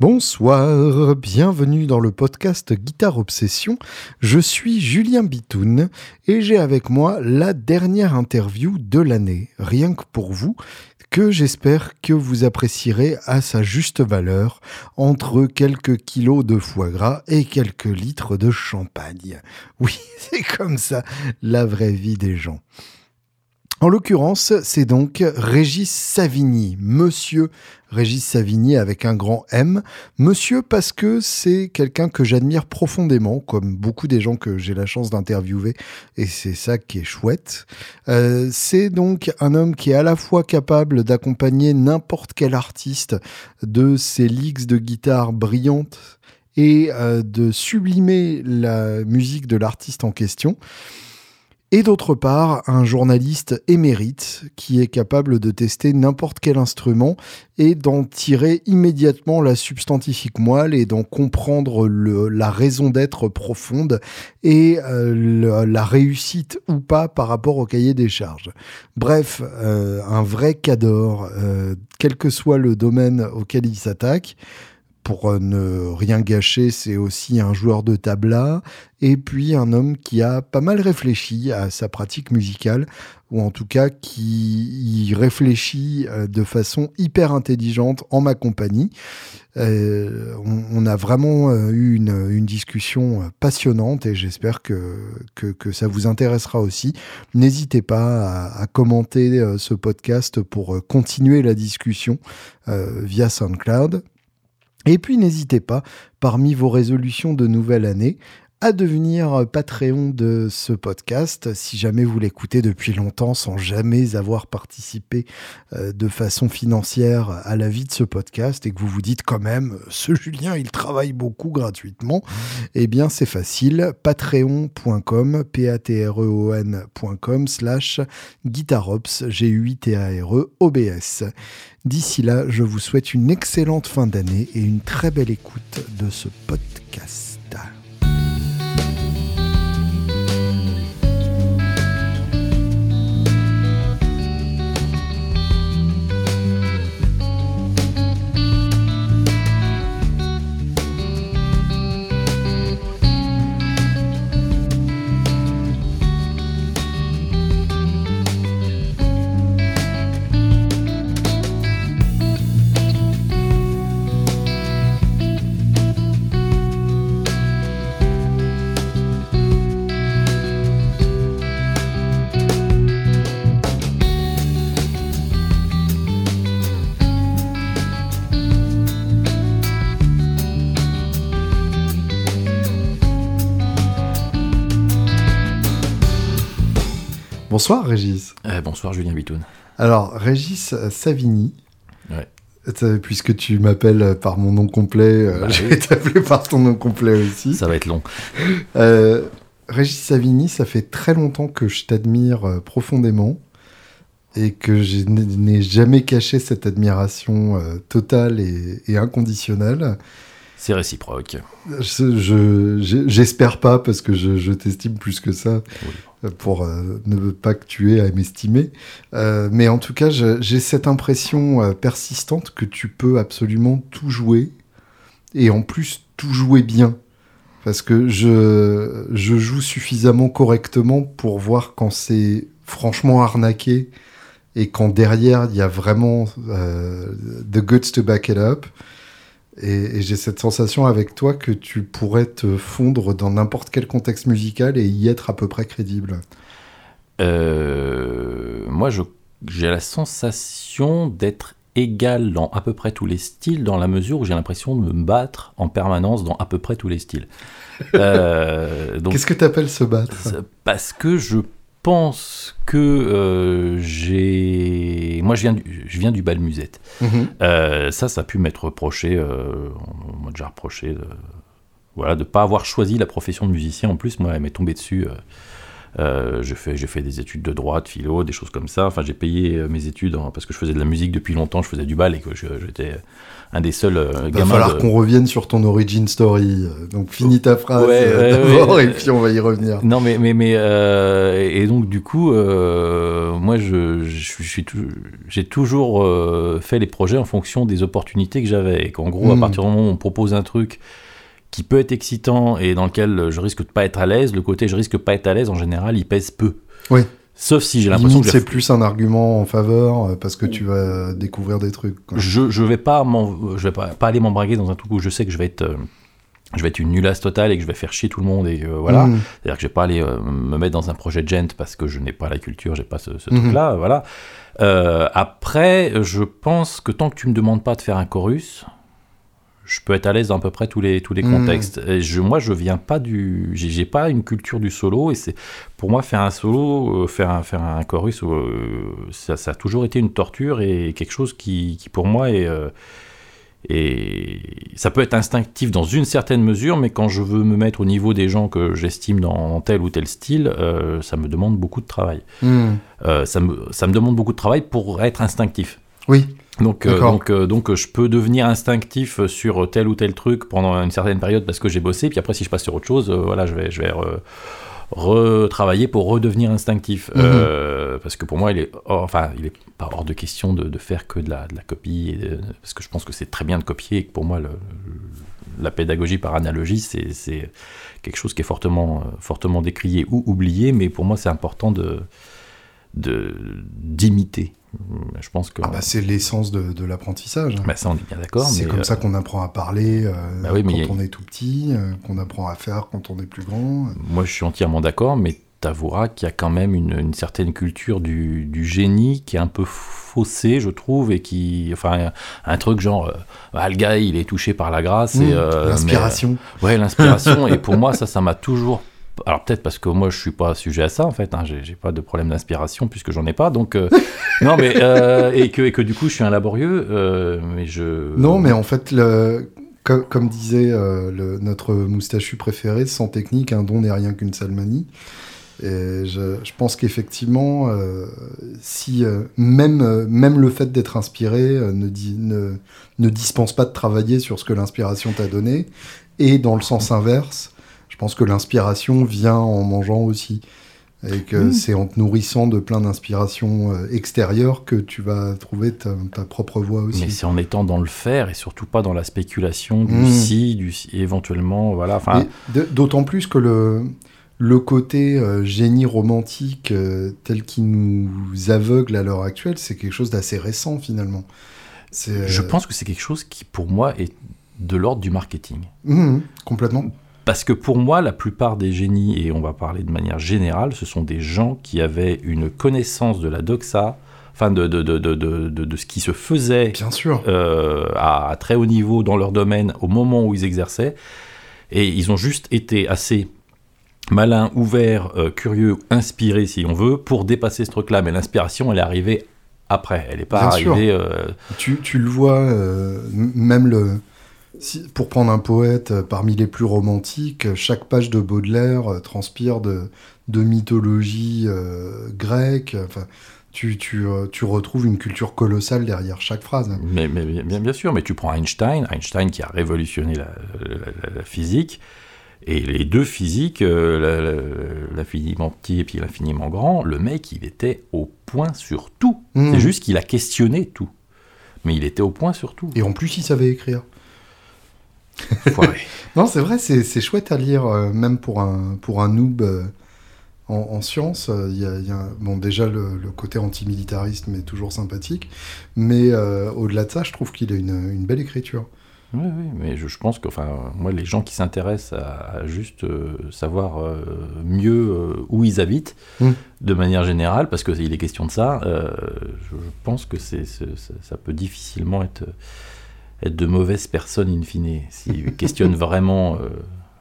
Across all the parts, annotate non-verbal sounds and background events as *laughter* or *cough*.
Bonsoir, bienvenue dans le podcast Guitare Obsession. Je suis Julien Bitoun et j'ai avec moi la dernière interview de l'année, rien que pour vous, que j'espère que vous apprécierez à sa juste valeur, entre quelques kilos de foie gras et quelques litres de champagne. Oui, *laughs* c'est comme ça la vraie vie des gens. En l'occurrence, c'est donc Régis Savigny, monsieur Régis Savigny avec un grand M. Monsieur parce que c'est quelqu'un que j'admire profondément, comme beaucoup des gens que j'ai la chance d'interviewer, et c'est ça qui est chouette. Euh, c'est donc un homme qui est à la fois capable d'accompagner n'importe quel artiste de ses leaks de guitare brillantes et euh, de sublimer la musique de l'artiste en question et d'autre part un journaliste émérite qui est capable de tester n'importe quel instrument et d'en tirer immédiatement la substantifique moelle et d'en comprendre la raison d'être profonde et euh, la réussite ou pas par rapport au cahier des charges. Bref, euh, un vrai cador, euh, quel que soit le domaine auquel il s'attaque pour euh, ne rien gâcher, c'est aussi un joueur de tabla et puis un homme qui a pas mal réfléchi à sa pratique musicale ou en tout cas qui y réfléchit euh, de façon hyper intelligente en ma compagnie. Euh, on, a vraiment eu une, discussion passionnante et j'espère que, que, ça vous intéressera aussi. N'hésitez pas à, commenter ce podcast pour continuer la discussion via SoundCloud. Et puis n'hésitez pas, parmi vos résolutions de nouvelle année, à devenir Patreon de ce podcast si jamais vous l'écoutez depuis longtemps sans jamais avoir participé euh, de façon financière à la vie de ce podcast et que vous vous dites quand même ce Julien il travaille beaucoup gratuitement eh bien c'est facile. Patreon.com p a t r e o n.com slash guitarops g u i t a r e o b s D'ici là, je vous souhaite une excellente fin d'année et une très belle écoute de ce podcast. Bonsoir Régis. Euh, bonsoir Julien Bitoun. Alors Régis Savigny. Euh, puisque tu m'appelles par mon nom complet, euh, bah je vais *laughs* t'appeler par ton nom complet aussi. Ça va être long. Régis Savigny, ça fait très longtemps que je t'admire profondément et que je n'ai jamais caché cette admiration totale et, inconditionnelle. C'est réciproque. J'espère pas parce que je, t'estime plus que ça. Oui pour euh, ne pas que tu aies à m'estimer. Euh, mais en tout cas, j'ai cette impression euh, persistante que tu peux absolument tout jouer et en plus tout jouer bien. Parce que je, je joue suffisamment correctement pour voir quand c'est franchement arnaqué et quand derrière il y a vraiment the goods to back it up. Et, j'ai cette sensation avec toi que tu pourrais te fondre dans n'importe quel contexte musical et y être à peu près crédible. Euh, moi, j'ai la sensation d'être égal dans à peu près tous les styles, dans la mesure où j'ai l'impression de me battre en permanence dans à peu près tous les styles. Euh, *laughs* Qu'est-ce que tu appelles se battre? Parce que je pense que euh, j'ai. Moi, je viens du, je viens du bal musette. Mhm. Euh, ça, ça a pu m'être reproché. Euh, on m'a déjà reproché de voilà, de pas avoir choisi la profession de musicien. En plus, moi, elle m'est tombée dessus Euh, j'ai fait, fait des études de droit, de philo, des choses comme ça. Enfin, j'ai payé euh, mes études parce que je faisais de la musique depuis longtemps, je faisais du bal et que j'étais un des seuls euh, gamins. Il va falloir qu'on revienne sur ton origin story. Donc, finis ta phrase d'abord et puis on va y revenir. Non, mais, mais, mais et donc, du coup, moi, je, j'ai toujours fait les projets en fonction des opportunités que j'avais. Et qu'en gros, à hmm. partir du moment où on propose un truc qui peut être excitant et dans lequel je risque de pas être à l'aise, le côté je risque de pas être à l'aise, en général, il pèse peu. Oui. Sauf si j'ai l'impression que c'est plus un argument en faveur euh, parce que tu vas découvrir des trucs. Je je vais pas je vais pas, pas aller m'embraguer dans un truc où je sais que je vais être euh, je vais être une nulasse totale et que je vais faire chier tout le monde et voilà. Mmh. C'est-à-dire que je vais pas aller euh, me mettre dans un projet de gent parce que je n'ai pas la culture, j'ai pas ce, ce mmh. truc-là, voilà. après, je pense que tant que tu me demandes pas de faire un chorus, je peux être à l'aise dans à peu près tous les, tous les hmm. contextes. Et je, moi, je viens pas du. J'ai pas une culture du solo. Et c'est pour moi, faire un solo, euh, faire, un, faire un chorus, euh, ça, ça, a toujours été une torture et quelque chose qui, qui pour moi, est. Euh, et ça peut être instinctif dans une certaine mesure, mais quand je veux me mettre au niveau des gens que j'estime dans, tel ou tel style, ça me demande beaucoup de travail. Hmm. ça, me, ça me demande beaucoup de travail pour être instinctif. Oui. Donc, euh, donc, euh, donc, je peux devenir instinctif sur tel ou tel truc pendant une certaine période parce que j'ai bossé, puis après, si je passe sur autre chose, euh, voilà, je vais, je vais retravailler pour redevenir instinctif. Mhm. parce que pour moi, il est, enfin, il est pas hors de question de, de faire que de la, de la copie, parce que je pense que c'est très bien de copier et que pour moi, le, la pédagogie par analogie, c'est quelque chose qui est fortement, fortement décrié ou oublié, mais pour moi, c'est important de d'imiter je pense que. Ah bah c'est l'essence de, de l'apprentissage. Bah ça, on est bien d'accord. C'est comme ça euh, qu'on apprend à parler euh, bah quand on est tout petit, euh, qu'on apprend à faire quand on est plus grand. Moi, je suis entièrement d'accord, mais t'avoueras qu'il y a quand même une, une certaine culture du, du, génie qui est un peu faussée, je trouve, et qui. Enfin, un truc genre. Ah, le gars, il est touché par la grâce. et mmh, l'inspiration. ouais, l'inspiration. et pour moi, ça, ça m'a toujours alors peut-être parce que moi je suis pas sujet à ça en fait, hein, j'ai pas de problème d'inspiration puisque j'en ai pas, donc euh, *laughs* non mais euh, et que et que du coup je suis un laborieux, euh, mais je non mais en fait le, comme, disait le, notre moustachu préféré, sans technique un don n'est rien qu'une salmanie. Et je, je pense qu'effectivement, si même même le fait d'être inspiré ne, ne ne dispense pas de travailler sur ce que l'inspiration t'a donné, et dans le sens inverse pense que l'inspiration vient en mangeant aussi. Et que c'est en te nourrissant de plein d'inspirations euh, extérieures que tu vas trouver ta, propre voix aussi. Mais c'est en étant dans le faire et surtout pas dans la spéculation du mmh. si, du si, éventuellement, voilà. D'autant plus que le, le côté euh, génie romantique euh, tel qu'il nous aveugle à l'heure actuelle, c'est quelque chose d'assez récent finalement. Je pense que c'est quelque chose qui, pour moi, est de l'ordre du marketing. Mmh, complètement. Parce que pour moi, la plupart des génies, et on va parler de manière générale, ce sont des gens qui avaient une connaissance de la doxa, enfin de, de, de, de ce qui se faisait Bien sûr. Euh, à, très haut niveau dans leur domaine au moment où ils exerçaient. Et ils ont juste été assez malins, ouverts, euh, curieux, inspirés si on veut, pour dépasser ce truc-là. Mais l'inspiration, elle est arrivée après. Elle n'est pas arrivée. Euh, tu, tu, le vois, même le pour prendre un poète euh, parmi les plus romantiques, euh, chaque page de Baudelaire euh, transpire de, mythologie grecque. Enfin, tu, tu, tu, retrouves une culture colossale derrière chaque phrase. Mais, mais bien, bien, sûr, mais tu prends Einstein, Einstein qui a révolutionné la, physique, et les deux physiques, l'infiniment petit et puis l'infiniment grand, le mec, il était au point sur tout. Hmm. C'est juste qu'il a questionné tout. Mais il était au point sur tout. Et en plus, il savait écrire. *laughs* non, c'est vrai, c'est chouette à lire, euh, même pour un, pour un noob euh, en, sciences. Euh, il y, a, bon, déjà, le, côté antimilitariste, mais toujours sympathique. Mais au-delà de ça, je trouve qu'il a une, une, belle écriture. Oui, oui, mais je, pense que, enfin, moi, les gens qui s'intéressent à, juste savoir mieux où ils habitent, hmm. de manière générale, parce qu'il est question de ça, je, pense que c'est ça peut difficilement être être de mauvaises personnes in fine, s'ils *laughs* questionnent vraiment euh,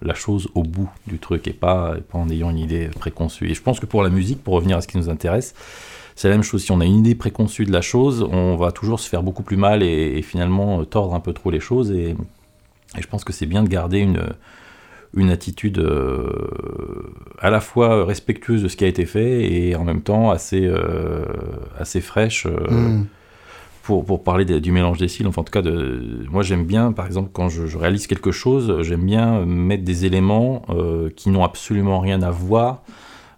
la chose au bout du truc et pas, pas, en ayant une idée préconçue. Et je pense que pour la musique, pour revenir à ce qui nous intéresse, c'est la même chose. Si on a une idée préconçue de la chose, on va toujours se faire beaucoup plus mal et, finalement euh, tordre un peu trop les choses. Et, je pense que c'est bien de garder une, une attitude euh, à la fois respectueuse de ce qui a été fait et en même temps assez, assez fraîche. Mm. Pour, pour, parler du mélange des styles, enfin en tout cas, de, moi j'aime bien, par exemple, quand je, je réalise quelque chose, j'aime bien mettre des éléments qui n'ont absolument rien à voir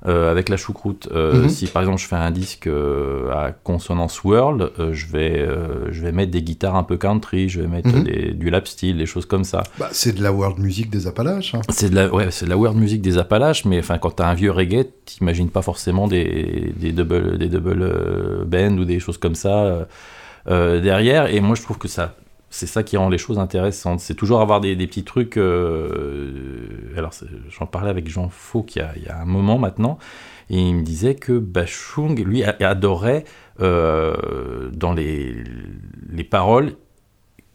euh, avec la choucroute. Euh, mhm. Si par exemple je fais un disque euh, à consonance world, je, vais, je vais mettre des guitares un peu country, je vais mettre mhm. du lap steel, des choses comme ça. Bah, c'est de la world music des Appalaches. Hein. C'est de, la, ouais, de la world music des Appalaches, mais enfin, quand tu as un vieux reggae, t'imagines pas forcément des, des double, des double band ou des choses comme ça derrière. Et moi je trouve que ça c'est ça qui rend les choses intéressantes. C'est toujours avoir des, petits trucs. Euh, alors, j'en parlais avec Jean Faux il y, a, un moment maintenant, et il me disait que Bachung, lui, adorait euh, dans les, les paroles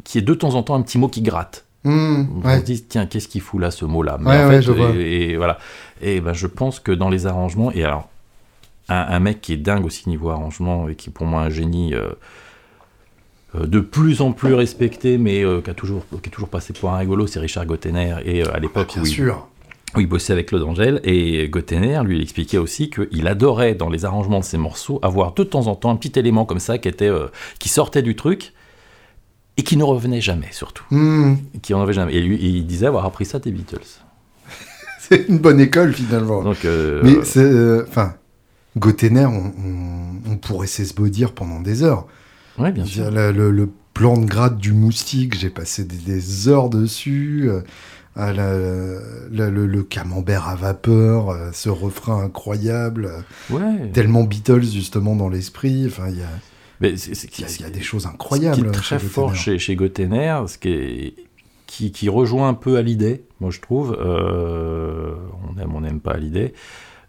qu'il y ait de temps en temps un petit mot qui gratte. Mmh, on se dit, tiens, qu'est-ce qu'il fout là, ce mot-là? Et, voilà. Et ben, je pense que dans les arrangements, et alors, un, mec qui est dingue aussi niveau arrangement, et qui est pour moi un génie. Euh, euh, de plus en plus respecté, mais euh, qui, a toujours, qui est toujours passé pour un rigolo, c'est Richard Gottener. Et euh, à l'époque, Bien sûr. où il bossait avec Claude Angel, et Gottener lui expliquait aussi qu'il adorait dans les arrangements de ses morceaux avoir de temps en temps un petit élément comme ça qui, était, qui sortait du truc et qui ne revenait jamais surtout. Hmm. Qui en avait jamais. Et lui, il disait avoir appris ça des Beatles. *laughs* c'est une bonne école finalement. Donc, Mais c'est, enfin, Gottener, on, on, pourrait s'esbaudir pendant des heures. Ouais, bien sûr. Le, plan de grade du moustique, j'ai passé des, heures dessus. Euh, le, camembert à vapeur, euh, ce refrain incroyable. Ouais. Tellement Beatles, justement, dans l'esprit. Enfin, il y a. Mais il y, a des choses incroyables. Ce qui est très fort chez, chez ce qui, est, qui, qui, rejoint un peu à l'idée, moi je trouve. Euh, on aime, on n'aime pas à l'idée.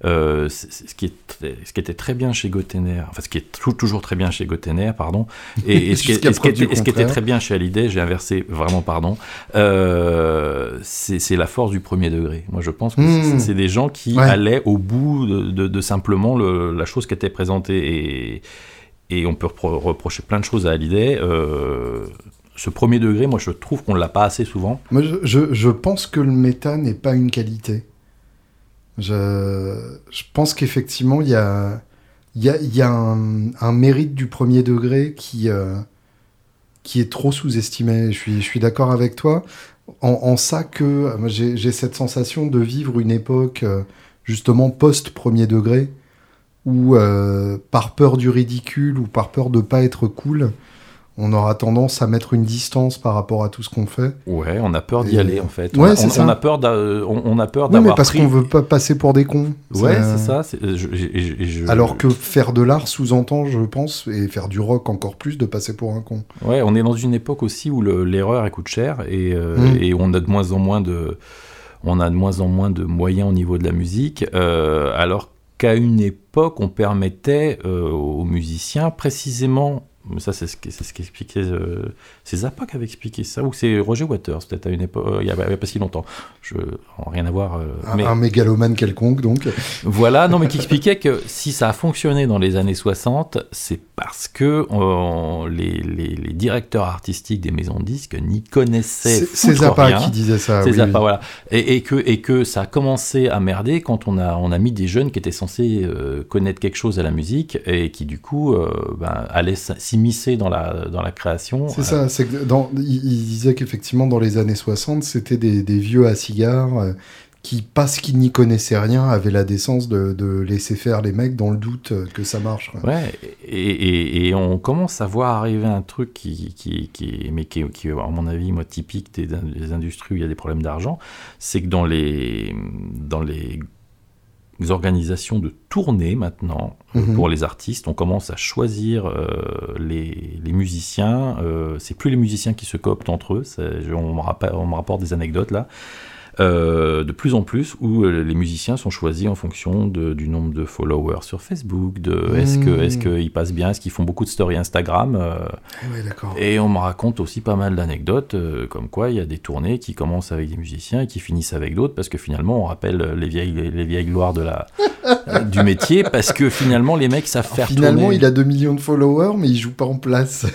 Euh, ce, qui est, ce qui était très bien chez Gottener, enfin ce qui est toujours très bien chez Gottener, pardon, et, ce, qui, était, très bien chez Hallyday, j'ai inversé, vraiment pardon, euh, c'est la force du premier degré. Moi je pense que hmm. c'est des gens qui allaient au bout de, simplement la chose qui était présentée, et, et on peut reprocher plein de choses à Hallyday. Euh, ce premier degré, moi je trouve qu'on ne l'a pas assez souvent. Moi je, je pense que le méta n'est pas une qualité. Je, pense qu'effectivement, il y a, un, mérite du premier degré qui, euh, qui est trop sous-estimé. Je suis, d'accord avec toi. En, ça que j'ai cette sensation de vivre une époque euh, justement post-premier degré où, euh, par peur du ridicule ou par peur de pas être cool, on aura tendance à mettre une distance par rapport à tout ce qu'on fait. Ouais, on a peur d'y aller en fait. Ouais, on, ça. on, a peur on, a peur d'avoir mais parce qu'on veut pas passer pour des cons. Ouais, c'est ça. Alors que faire de l'art sous-entend, je pense, et faire du rock encore plus, de passer pour un con. Ouais, on est dans une époque aussi où l'erreur coûte cher et, euh, mm. et, on a de moins en moins de on a de moins en moins de moyens au niveau de la musique, euh, alors qu'à une époque, on permettait euh, aux musiciens précisément ça, c'est ce qu'expliquait. Ce euh, c'est Zappa qui avait expliqué ça, ou c'est Roger Waters, peut-être à une époque, euh, il n'y a, pas si longtemps. Je, rien à voir. Euh, un, mais... un, mégalomane quelconque, donc. Voilà, non, mais qui expliquait que si ça a fonctionné dans les années 60, c'est parce que les, les, les, directeurs artistiques des maisons de disques n'y connaissaient C'est Zappa qui disait ça. C'est Zappa, voilà. Et, et, que, et que ça a commencé à merder quand on a, on a mis des jeunes qui étaient censés connaître quelque chose à la musique et qui, du coup, ben, allaient s'immiscer dans la, dans la création. C'est ça, c'est que dans, il, disait qu'effectivement dans les années 60, c'était des, des, vieux à cigares euh, qui, parce qu'ils n'y connaissaient rien, avaient la décence de, de, laisser faire les mecs dans le doute euh, que ça marche. Ouais, et, et, et, on commence à voir arriver un truc qui, qui, qui, mais qui, qui, à mon avis, moi, typique des, des industries où il y a des problèmes d'argent, c'est que dans les, dans les organisations de tournées maintenant euh, mhm. pour les artistes. On commence à choisir euh, les, les, musiciens. Euh, c'est plus les musiciens qui se cooptent entre eux. On me, on me rapporte des anecdotes là. Euh, de plus en plus où euh, les musiciens sont choisis en fonction de, du nombre de followers sur Facebook, de est-ce que est-ce hmm. qu'ils passent bien, est-ce qu'ils font beaucoup de stories Instagram. Euh, et on me raconte aussi pas mal d'anecdotes comme quoi il y a des tournées qui commencent avec des musiciens et qui finissent avec d'autres parce que finalement on rappelle les vieilles les, vieilles gloires de la du métier parce que finalement les mecs savent faire finalement il a 2 millions de followers mais il joue pas en place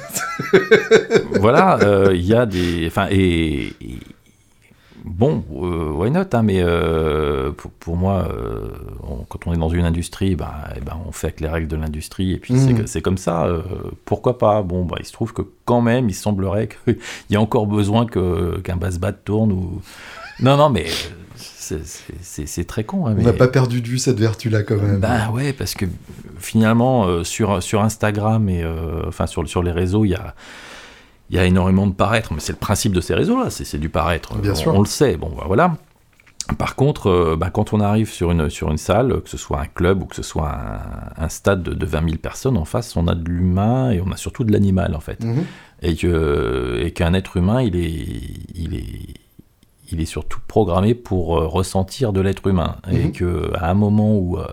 voilà il y a des enfin et bon, euh, why not hein, Mais euh, pour, pour, moi, euh, on, quand on est dans une industrie, bah, eh ben, on fait avec les règles de l'industrie, et puis mmh. c'est comme ça. pourquoi pas? Bon, bah, il se trouve que quand même, il semblerait *laughs* qu'il y a encore besoin qu'un basse-bat tourne. Ou... Non, non, mais c'est très con. Hein, on n'a pas perdu de vue cette vertu-là quand même. Bah ouais, parce que finalement, sur, sur Instagram et enfin sur, sur les réseaux, il y a il y a énormément de paraître, mais c'est le principe de ces réseaux-là, c'est du paraître. Bien on, sûr. on le sait, bon, bah, voilà. Par contre, euh, bah, quand on arrive sur une, sur une salle, que ce soit un club ou que ce soit un, stade de, 20 000 personnes, en face, on a de l'humain et on a surtout de l'animal, en fait. Mhm. Et qu'un et qu'un être humain, il est, il, est, il est surtout programmé pour euh, ressentir de l'être humain. Et Mhm. qu'à un moment où, euh,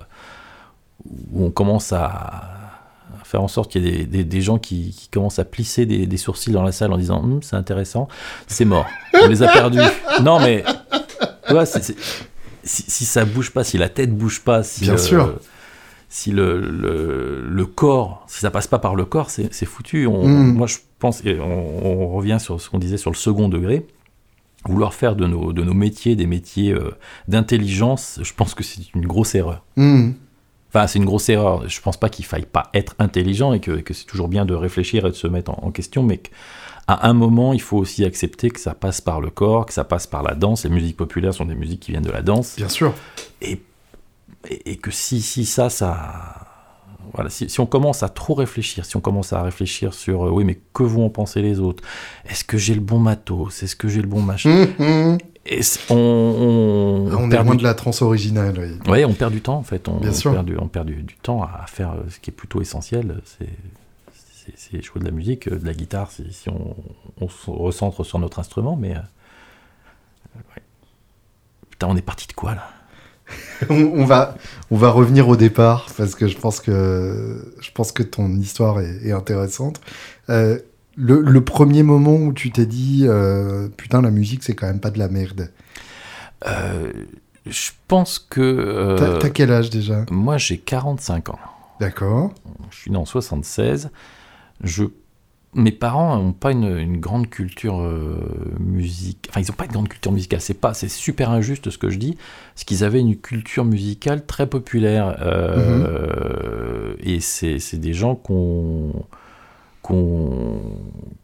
où on commence à faire en sorte qu'il y ait des, des, gens qui, qui, commencent à plisser des, des, sourcils dans la salle en disant hm, c'est intéressant, c'est mort. On les a perdus. Non, mais tu vois, c est, c est, si, si, ça bouge pas, si la tête bouge pas, si, Bien le, sûr. si le, le, le, corps, si ça passe pas par le corps, c'est foutu. On, Mm. Moi, je pense, et on, on revient sur ce qu'on disait sur le second degré vouloir faire de nos, de nos métiers des métiers euh, d'intelligence, je pense que c'est une grosse erreur. Mmh. Enfin, c'est une grosse erreur. Je pense pas qu'il faille pas être intelligent et que, que c'est toujours bien de réfléchir et de se mettre en, en question, mais qu'à un moment, il faut aussi accepter que ça passe par le corps, que ça passe par la danse. Les musiques populaires sont des musiques qui viennent de la danse. Bien sûr. Et, et, et que si, si ça, ça. Voilà, si, si, on commence à trop réfléchir, si on commence à réfléchir sur euh, oui, mais que vont en penser les autres? Est-ce que j'ai le bon matos? Est-ce que j'ai le bon machin? Mmh, mmh. Et on, on, on, on est loin du... de la trans originale. Oui. Ouais, on perd du temps en fait. On, Bien on sûr. Perd du, on perd du, du, temps à faire euh, ce qui est plutôt essentiel. C'est jouer de la musique, de la guitare, si, on, on, se recentre sur notre instrument. Mais euh, ouais. putain, on est parti de quoi là? *laughs* On, va, on va revenir au départ parce que je pense que, je pense que ton histoire est, est intéressante. Euh, le, le, premier moment où tu t'es dit euh, putain la musique c'est quand même pas de la merde euh, Je pense que... Euh, T'as quel âge déjà? Moi j'ai 45 ans. D'accord. Je suis né en 76. Je mes parents n'ont pas une, une, grande culture euh, musique. Enfin, ils n'ont pas une grande culture musicale. C'est pas, c'est super injuste ce que je dis. Parce qu'ils avaient une culture musicale très populaire. Euh, mm -hmm. Et c'est des gens qu'on qu'on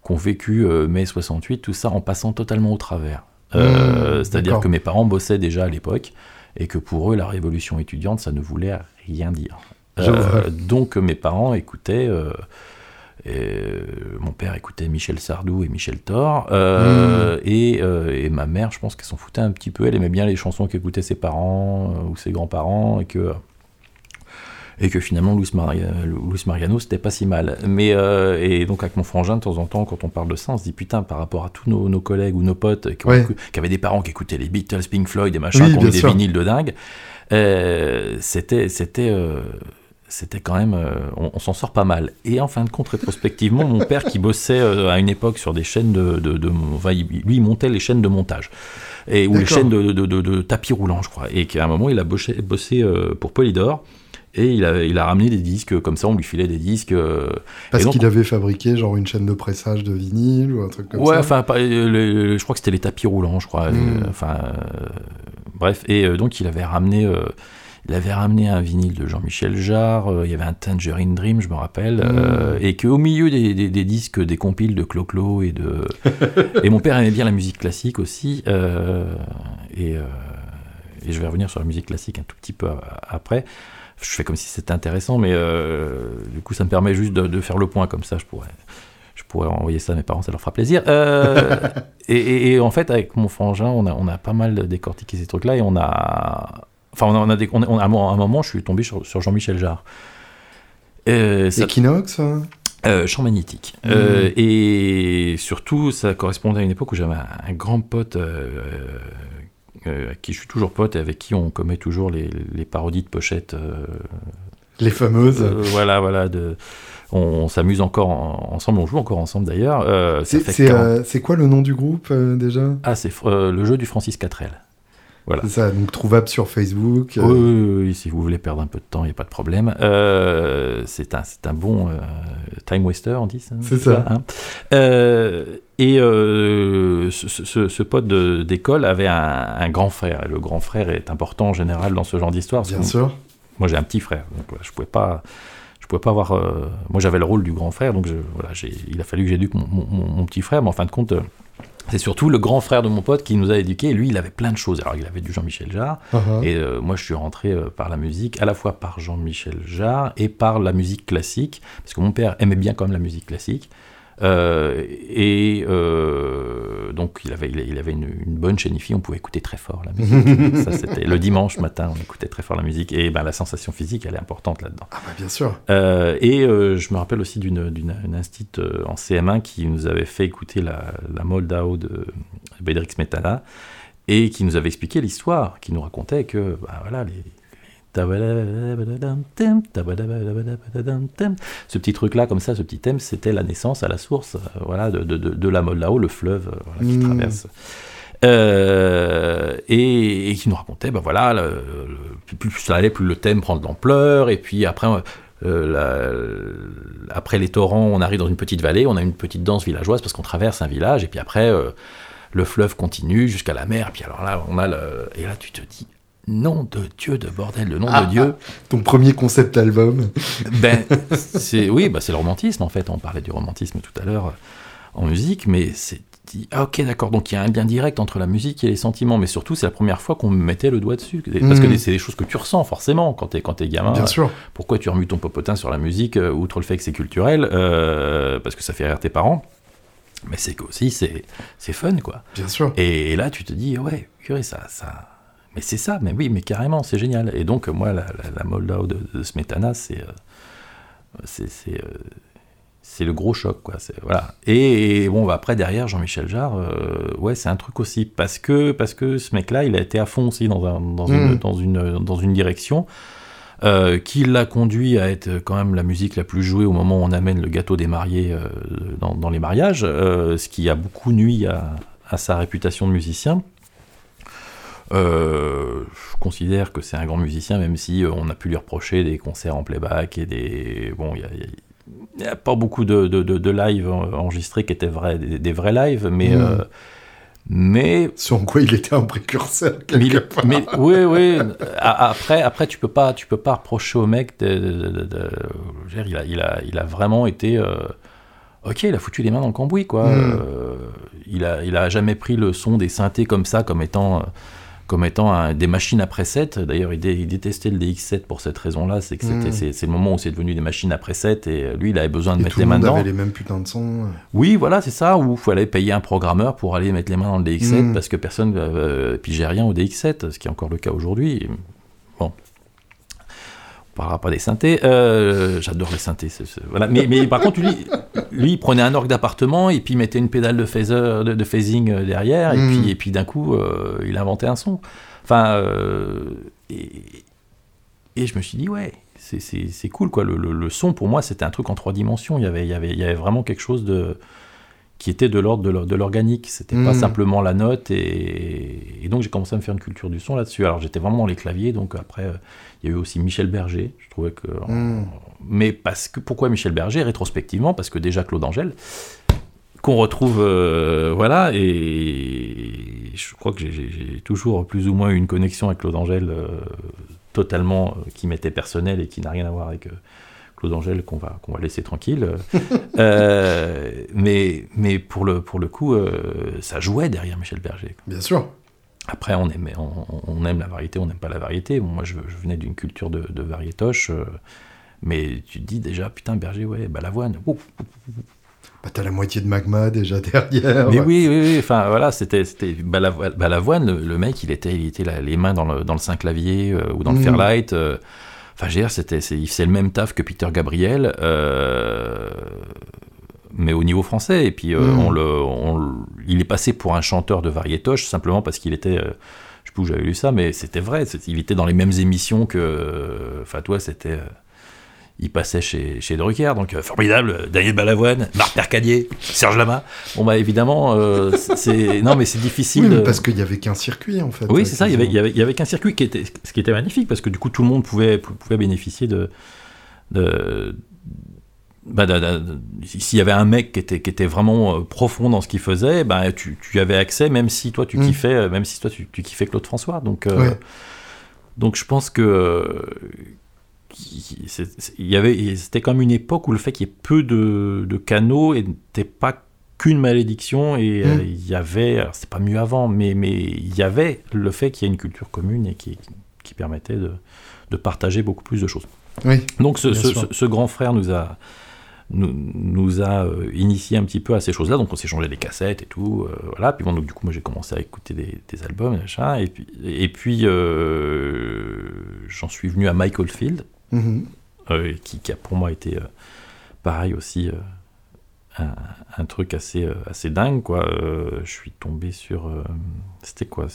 qu vécu euh, mai 68, tout ça en passant totalement au travers. Mmh, C'est-à-dire que mes parents bossaient déjà à l'époque et que pour eux, la révolution étudiante, ça ne voulait rien dire. donc mes parents écoutaient. Et mon père écoutait Michel Sardou et Michel Thor. Euh, mmh. et, euh, et, ma mère, je pense qu'elle s'en foutait un petit peu. Elle aimait bien les chansons qu'écoutaient ses parents euh, ou ses grands-parents. Et que, et que finalement, Luis, Maria, Luis Mariano, c'était pas si mal. Mais, euh, et donc, avec mon frangin, de temps en temps, quand on parle de ça, on se dit putain, par rapport à tous nos, nos collègues ou nos potes qui, ouais. qui, avaient des parents qui écoutaient les Beatles, Pink Floyd, et machin, oui, qui ont des vinyles de dingue, euh, c'était. c'était c'était quand même, euh, on, on s'en sort pas mal. Et en fin de compte, rétrospectivement, mon père qui bossait euh, à une époque sur des chaînes de, de, de enfin, lui il montait les chaînes de montage et ou les chaînes de, de, tapis roulants, je crois. Et qu'à un moment, il a bossé, bossé euh, pour Polydor. Et il a, il a ramené des disques comme ça, on lui filait des disques. euh, Parce qu'il avait fabriqué genre une chaîne de pressage de vinyle ou un truc comme ouais, ça. enfin, pas, le, je crois que c'était les tapis roulants, je crois. Mm. enfin, bref, et euh, donc il avait ramené euh, il avait ramené un vinyle de Jean-Michel Jarre, euh, il y avait un Tangerine Dream, je me rappelle, Mm. euh, et qu'au milieu des, des, des, disques, des compiles de Clo-Clo et de. *laughs* et mon père aimait bien la musique classique aussi, euh, et, et, je vais revenir sur la musique classique un tout petit peu après. Je fais comme si c'était intéressant, mais euh, du coup, ça me permet juste de, de, faire le point comme ça, je pourrais. Je pourrais envoyer ça à mes parents, ça leur fera plaisir. Euh, *laughs* et, et, et, en fait, avec mon frangin, on a, on a pas mal décortiqué ces trucs-là et on a, Enfin, on a, on a, des, on a, on a, à un moment, je suis tombé sur, sur Jean-Michel Jarre. Euh, Equinox hein? Euh, Champ magnétique. Mmh. Euh, et surtout, ça correspondait à une époque où j'avais un, un, grand pote euh, à qui je suis toujours pote et avec qui on commet toujours les, les parodies de pochettes. euh, les fameuses. voilà, voilà. De, on, on s'amuse encore en, ensemble, on joue encore ensemble d'ailleurs. Euh, c'est 40... quoi le nom du groupe déjà? Ah, c'est le jeu du Francis Catrel. Voilà. C'est ça, donc trouvable sur Facebook. Euh... Oui, oui, oui, si vous voulez perdre un peu de temps, il n'y a pas de problème. Euh, c'est un, un bon euh, time waster, on dit ça? C'est ça. Hein? Et, euh, ce, pote d'école avait un, grand frère. Et le grand frère est important en général dans ce genre d'histoire. Bien sûr. Moi, j'ai un petit frère, donc je pouvais pas. Je pouvais pas avoir. Euh, moi, j'avais le rôle du grand frère, donc voilà, il a fallu que j'éduque mon, mon, petit frère, mais en fin de compte, euh, c'est surtout le grand frère de mon pote qui nous a éduqués. lui, il avait plein de choses. Alors, il avait du Jean-Michel Jarre. Uh-huh. Et euh, moi, je suis rentré euh, par la musique, à la fois par Jean-Michel Jarre et par la musique classique. Parce que mon père aimait bien quand même la musique classique. Euh, et euh, donc, il avait, il avait une, bonne chaîne on pouvait écouter très fort la musique. ça, c'était le dimanche matin, on écoutait très fort la musique. Et ben, la sensation physique, elle est importante là-dedans. Ah, bah, bien sûr. Euh, et je me rappelle aussi d'une, institut en CM1 qui nous avait fait écouter la, la Moldao de Bédrix Smetana et qui nous avait expliqué l'histoire, qui nous racontait que bah, voilà, les, ce petit truc-là, comme ça, ce petit thème, c'était la naissance à la source euh, voilà, de, de, de, la Moldao, le fleuve euh, qui hmm. traverse. Euh, et, qui nous racontait, ben voilà, plus, ça allait, plus le thème prend de l'ampleur, et puis après, après les torrents, on arrive dans une petite vallée, on a une petite danse villageoise parce qu'on traverse un village, et puis après, le fleuve continue jusqu'à la mer, et puis alors là, on a le, et là tu te dis, nom de Dieu de bordel, le nom de Dieu. Ton premier concept album. ben, *laughs* c'est oui, bah, c'est le romantisme en fait. On parlait du romantisme tout à l'heure euh, en musique, mais c'est dit ah, ok d'accord. Donc il y a un lien direct entre la musique et les sentiments, mais surtout c'est la première fois qu'on me mettait le doigt dessus, parce que mm. c'est des choses que tu ressens forcément quand t'es quand es gamin. Bien sûr. Pourquoi tu remues ton popotin sur la musique, euh, outre le fait que c'est culturel, euh, parce que ça fait rire tes parents? Mais c'est aussi c'est c'est fun quoi. Bien sûr. Et, là tu te dis ouais, ça ça mais c'est ça, mais oui, mais carrément, c'est génial. Et donc, moi, la, la, Moldau de, Smetana, c'est euh, euh, c'est le gros choc, quoi. Voilà. Et, bon, bah, après, derrière, Jean-Michel Jarre, euh, ouais, c'est un truc aussi. Parce que, parce que ce mec-là, il a été à fond aussi dans, un, dans, une, dans, une, dans une direction. qui l'a conduit à être quand même la musique la plus jouée au moment où on amène le gâteau des mariés dans, dans, les mariages, ce qui a beaucoup nuit à, à sa réputation de musicien. Euh, je considère que c'est un grand musicien, même si euh, on a pu lui reprocher des concerts en playback et des. Bon, il n'y a, pas beaucoup de, de, de, live enregistrés qui étaient vrais, des, vrais lives, mais. Euh, mais sur quoi il était un précurseur quelque part. Mais, oui, oui. Après, après, tu peux pas, tu peux pas reprocher au mec de, il, a, il, a, il a vraiment été. ok, il a foutu les mains dans le cambouis, quoi. Hmm. il a, il a jamais pris le son des synthés comme ça, comme étant comme étant des machines à preset. D'ailleurs, il, détestait le DX7 pour cette raison-là. C'est que hmm. c'est le moment où c'est devenu des machines à preset et lui, il avait besoin de mettre les mains dedans. Avait les mêmes putains de sons. Oui, voilà, c'est ça. Où il fallait payer un programmeur pour aller mettre les mains dans le DX7 hmm. parce que personne euh, pigeait rien au DX7, ce qui est encore le cas aujourd'hui. Parlera pas des synthés. Euh, j'adore les synthés. Voilà. Mais, mais, par contre, lui, lui, il prenait un orgue d'appartement et puis il mettait une pédale de, phaser, de, phasing euh, derrière. Et puis, hmm. et puis d'un coup, euh, il inventait un son. Enfin, et, et, je me suis dit, ouais, c'est cool. quoi. Le, le, son, pour moi, c'était un truc en trois dimensions. Il y avait, il y avait, il y avait vraiment quelque chose de qui était de l'ordre de l'organique. C'était pas hmm. simplement la note. Et, et donc, j'ai commencé à me faire une culture du son là-dessus. Alors, j'étais vraiment dans les claviers. Donc, après il y a eu aussi Michel Berger. Je trouvais que. Hmm. Mais parce que pourquoi Michel Berger Rétrospectivement, parce que déjà Claude Angèle, qu'on retrouve, euh, voilà, et je crois que j'ai toujours plus ou moins eu une connexion avec Claude Angèle euh, totalement euh, qui m'était personnelle et qui n'a rien à voir avec Claude Angèle qu'on va, qu'on va laisser tranquille. *laughs* mais, mais pour, le, pour le coup, ça jouait derrière Michel Berger. Bien sûr. Après, on aime, on, aime la variété, on n'aime pas la variété. moi, je, venais d'une culture de, de variétoche, euh, mais tu te dis déjà, putain, Berger, ouais, Balavoine. Bah, t'as la moitié de magma déjà derrière. Mais oui, oui, enfin voilà, c'était Balavoine, le, mec, il était, il était les mains dans le, dans le Saint-Clavier euh, ou dans le mm. Fairlight. Euh, enfin, je veux dire, c'était, il faisait le même taf que Peter Gabriel mais au niveau français. Et puis, euh, hmm. on le, il est passé pour un chanteur de variétoche simplement parce qu'il était. Euh, je sais plus où j'avais lu ça, mais c'était vrai. Il était dans les mêmes émissions que. Enfin, toi, c'était. Euh, il passait chez, chez Drucker, donc formidable, Daniel Balavoine, Marc Mercadier, Serge Lama. Bon, bah évidemment, c'est. Non, mais c'est difficile. Oui, parce qu'il n'y avait qu'un circuit, en fait. Oui, c'est ça, il y avait, il y avait, qu'un circuit qui était, ce qui était magnifique, parce que du coup, tout le monde pouvait, pouvait bénéficier de, de bah, s'il y avait un mec qui était, qui était vraiment profond dans ce qu'il faisait, bah, tu, tu avais accès, même si toi tu mm. kiffais, même si toi tu, tu kiffais Claude François. Donc, donc je pense que il y avait, c'était comme une époque où le fait qu'il y ait peu de, de canaux n'était pas qu'une malédiction et euh, mm. il y avait, c'est pas mieux avant, mais, mais il y avait le fait qu'il y ait une culture commune et qui, qui permettait de, de, partager beaucoup plus de choses. Oui, Donc ce, ce, grand frère nous a, nous, nous a euh, initié un petit peu à ces choses-là, donc on s'est changé des cassettes et tout, euh, voilà, puis bon, donc du coup moi j'ai commencé à écouter des, des albums, machin, et puis, et puis j'en suis venu à Michael Field, Mhm. Euh, qui, a pour moi été euh, pareil aussi euh, un, truc assez, assez dingue. Quoi. je suis tombé sur. C'était quoi?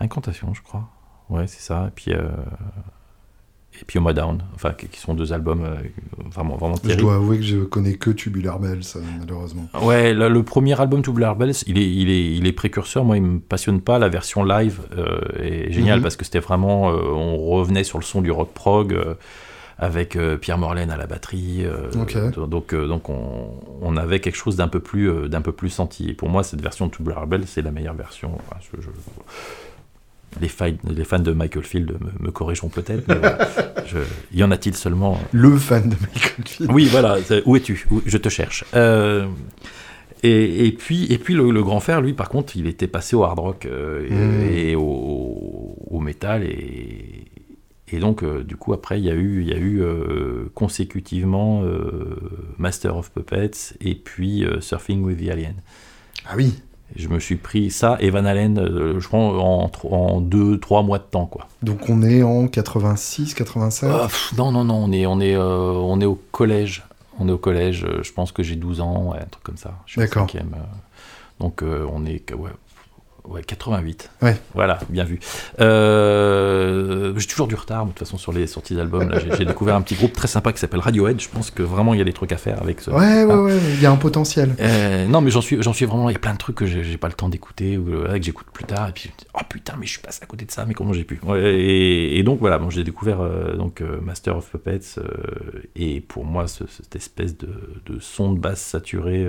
Incantation, je crois. Ouais, c'est ça. Et puis et puis Oma Down, enfin qui sont deux albums euh, vraiment vraiment terribles. Je dois avouer que je connais que Tubular Bells malheureusement. Ouais, le premier album Tubular Bells, il est il est il est précurseur. Moi, il me passionne pas. La version live euh, est géniale mhm. parce que c'était vraiment, euh, on revenait sur le son du rock prog. avec Pierre Morlaine à la batterie, donc donc on, on, avait quelque chose d'un peu plus d'un peu plus senti. Et pour moi, cette version de Tubular Bells, c'est la meilleure version. je, les, les, fans de Michael Field me, corrigeront peut-être, mais *laughs* y en a-t-il seulement Le fan de Michael Field Oui, voilà, où es-tu? Je te cherche. Euh, et, puis, et puis le, grand frère, lui, par contre, il était passé au hard rock euh, et, hmm. au, au, metal. Et, et donc, euh, du coup, après, il y a eu, il y a eu consécutivement Master of Puppets et puis Surfing with the Alien. Ah oui je me suis pris ça et Van Halen, euh, je prends en, en deux, trois mois de temps, quoi. Donc on est en 86, 87 ah, Non, non, non, on est, on, est, euh, on est au collège. On est au collège, euh, je pense que j'ai 12 ans, ouais, un truc comme ça. D'accord. Donc on est, ouais, Ouais, 88. Ouais. Voilà, bien vu. Euh, j'ai toujours du retard, de toute façon, sur les sorties d'albums. J'ai découvert un petit groupe très sympa qui s'appelle Radiohead. Je pense que vraiment, il y a des trucs à faire avec ce. Ouais, ouais, ouais, il y a un potentiel. Euh, non, mais j'en suis, suis vraiment. Il y a plein de trucs que j'ai pas le temps d'écouter ou euh, que j'écoute plus tard. Et puis, oh putain, mais je suis passé à côté de ça, mais comment j'ai pu? Et, donc, voilà, bon, j'ai découvert donc, Master of Puppets. et pour moi, cette espèce de, de, son de basse saturé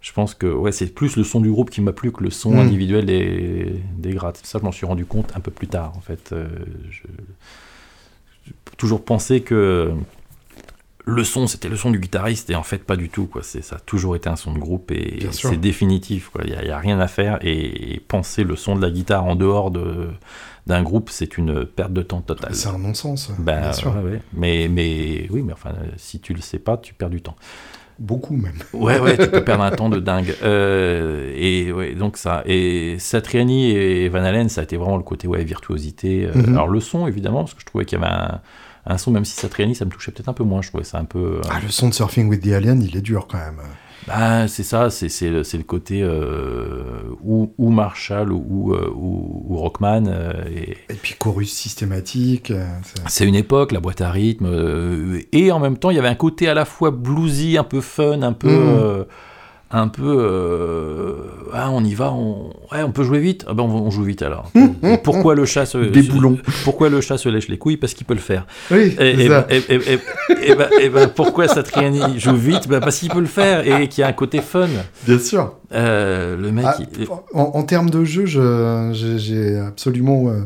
je pense que ouais, c'est plus le son du groupe qui m'a plu que le son hmm. individuel des, des grattes. Ça, je m'en suis rendu compte un peu plus tard, en fait. Euh, je, toujours pensé que le son, c'était le son du guitariste, et en fait, pas du tout. Quoi. Ça a toujours été un son de groupe, et c'est définitif. Il n'y a, a, rien à faire, et, penser le son de la guitare en dehors de d'un groupe, c'est une perte de temps totale. C'est un non-sens. Ben, bien sûr. Mais, mais oui, mais enfin, si tu le sais pas, tu perds du temps. Beaucoup même. *laughs* Ouais, ouais, tu peux perdre un temps de dingue. Euh, et ouais, donc ça. Et Satriani et Van Halen, ça a été vraiment le côté ouais, virtuosité. Euh, mhm. Alors le son, évidemment, parce que je trouvais qu'il y avait un, un, son, même si Satriani, ça me touchait peut-être un peu moins. Je trouvais ça un peu. Euh, ah, le son de Surfing with the Alien, il est dur quand même. Bah, c'est ça, c'est le, le côté euh, ou, ou, Marshall ou, ou, ou Rockman. Euh, et, et, puis chorus systématique. Euh, c'est une époque, la boîte à rythme. et en même temps, il y avait un côté à la fois bluesy, un peu fun, un peu. Mmh un peu euh, ah, on y va on, ouais, on peut jouer vite. Ah ben on, joue vite alors. *laughs* Pourquoi le chat se, des boulons. pourquoi le chat se lèche les couilles? Parce qu'il peut le faire. Oui et, ben, et, ben, et ben, pourquoi Satriani joue vite? Ben, parce qu'il peut le faire et qu'il y a un côté fun. Bien sûr. Euh, le mec ah, en, termes de jeu j'ai absolument euh,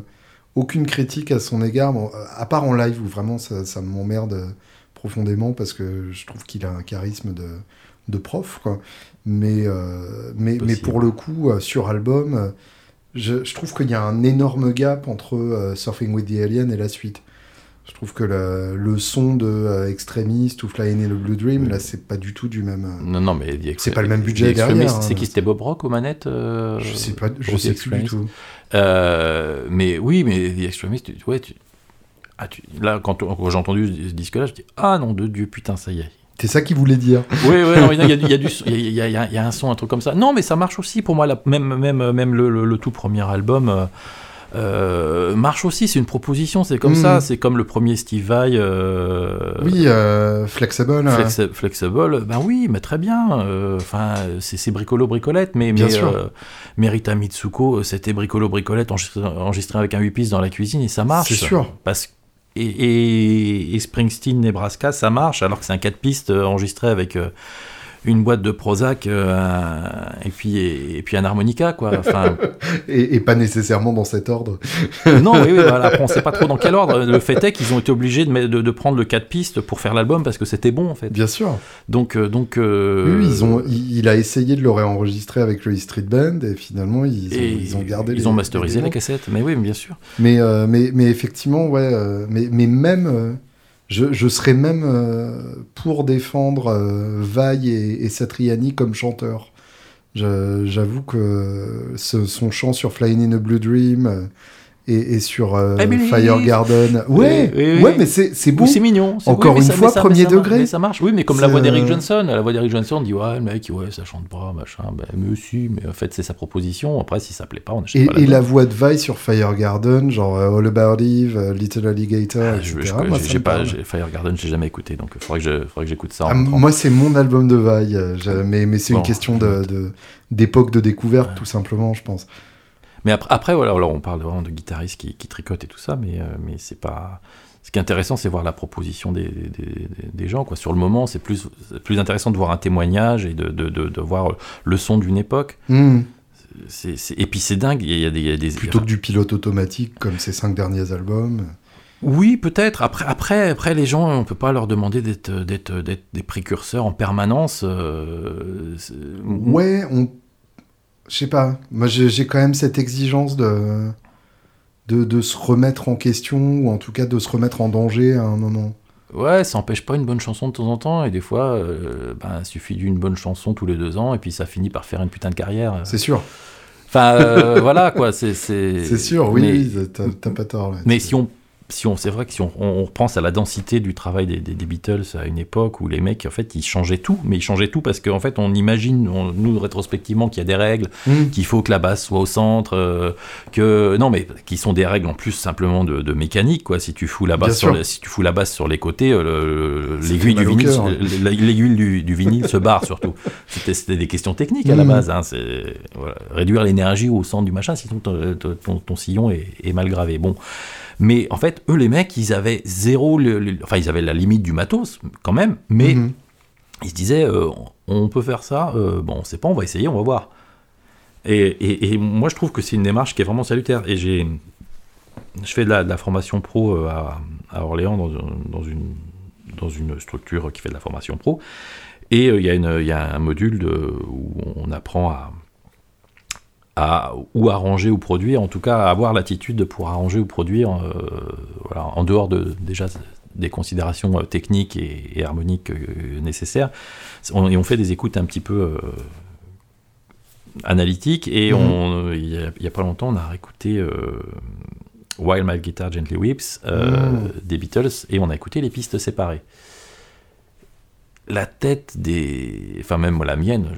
aucune critique à son égard. À part en live où vraiment ça, ça m'emmerde profondément parce que je trouve qu'il a un charisme de de prof, quoi. Mais, euh, mais, mais, pour le coup, euh, sur album, euh, je, je, trouve qu'il y a un énorme gap entre Surfing with the Alien et la suite. Je trouve que le, le son de Extremist ou Flying in the Blue Dream, là, c'est pas du tout du même. Non, non, mais c'est pas le même budget derrière. C'est qui hein. C'était Bob Rock aux manettes Je sais pas, je sais plus du tout. mais oui, mais The Extremist, ouais, tu, ah, tu, là, quand, quand j'ai entendu ce disque-là, je dis Ah non, de Dieu, putain, ça y est, c'est ça qu'il voulait dire. Oui, oui, il y, a, y, y, a, y, a, un son, un truc comme ça. Non, mais ça marche aussi pour moi. même même, même le, le, tout premier album euh, euh, marche aussi. C'est une proposition, c'est comme ça. Hmm. C'est comme le premier Steve Vai. Euh, oui, Flexible. flexible, ben oui, mais très bien. Enfin, c'est bricolo bricolette, mais mais, mais, Rita Mitsuko, c'était bricolo bricolette enregistré, avec un 8 pistes dans la cuisine et ça marche. C'est sûr. Parce et, Springsteen, Nebraska, ça marche, alors que c'est un 4 pistes enregistré avec une boîte de Prozac euh, et puis et, puis un harmonica quoi. Enfin, *laughs* et, pas nécessairement dans cet ordre. non, oui, oui voilà, après on sait pas trop dans quel ordre. Le fait est qu'ils ont été obligés de, de, de, prendre le 4 pistes pour faire l'album parce que c'était bon en fait. Bien sûr. Donc euh, donc. Euh, oui, ils ont, il, a essayé de le réenregistrer avec le E Street Band et finalement ils ont, ils ont gardé. Ils ont masterisé la cassette, mais oui, bien sûr. Mais mais mais effectivement ouais, mais mais même je, serais même euh, pour défendre euh, Vaille et, Satriani comme chanteurs. J'avoue que son chant sur Flying in a Blue Dream euh, et, sur euh, Fire Garden. Ouais, ouais, mais c'est beau. C'est mignon. Encore une fois, premier degré. Mais ça marche. Oui, mais comme la voix d'Eric Johnson. La voix d'Eric Johnson, on dit ouais, le mec, ouais, ça chante pas, machin. Ben, mais si, mais en fait, c'est sa proposition. Après, si ça plaît pas, on achète et, pas. Et la voix de Vi sur Fire Garden, genre euh, All About Eve, euh, Little Alligator, ah, etc. Je, j'ai pas, Fire Garden, j'ai jamais écouté, donc il faudrait que j'écoute ça. Ah, moi, c'est mon album de Vi, mais, mais c'est une question de d'époque de, découverte, tout simplement, je pense. Mais après, après voilà, alors on parle vraiment de guitaristes qui, qui tricotent et tout ça, mais, euh, mais c'est pas. Ce qui est intéressant, c'est voir la proposition des, des, des, gens. Quoi. Sur le moment, c'est plus, plus intéressant de voir un témoignage et de, de, de, voir le son d'une époque. Hmm. Et puis c'est dingue, il y a des, des... Plutôt que du pilote automatique comme ces cinq derniers albums. Oui, peut-être. Après, après, après, les gens, on peut pas leur demander d'être, d'être, d'être des précurseurs en permanence. Euh, ouais, on je sais pas. Moi, j'ai quand même cette exigence de, de, de, se remettre en question, ou en tout cas de se remettre en danger à un moment. Ouais, ça empêche pas une bonne chanson de temps en temps, et des fois, euh, ben, il suffit d'une bonne chanson tous les deux ans, et puis ça finit par faire une putain de carrière. C'est sûr. Enfin, euh, *laughs* voilà, quoi, c'est... C'est sûr, oui, t'as pas tort. Là, mais si on si on, c'est vrai que si on, on, repense à la densité du travail des, des, Beatles à une époque où les mecs, en fait, ils changeaient tout, mais ils changeaient tout parce qu'en fait, on imagine, nous, rétrospectivement, qu'il y a des règles, mmh. qu'il faut que la basse soit au centre, euh, que, non, mais qui sont des règles en plus simplement de, de mécanique, quoi. Si tu fous la basse, sur, si tu fous la basse sur les côtés, euh, l'aiguille du vinyle, hein. l'aiguille du, du, vinyle se barre *laughs* surtout. C'était des questions techniques à la mmh. base, hein, c'est voilà, réduire l'énergie au centre du machin, sinon ton, ton, ton sillon est, est mal gravé. Bon. Mais en fait, eux, les mecs, ils avaient zéro. enfin, ils avaient la limite du matos, quand même, mais mhm. ils se disaient euh, on peut faire ça, euh, bon, on sait pas, on va essayer, on va voir. Et, moi, je trouve que c'est une démarche qui est vraiment salutaire. Et j'ai. Je fais de la, formation pro euh, à, Orléans dans, une, dans une structure qui fait de la formation pro. Et il y, y, a un module de, où on apprend à, à ou arranger ou produire, en tout cas avoir l'attitude pour arranger ou produire, euh, voilà, en dehors de déjà des considérations euh, techniques et, harmoniques euh, nécessaires. On, et on fait des écoutes un petit peu analytiques. Et mhm. il n'y a, pas longtemps, on a écouté While My Guitar Gently Weeps mhm. des Beatles et on a écouté les pistes séparées la tête des. Enfin, même la mienne,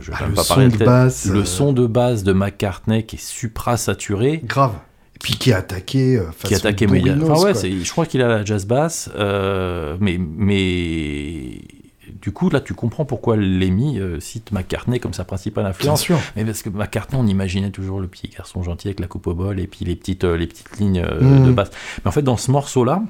je ne vais ah, pas parler de, tête. le euh, son de base de McCartney qui est supra-saturé. Grave. Et puis qui est attaqué. Euh, qui est attaqué Enfin, ouais, je crois qu'il a la jazz basse. Euh, mais, mais. Du coup, là, tu comprends pourquoi Lemmy cite McCartney comme sa principale influence. Bien sûr. Mais parce que McCartney, on imaginait toujours le petit garçon gentil avec la coupe au bol et puis les petites, les petites lignes de mm. basse. Mais en fait, dans ce morceau-là,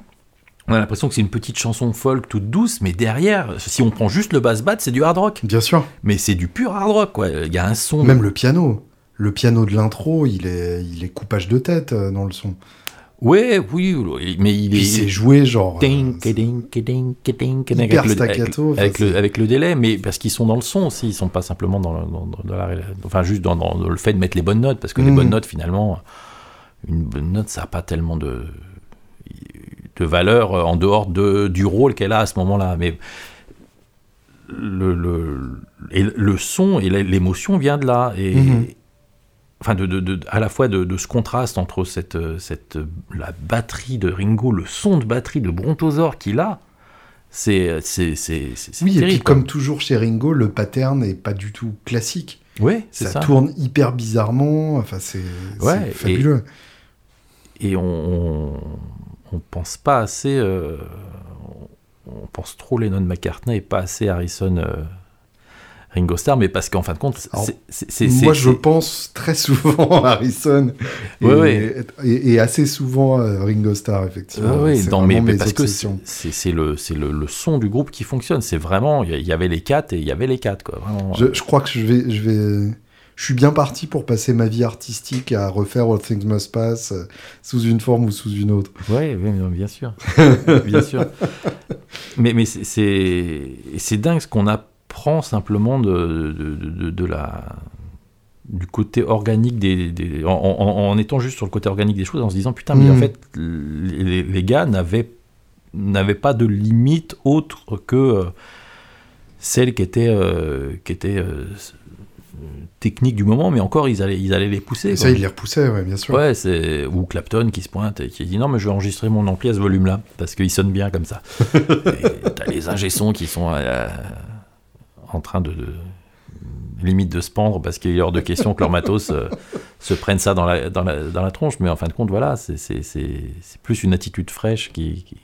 on a l'impression que c'est une petite chanson folk toute douce, mais derrière, si on prend juste le bass bat, c'est du hard rock. Bien sûr. Mais c'est du pur hard rock, quoi. Il y a un son. Même le piano. Le piano de l'intro, il est, il est coupage de tête euh, dans le son. Ouais, oui, mais il est. c'est joué genre. Ding, ding, ding, avec, le, avec, le, avec le délai, mais parce qu'ils sont dans le son aussi, ils sont pas simplement dans, dans, dans la, enfin juste dans, dans, le fait de mettre les bonnes notes, parce que les mm. bonnes notes finalement, une bonne note ça n'a pas tellement de de valeur euh, en dehors de, du rôle qu'elle a à ce moment-là. Mais le, le, et le son et l'émotion vient de là. Et, mhm. Enfin, de, de, à la fois de, ce contraste entre cette, cette, la batterie de Ringo, le son de batterie de Brontosaur qu'il a, c'est Oui, et puis comme toujours chez Ringo, le pattern n'est pas du tout classique. Oui, ça, ça. tourne hyper bizarrement. Enfin, c'est fabuleux. Et, et on, on pense pas assez. Euh, on pense trop Lennon McCartney et pas assez Harrison. Euh, Ringo Starr, mais parce qu'en fin de compte, c'est. Moi, je pense très souvent à Harrison et, et, assez souvent à Ringo Starr, effectivement. Oui, mais, mais parce que c'est le, le, le, son du groupe qui fonctionne. C'est vraiment, il y avait les quatre et il y avait les quatre, quoi. Vraiment. Je, je, crois que je vais, je vais, je suis bien parti pour passer ma vie artistique à refaire All Things Must Pass euh, sous une forme ou sous une autre. Oui, bien sûr. *laughs* bien sûr. Mais, mais c'est dingue ce qu'on apprend simplement de, de, de, la du côté organique des, en, étant juste sur le côté organique des choses en se disant putain mais en mm. fait les, les gars n'avaient n'avaient pas de limite autre que euh, celle qui était euh, qui était technique du moment, mais encore, ils allaient, ils allaient les pousser. ça, ils les repoussaient, ouais, bien sûr. Ouais, c'est... Ou Clapton qui se pointe et qui dit non, mais je vais enregistrer mon ampli à ce volume-là, parce qu'il sonne bien comme ça. *laughs* t'as les ingé qui sont euh, en train de, limite de se pendre parce qu'il est hors de question que leur matos euh, *laughs* se prenne ça dans la, dans, la, dans la tronche, mais en fin de compte, voilà, c'est, c'est, c'est, plus une attitude fraîche qui qui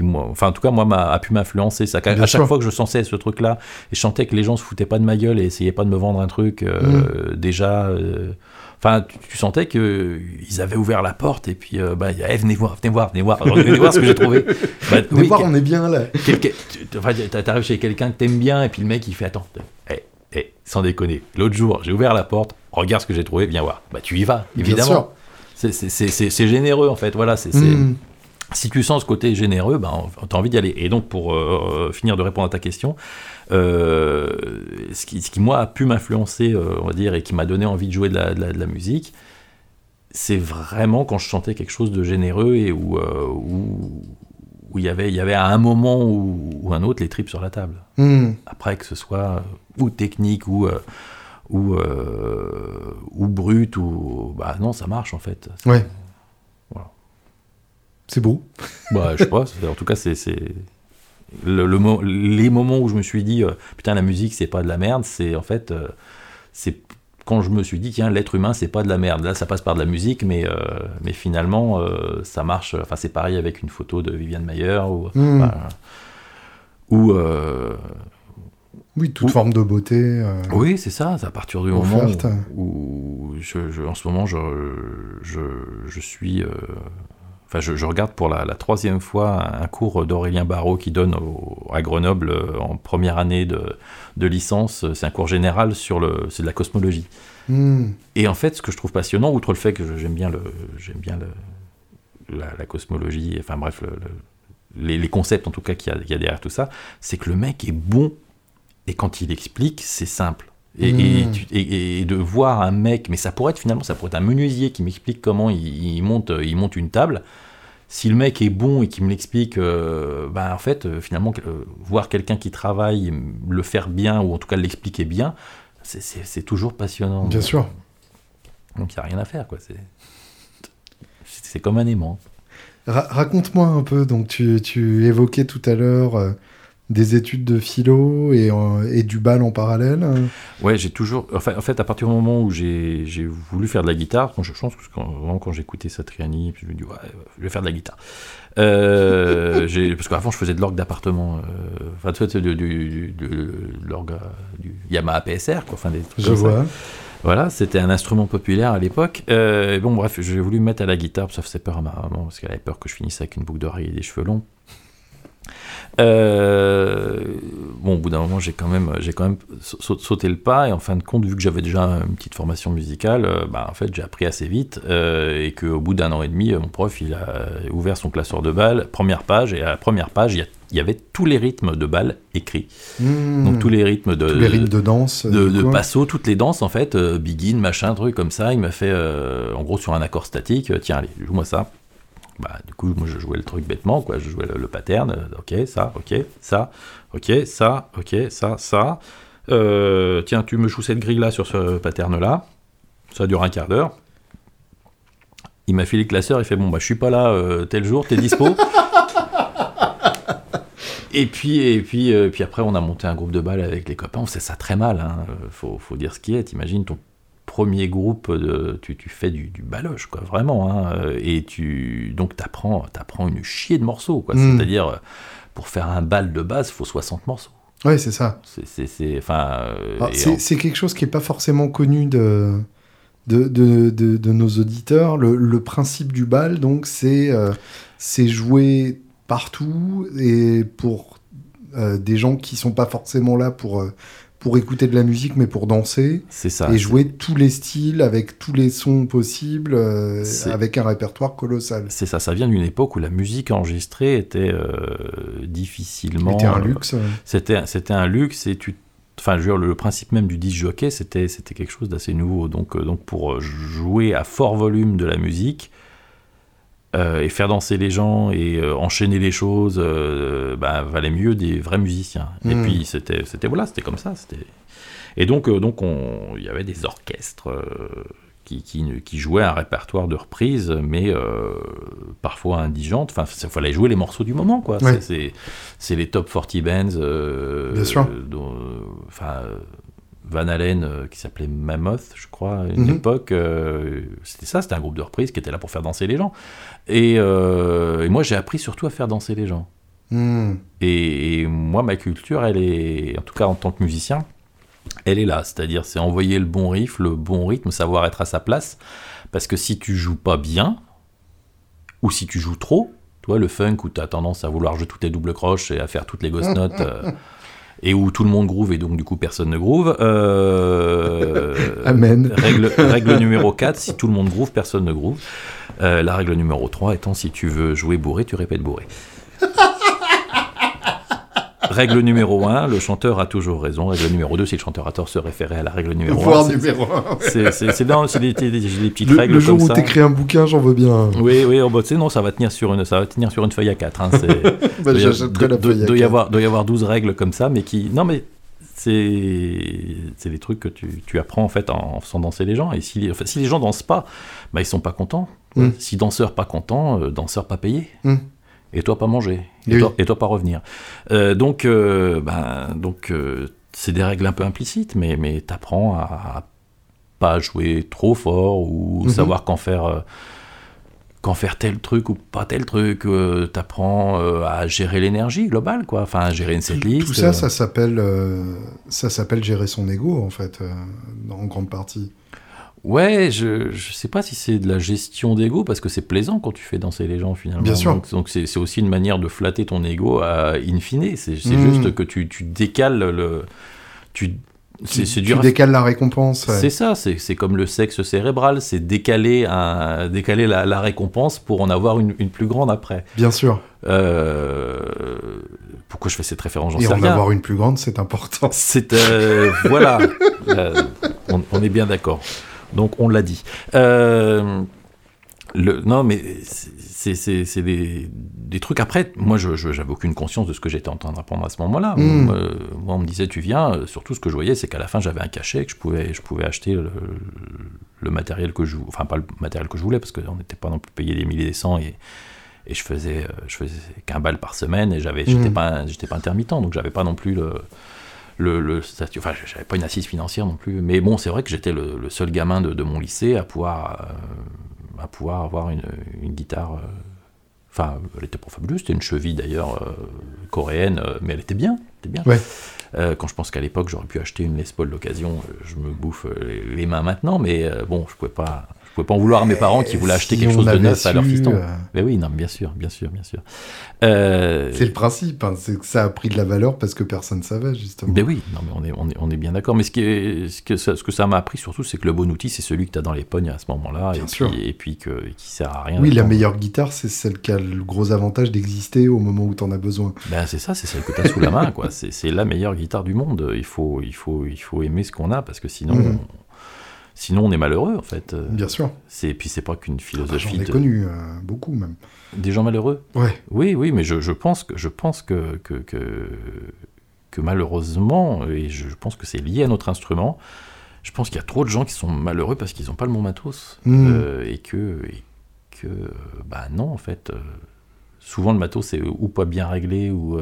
moi, enfin en tout cas moi a, pu m'influencer. Ça, à chaque fois que je sensais ce truc-là et je sentais que les gens se foutaient pas de ma gueule et essayaient pas de me vendre un truc euh, mm. déjà. Euh, enfin, tu, sentais que ils avaient ouvert la porte et puis euh, bah, eh, venez voir, venez voir, venez voir, venez voir ce que j'ai trouvé. *laughs* Bah, venez voir, on est bien là. T'arrives chez quelqu'un que t'aimes bien et puis le mec il fait attends, eh, eh, sans déconner. L'autre jour, j'ai ouvert la porte, regarde ce que j'ai trouvé, viens voir. Bah tu y vas, évidemment. C'est généreux en fait, voilà, c'est. Mm si tu sens ce côté généreux, ben, tu as envie d'y aller. Et donc, pour euh, finir de répondre à ta question, euh, ce, qui, ce, qui, moi, a pu m'influencer, euh, on va dire, et qui m'a donné envie de jouer de la, de la, musique, c'est vraiment quand je chantais quelque chose de généreux et où, où, où il, y avait, il y avait à un moment ou, un autre les tripes sur la table. Hmm. Après, que ce soit ou technique ou ou, ou brut ou bah non ça marche en fait ouais c'est beau. Bah, je sais pas. En tout cas, c'est le, les moments où je me suis dit euh, putain la musique c'est pas de la merde. C'est en fait euh, c'est quand je me suis dit tiens l'être humain c'est pas de la merde. Là ça passe par de la musique, mais euh, mais finalement ça marche. Enfin c'est pareil avec une photo de Viviane Mayer ou hmm. ou oui, toute forme de beauté. Oui, c'est ça. À partir du moment où, je, en ce moment, je, je, je suis Enfin, je, regarde pour la, troisième fois un cours d'Aurélien Barraud qui donne à Grenoble euh, en première année de, licence. C'est un cours général sur le, c'est de la cosmologie. Hmm. Et en fait, ce que je trouve passionnant, outre le fait que j'aime bien le, j'aime bien le, la, cosmologie, enfin bref, les, concepts en tout cas qu'il y, y, a derrière tout ça, c'est que le mec est bon et quand il explique, c'est simple. Hmm. Et, de voir un mec, mais ça pourrait être finalement, ça pourrait être un menuisier qui m'explique comment il, monte, il monte une table. Si le mec est bon et qu'il me l'explique, euh, ben en fait, euh, finalement, euh, voir quelqu'un qui travaille, le faire bien, ou en tout cas l'expliquer bien, c'est toujours passionnant. Bien sûr. Donc il n'y a rien à faire, quoi. C'est comme un aimant. Raconte-moi un peu, donc tu, tu évoquais tout à l'heure des études de philo et, et du bal en parallèle? Ouais, j'ai toujours. Enfin, en fait, à partir du moment où j'ai voulu faire de la guitare, quand je pense que quand, quand j'écoutais Satriani, puis je me dis, ouais, je vais faire de la guitare. Euh, parce qu'avant, je faisais de l'orgue d'appartement. Euh, enfin, tu sais, de, de, l'orgue du Yamaha PSR, quoi. Enfin, des trucs je vois. Voilà, c'était un instrument populaire à l'époque. Euh, bon, bref, j'ai voulu me mettre à la guitare, ça faisait peur à ma maman, parce qu'elle avait peur que je finisse avec une boucle d'oreille et des cheveux longs. Euh, bon, au bout d'un moment, j'ai quand même, j'ai quand même sauté le pas et en fin de compte, vu que j'avais déjà une petite formation musicale, euh, bah, en fait, j'ai appris assez vite euh, et qu'au bout d'un an et demi, mon prof, il a ouvert son classeur de balles, première page, et à la première page, il y, avait tous les rythmes de balles écrits. Mmh. Donc tous les rythmes de, tous les rythmes de danse, de, de passo, toutes les danses en fait, begin, machin, truc comme ça. Il m'a fait, en gros, sur un accord statique, tiens, allez, joue-moi ça. Bah, du coup, moi, je jouais le truc bêtement, quoi. Je jouais le, pattern. Euh, ok, ça, ok, ça, ok, ça, ok, ça, ça. Euh, tiens, tu me joues cette grille-là sur ce pattern-là. Ça dure un quart d'heure. Il m'a filé le classeur, il fait Bon, bah, je suis pas là euh, tel jour, t'es dispo *laughs* Et puis, et puis, puis après, on a monté un groupe de balles avec les copains. On sait ça très mal. Hein. Faut, faut, dire ce qui est. T'imagines ton premier groupe, de, tu, tu fais du, du, baloche, quoi, vraiment. Hein, euh, et tu, donc, tu apprends, apprends, une chier de morceaux, quoi. Hmm. C'est-à-dire, pour faire un bal de base, il faut 60 morceaux. Ouais, c'est ça. C'est, enfin, ah, c'est, quelque chose qui n'est pas forcément connu de, de, de, de, nos auditeurs. Le, le, principe du bal, donc, c'est, c'est jouer partout et pour des gens qui sont pas forcément là pour pour écouter de la musique, mais pour danser. C'est ça. Et jouer tous les styles avec tous les sons possibles, euh, avec un répertoire colossal. C'est ça. Ça vient d'une époque où la musique enregistrée était euh, difficilement. C'était un luxe. c'était c'était un luxe et tu. Enfin, je veux dire, le principe même du disc jockey, c'était c'était quelque chose d'assez nouveau. Donc euh, donc pour jouer à fort volume de la musique euh, et faire danser les gens et euh, enchaîner les choses, euh, bah, valait mieux des vrais musiciens. Et hmm. puis c'était, c'était voilà, c'était comme ça. C'était... Et donc, donc il y avait des orchestres qui, qui, qui, jouaient un répertoire de reprises, mais parfois indigentes. Enfin, il fallait jouer les morceaux du moment, quoi. C'est, c'est, les top 40 bands. Bien sûr. Enfin Van Halen euh, qui s'appelait Mammoth, je crois, à une mhm. époque. Euh, c'était ça, c'était un groupe de reprise qui était là pour faire danser les gens. Et, euh, moi, j'ai appris surtout à faire danser les gens. Hmm. Et, moi, ma culture, elle est, en tout cas en tant que musicien, elle est là. C'est-à-dire, c'est envoyer le bon riff, le bon rythme, savoir être à sa place. Parce que si tu joues pas bien, ou si tu joues trop, toi, le funk où tu as tendance à vouloir jouer toutes tes doubles croches et à faire toutes les ghost *laughs* notes. Et où tout le monde groove et donc du coup personne ne groove. Euh, *laughs* Amen. Règle, règle *laughs* numéro 4, si tout le monde groove, personne ne groove. Euh, la règle numéro 3 étant si tu veux jouer bourré, tu répètes bourré. Règle numéro 1, le chanteur a toujours raison. Règle numéro 2, si le chanteur a tort, se référer à la règle numéro 1. numéro 1. C'est dans des, des, des, petites le, règles le jour où tu écris un bouquin, j'en veux bien. Oui, oui, oh, bah, non, ça va, tenir sur une, ça va tenir sur une feuille à 4. Hein, *laughs* bah, J'achèterai la feuille à 4. Doit y, avoir, doit y avoir 12 règles comme ça, mais qui... Non, mais c'est des trucs que tu, tu, apprends en fait en, faisant danser les gens. Et si, enfin, si les gens dansent pas, bah, ils sont pas contents. Mm. Si danseur pas content, euh, danseur pas payé. Mm et toi pas manger, et, toi, pas revenir. Euh, donc, euh, ben, donc euh, c'est des règles un peu implicites, mais, mais tu apprends à, pas jouer trop fort ou mhm. savoir quand faire, quand faire tel truc ou pas tel truc. tu apprends à gérer l'énergie globale, quoi. Enfin, à gérer une setlist. Tout ça, ça s'appelle, ça s'appelle gérer son ego, en fait, en grande partie. Ouais, je ne sais pas si c'est de la gestion d'ego, parce que c'est plaisant quand tu fais danser les gens finalement. Bien sûr. Donc c'est aussi une manière de flatter ton ego à in fine. C'est hmm. juste que tu, tu, décales le. Tu, tu, tu décales la récompense. C'est ça, c'est comme le sexe cérébral, c'est décaler, un, décaler la, la, récompense pour en avoir une, une, plus grande après. Bien sûr. Euh, pourquoi je fais cette référence Et en avoir une plus grande, c'est important. C'est euh, voilà, euh, on, on, est bien d'accord. Donc on l'a dit. Euh, le, non, mais c'est des, des, trucs. Après, moi, je j'avais aucune conscience de ce que j'étais en train d'apprendre à ce moment-là. Hmm. Euh, moi, on me disait, tu viens. Euh, surtout, ce que je voyais, c'est qu'à la fin, j'avais un cachet, que je pouvais, je pouvais acheter le, le, matériel que je Enfin, pas le matériel que je voulais, parce qu'on n'était pas non plus payé des milliers des cents. Et, et je faisais, je faisais qu'un bal par semaine. Et j'avais, j'étais hmm. pas, pas intermittent, donc j'avais pas non plus le le, le enfin j'avais pas une assise financière non plus mais bon c'est vrai que j'étais le, seul gamin de, mon lycée à pouvoir euh, à pouvoir avoir une, guitare euh, enfin elle était pas fabuleuse c'était une cheville d'ailleurs euh, coréenne mais elle était bien était bien. Quand je pense qu'à l'époque j'aurais pu acheter une Les Paul d'occasion je me bouffe les mains maintenant mais bon je pouvais pas je pouvais pas en vouloir à mes parents qui voulaient acheter quelque chose de neuf à leur fiston. Euh, mais oui, non, bien sûr, bien sûr, bien sûr. Euh, c'est le principe, hein, c'est que ça a pris de la valeur parce que personne ne savait, justement. Mais oui, non, mais on est, on est, on est bien d'accord. Mais ce, qui ce, que ça, ce que ça m'a appris surtout, c'est que le bon outil, c'est celui que tu as dans les pognes à ce moment-là. Et, sûr. Puis, et puis que, qui sert à rien. Oui, la meilleure guitare, c'est celle qui a le gros avantage d'exister au moment où tu en as besoin. Ben, c'est ça, c'est celle que tu as sous la main, quoi. C'est la meilleure guitare du monde. Il faut, il faut, il faut aimer ce qu'on a parce que sinon. Mhm. Sinon, on est malheureux, en fait. Bien sûr. C'est puis c'est pas qu'une philosophie. J'en ai connu euh, beaucoup même. Des gens malheureux. Ouais. Oui, oui, mais je, je pense que je pense que que, que, que malheureusement, et je pense que c'est lié à notre instrument. Je pense qu'il y a trop de gens qui sont malheureux parce qu'ils n'ont pas le bon matos hmm. euh, et que et que bah non en fait. Euh, souvent le matos c'est ou pas bien réglé ou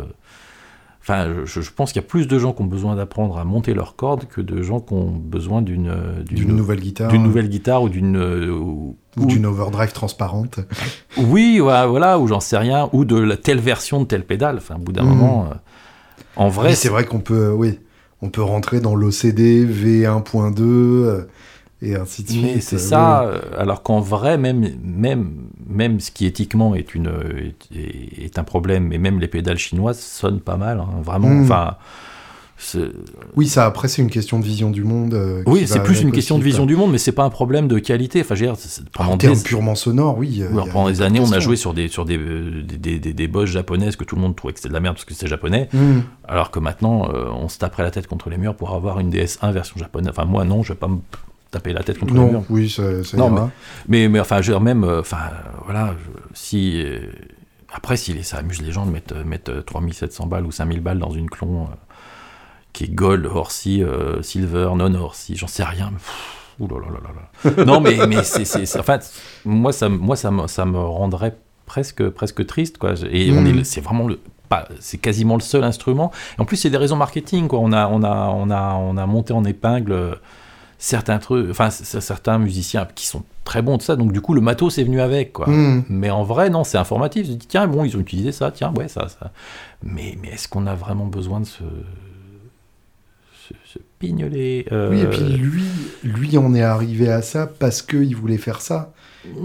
Enfin, je, pense qu'il y a plus de gens qui ont besoin d'apprendre à monter leurs cordes que de gens qui ont besoin d'une d'une nouvelle guitare, d'une nouvelle guitare ou d'une ou, d'une overdrive transparente. *laughs* Oui, voilà, ou j'en sais rien, ou de la telle version de telle pédale. Enfin, au bout d'un hmm. moment. Euh, En vrai, c'est vrai qu'on peut, oui, on peut rentrer dans l'OCD V1.2 et ainsi de suite. C'est ça, alors qu'en vrai, même, même, même ce qui éthiquement est, une, est, un problème, mais même les pédales chinoises sonnent pas mal, hein, vraiment. Hmm. Enfin. Oui, ça après c'est une question de vision du monde. Euh, oui, c'est plus une question de vision du monde, mais c'est pas un problème de qualité. Enfin, dire, pendant des... purement sonore, oui. pendant des années, on a joué sur des sur des des, des, des, japonaises que tout le monde trouvait que c'était de la merde parce que c'était japonais, hmm. alors que maintenant euh, on se taperait la tête contre les murs pour avoir une DS1 version japonaise. Enfin, moi non, je vais pas me taper la tête contre non, les murs. Oui, c'est non, mais, mais, enfin, je veux dire, même, euh, enfin, voilà, si après, si ça amuse les gens de mettre, mettre 3700 balles ou 5000 balles dans une clon qui est gold, horsey, euh, silver, non horsey, j'en sais rien. Ouh là là là là. *laughs* non, mais, mais c'est, en fait, moi, ça, moi ça, me, ça me rendrait presque, presque triste. Quoi. Et on est, c'est vraiment le, c'est quasiment le seul instrument. en plus, c'est des raisons marketing. Quoi. On, a, on, a, on, a, on a monté en épingle certains trucs, enfin certains musiciens qui sont très bons de ça. Donc du coup, le matos est venu avec, quoi. Hmm. Mais en vrai, non, c'est informatif. Je dis tiens, bon, ils ont utilisé ça, tiens, ouais, ça, ça. Mais, mais est-ce qu'on a vraiment besoin de ce se, pignoler. Euh, oui, et puis lui, lui en est arrivé à ça parce qu'il voulait faire ça.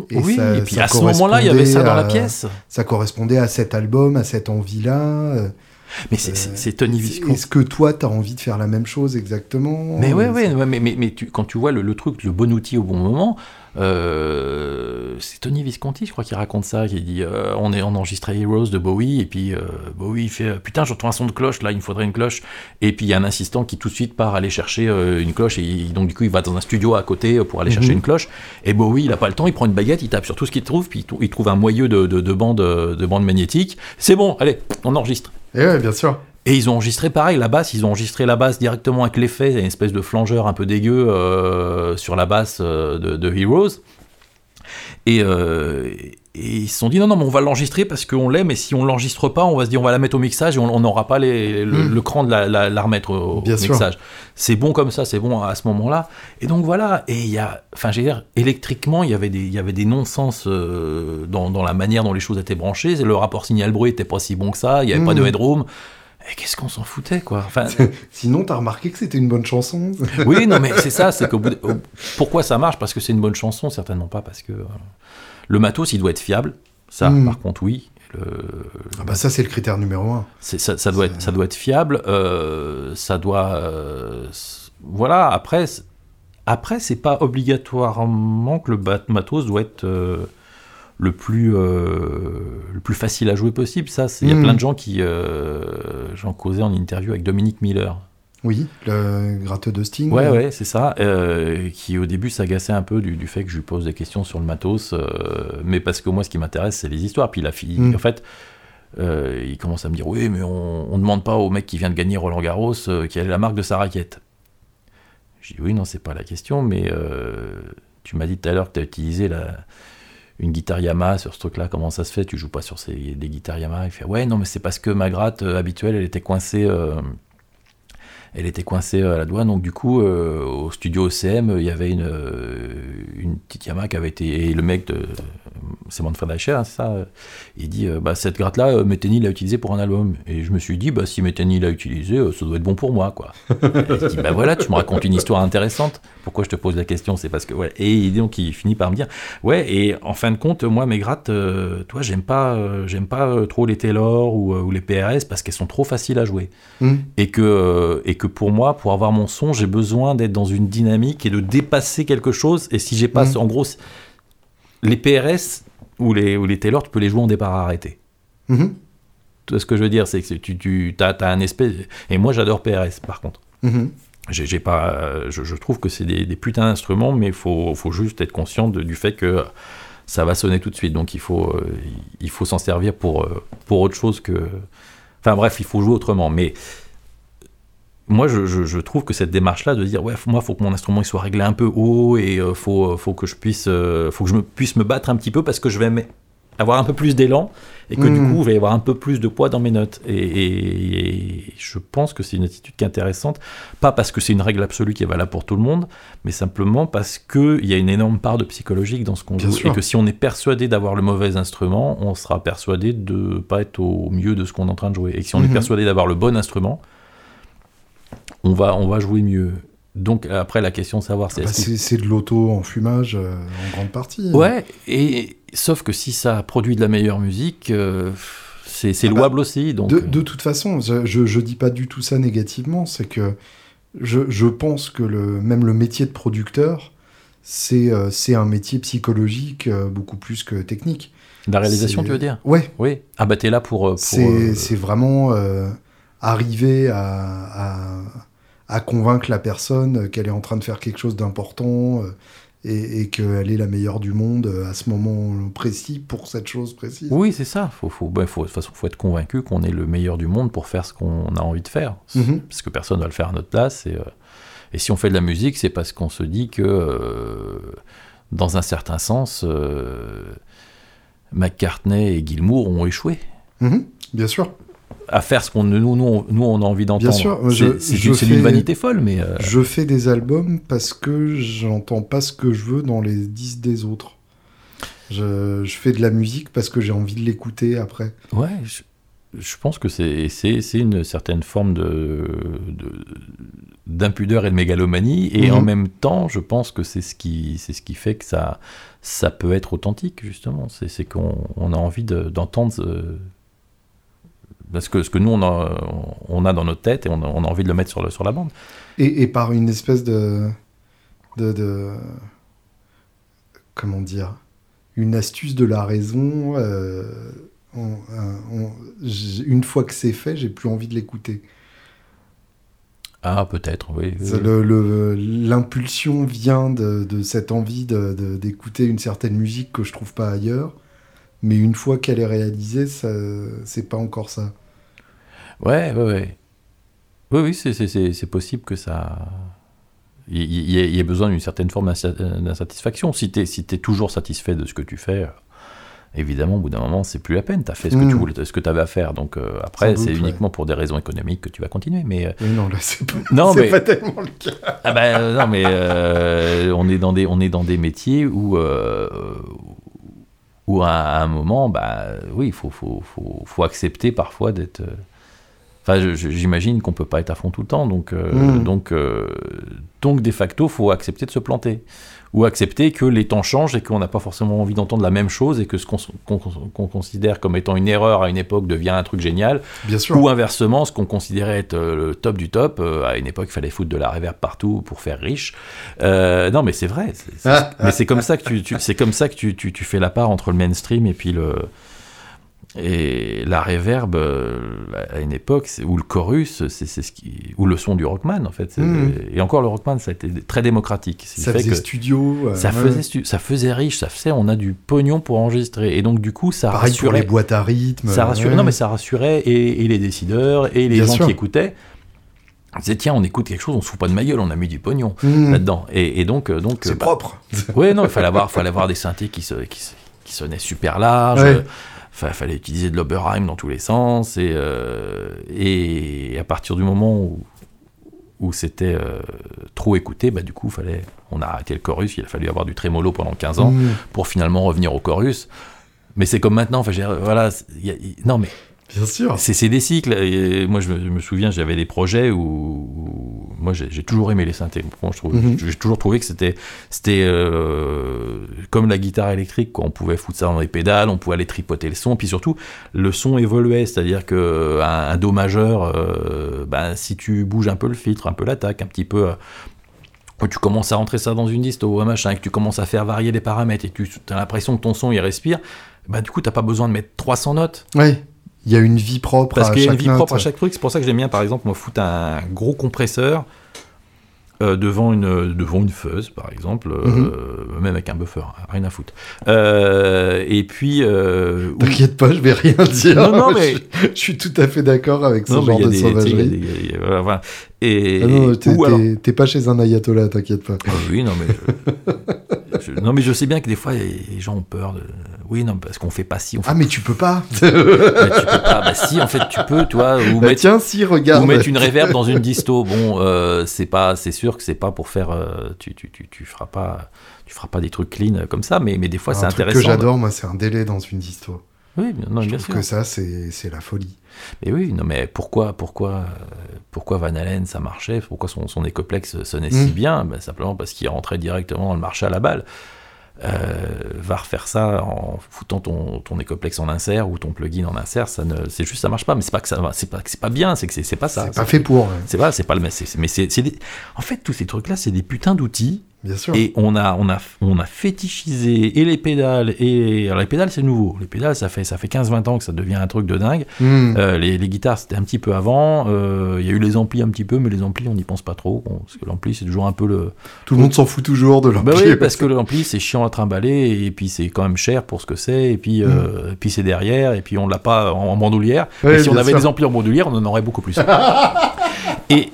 Et oui, et puis à ce moment-là, il y avait ça dans la pièce. Ça correspondait à cet album, à cette envie-là. Mais c'est Tony Visconti. Est-ce que toi, tu as envie de faire la même chose exactement Mais ouais, ouais, mais, mais, mais tu, quand tu vois le, le, truc, le bon outil au bon moment, euh, c'est Tony Visconti, je crois, qui raconte ça, qui dit euh, on, est, on enregistrait Heroes de Bowie, et puis euh, Bowie fait putain, j'entends un son de cloche, là, il me faudrait une cloche. Et puis il y a un assistant qui tout de suite part aller chercher une cloche, et donc du coup, il va dans un studio à côté pour aller chercher mhm. une cloche. Et Bowie, il a pas le temps, il prend une baguette, il tape sur tout ce qu'il trouve, puis il, trouve un moyeu de, de, de bande, de bande magnétique. C'est bon, allez, on enregistre. Et ouais, bien sûr. Et ils ont enregistré pareil, la basse, ils ont enregistré la basse directement avec l'effet, une espèce de flangeur un peu dégueu sur la basse de, de Heroes. Euh, et, ils se sont dit non, non, mais on va l'enregistrer parce qu'on l'aime, et si on l'enregistre pas, on va se dire on va la mettre au mixage et on n'aura pas les, le, hmm. cran de la, la, remettre au, mixage. C'est bon comme ça, c'est bon à, ce moment-là. Et donc voilà, et il y a, enfin, j'ai dire, électriquement, il y avait des, il y avait des non-sens euh, dans, dans, la manière dont les choses étaient branchées. Le rapport signal-bruit était pas si bon que ça, il n'y avait pas de hmm. headroom. Et qu'est-ce qu'on s'en foutait, quoi? Enfin... *laughs* Sinon, t'as remarqué que c'était une bonne chanson Oui, non, mais c'est *laughs* ça, c'est qu'au bout Pourquoi ça marche? Parce que c'est une bonne chanson Certainement pas parce que... Euh, le matos, il doit être fiable. Ça, hmm. par contre, oui. Ah bah ça, c'est le critère numéro un. Ça, ça, doit être, ça doit être fiable. Euh, ça doit... Euh, voilà, après... Après, c'est pas obligatoirement que le matos doit être le plus, euh, le plus facile à jouer possible. Ça, il y a hmm. plein de gens qui. Euh, J'en causais en interview avec Dominique Miller. Oui, le gratteux de Sting. Ouais, ouais, c'est ça. Euh, qui au début s'agaçait un peu du, fait que je lui pose des questions sur le matos. mais parce que moi, ce qui m'intéresse, c'est les histoires. Puis la fille, hmm. en fait. il commence à me dire oui mais on, ne demande pas au mec qui vient de gagner Roland Garros quelle est la marque de sa raquette. Je dis oui non c'est pas la question mais tu m'as dit tout à l'heure que tu as utilisé la, une guitare Yamaha sur ce truc-là, comment ça se fait? Tu joues pas sur ces, des guitares Yamaha? Il fait ouais, non, mais c'est parce que ma gratte euh, habituelle, elle était coincée. Euh, elle était coincée à la douane, donc du coup, euh, au studio OCM, il y avait une, une petite Yamaha qui avait été. Et le mec de, c'est Manfred Eicher, hein, ça. Euh, il dit euh, bah, cette gratte-là, euh, Metheny l'a utilisée pour un album. Et je me suis dit bah, si Metheny l'a utilisée, ça doit être bon pour moi. quoi. *laughs* je dis bah voilà, tu me racontes une histoire intéressante. Pourquoi je te pose la question? C'est parce que. Ouais. Et donc il finit par me dire ouais, et en fin de compte, moi, mes grattes, toi, j'aime pas, j'aime pas trop les Taylor ou, les PRS parce qu'elles sont trop faciles à jouer. Hmm. Et, que, et que pour moi, pour avoir mon son, j'ai besoin d'être dans une dynamique et de dépasser quelque chose. Et si j'ai pas, hmm. en gros, les PRS ou les, ou les Taylor, tu peux les jouer en départ arrêté. Mm ce que je veux dire, c'est que tu, tu as, un espèce. Et moi, j'adore PRS, par contre. Mhm. J'ai pas, je, trouve que c'est des, des, putains d'instruments, mais il faut, faut, juste être conscient du fait que ça va sonner tout de suite. Donc il faut, euh, il faut s'en servir pour, euh, pour autre chose que. Enfin bref, il faut jouer autrement. Mais moi, je, trouve que cette démarche-là de dire, ouais, moi, faut que mon instrument il soit réglé un peu haut et euh, faut, euh, faut que je puisse, euh, faut que je me, puisse me battre un petit peu parce que je vais avoir un peu plus d'élan et que du Mm. coup, il va y avoir un peu plus de poids dans mes notes. Et, et- et je pense que c'est une attitude qui est intéressante, pas parce que c'est une règle absolue qui est valable pour tout le monde, mais simplement parce qu'il y a une énorme part de psychologique dans ce qu'on joue. sûr. Et que si on est persuadé d'avoir le mauvais instrument, on sera persuadé de pas être au mieux de ce qu'on est en train de jouer. Et si on Mhm. est persuadé d'avoir le bon instrument, on va, on va jouer mieux. Donc après, la question de savoir, c'est Bah, c'est c'est de l'auto-enfumage euh, en grande partie. Ouais, et sauf que si ça produit de la meilleure musique, euh, c'est Ah bah, louable aussi. Donc, De, euh, de toute façon, je, je, je dis pas du tout ça négativement, c'est que je, je pense que le, même le métier de producteur, c'est euh, c'est un métier psychologique beaucoup plus que technique. la réalisation, tu veux dire? Ouais, Oui. Ah bah t'es là pour. pour, c'est vraiment arriver à, à, à convaincre la personne qu'elle est en train de faire quelque chose d'important euh, et, et qu'elle est la meilleure du monde euh, à ce moment précis pour cette chose précise. Oui, c'est ça. Faut, faut, bah, faut, de toute façon, faut être convaincu qu'on est le meilleur du monde pour faire ce qu'on a envie de faire. Mhm. Parce que personne va le faire à notre place. Et, euh, et si on fait de la musique, c'est parce qu'on se dit que, euh, dans un certain sens, euh, McCartney et Gilmour ont échoué Mhm, bien sûr. À faire ce qu'on nous, nous, on- nous, on a envie d'entendre. sûr, C'est- fais- vanité folle, mais. euh, Je fais des albums parce que j'entends pas ce que je veux dans les disques des autres. Je, je fais de la musique parce que j'ai envie de l'écouter après. Ouais, je, je pense que c'est une certaine forme de de- d'impudeur et de mégalomanie, et Mhm. en même temps, je pense que c'est ce qui c'est ce qui fait que ça ça peut être authentique justement. C'est qu'on on a envie de- d'entendre ce, parce que ce que nous on a on a dans notre tête et on a, on a envie de le mettre sur le, sur la bande. Et, et par une espèce de, de, de- Comment dire Une astuce de la raison. euh, on- on- une fois que c'est fait, j'ai plus envie de l'écouter. Ah peut-être, oui. L'impulsion vient de, de cette envie d'écouter une certaine musique que je trouve pas ailleurs. Mais une fois qu'elle est réalisée, c'est pas encore ça. Ouais, ouais, ouais. Oui, oui, c'est- possible que ça. Il y, ait- il y ait besoin d'une certaine forme d'insa- d'insatisfaction. Si tu es, si t'es toujours satisfait de ce que tu fais, évidemment, au bout d'un moment, c'est plus la peine. Tu as fait ce que Mm. tu voulais, ce que tu avais à faire. Donc euh, après, c'est uniquement pour des raisons économiques que tu vas continuer. Mais euh, Mais non, là, c'est pas, *laughs* non, mais pas tellement le cas. ah ben, euh, non, mais euh, on est dans des on est dans des métiers où euh, où à, à un moment, bah oui, il faut, faut, faut, faut accepter parfois d'être. Enfin, j'imagine qu'on peut pas être à fond tout le temps, donc euh, Mm. donc euh, donc de facto, faut accepter de se planter ou accepter que les temps changent et qu'on n'a pas forcément envie d'entendre la même chose et que ce qu'on considère comme étant une erreur à une époque devient un truc génial Bien sûr. ou inversement, ce qu'on considérait être euh, le top du top, euh, à une époque, il fallait foutre de la reverb partout pour faire riche. Euh, non, mais c'est vrai. Ah, mais c'est comme ça que tu, tu- c'est comme ça que tu, tu, tu fais la part entre le mainstream et puis le et la reverb euh, à une époque où le chorus, c'est ce qui ou le son du rockman en fait. Mhm. Et encore le rockman, ça a été très démocratique. Ça fait faisait que studio. euh, ça ouais. faisait stu- ça faisait riche, ça faisait on a du pognon pour enregistrer et donc du coup ça Pareil pour rassurait les boîtes à rythme. ça rassurait, ouais. non, mais ça rassurait et, et les décideurs et les Bien gens sûr. qui écoutaient. Ils disaient, tiens, on écoute quelque chose, on se fout pas de ma gueule, on a mis du pognon Mmh. là-dedans. Et, et donc, euh, donc C'est bah, propre. *laughs* ouais, non, il fallait avoir, fallait avoir des synthés qui, se, qui, se- qui sonnaient super large. Ouais. euh, fa- fallait utiliser de l'Oberheim dans tous les sens. Et, euh, et à partir du moment où, où c'était euh, trop écouté, bah, du coup, fallait, on a arrêté le chorus. Il a fallu avoir du trémolo pendant 15 ans Mmh. pour finalement revenir au chorus. Mais c'est comme maintenant. Enfin, voilà. y a- non, mais Bien sûr. c'est des cycles. Et moi, je me, je me souviens, j'avais des projets où, où- moi, j'ai toujours aimé les synthés. Bon, je trouve- Mhm. J'ai toujours trouvé que c'était c'était euh, comme la guitare électrique. Quoi. On pouvait foutre ça dans les pédales, on pouvait aller tripoter le son. Puis surtout, le son évoluait. C'est-à-dire que un, un do majeur, euh, ben, si tu bouges un peu le filtre, un peu l'attaque, un petit peu. euh, quand tu commences à rentrer ça dans une disto, un machin, et que tu commences à faire varier les paramètres et que tu as l'impression que ton son il respire, bah, du coup, t'as pas besoin de mettre 300 notes. Ouais. Il y a une vie propre Parce à qu'il y a une chaque vie note. propre à chaque truc. C'est pour ça que j'aime bien, par exemple, moi, foutre un gros compresseur euh, devant, une, devant une fuzz, par exemple, euh, Mhm. même avec un buffer, hein, rien à foutre. Euh, et puis. euh, T'inquiète pas, je vais rien dire. Non, non, *laughs* mais- je, je suis tout à fait d'accord avec ce Non, mais genre de des- sauvagerie. des- a- voilà, voilà. Et, Ah non, t'es alors- pas chez un ayatollah, t'inquiète pas. Ah oui, non, mais. *laughs* je- non, mais je sais bien que des fois, les gens ont peur de. Oui, non, parce qu'on fait pas ci, on fait Ah, mais tu peux pas. *laughs* Bah, tu peux pas. Bah, si, en fait, tu peux, tu vois, ou Bah, mettre, tiens, si, regarde. ou mettre une reverb dans une disto. Bon, euh, c'est pas, c'est sûr que c'est pas pour faire. euh, tu, tu, tu, tu feras pas, tu feras pas des trucs clean comme ça, mais, mais des fois, c'est intéressant. que j'adore, moi, c'est un délai dans une disto. Oui, non, je bien trouve sûr. que ça, c'est la folie. Mais oui, non, mais pourquoi, pourquoi, pourquoi Van Halen ça marchait? Pourquoi son, son écoplex sonnait si Mm. bien? Ben, Simplement parce qu'il rentrait directement dans le marché à la balle. Euh, va refaire ça en foutant ton, ton écoplex en insert ou ton plugin en insert, ça ne, c'est juste ça marche pas. Mais c'est pas que ça, c'est pas que c'est pas bien, c'est que c'est, pas ça. C'est pas fait pour, ouais. C'est pas, c'est pas le, mais c'est, en fait tous ces trucs là, c'est des putains d'outils bien sûr. et on a, on a, on a fétichisé et les pédales et alors les pédales c'est nouveau. Les pédales ça fait, ça fait 15-20 ans que ça devient un truc de dingue. Hmm. Euh, les, les guitares, c'était un petit peu avant. Euh, Il y a eu les amplis un petit peu, mais les amplis, on n'y pense pas trop. Bon, parce que l'ampli, c'est toujours un peu le. Tout le monde s'en fout toujours de Bah pied. oui, parce que l'ampli, c'est chiant à trimballer, et puis c'est quand même cher pour ce que c'est, et puis, euh, et puis c'est derrière, et puis on l'a pas en, en bandoulière. Ouais, mais si on avait sûr. des amplis en bandoulière, on en aurait beaucoup plus. *laughs* et,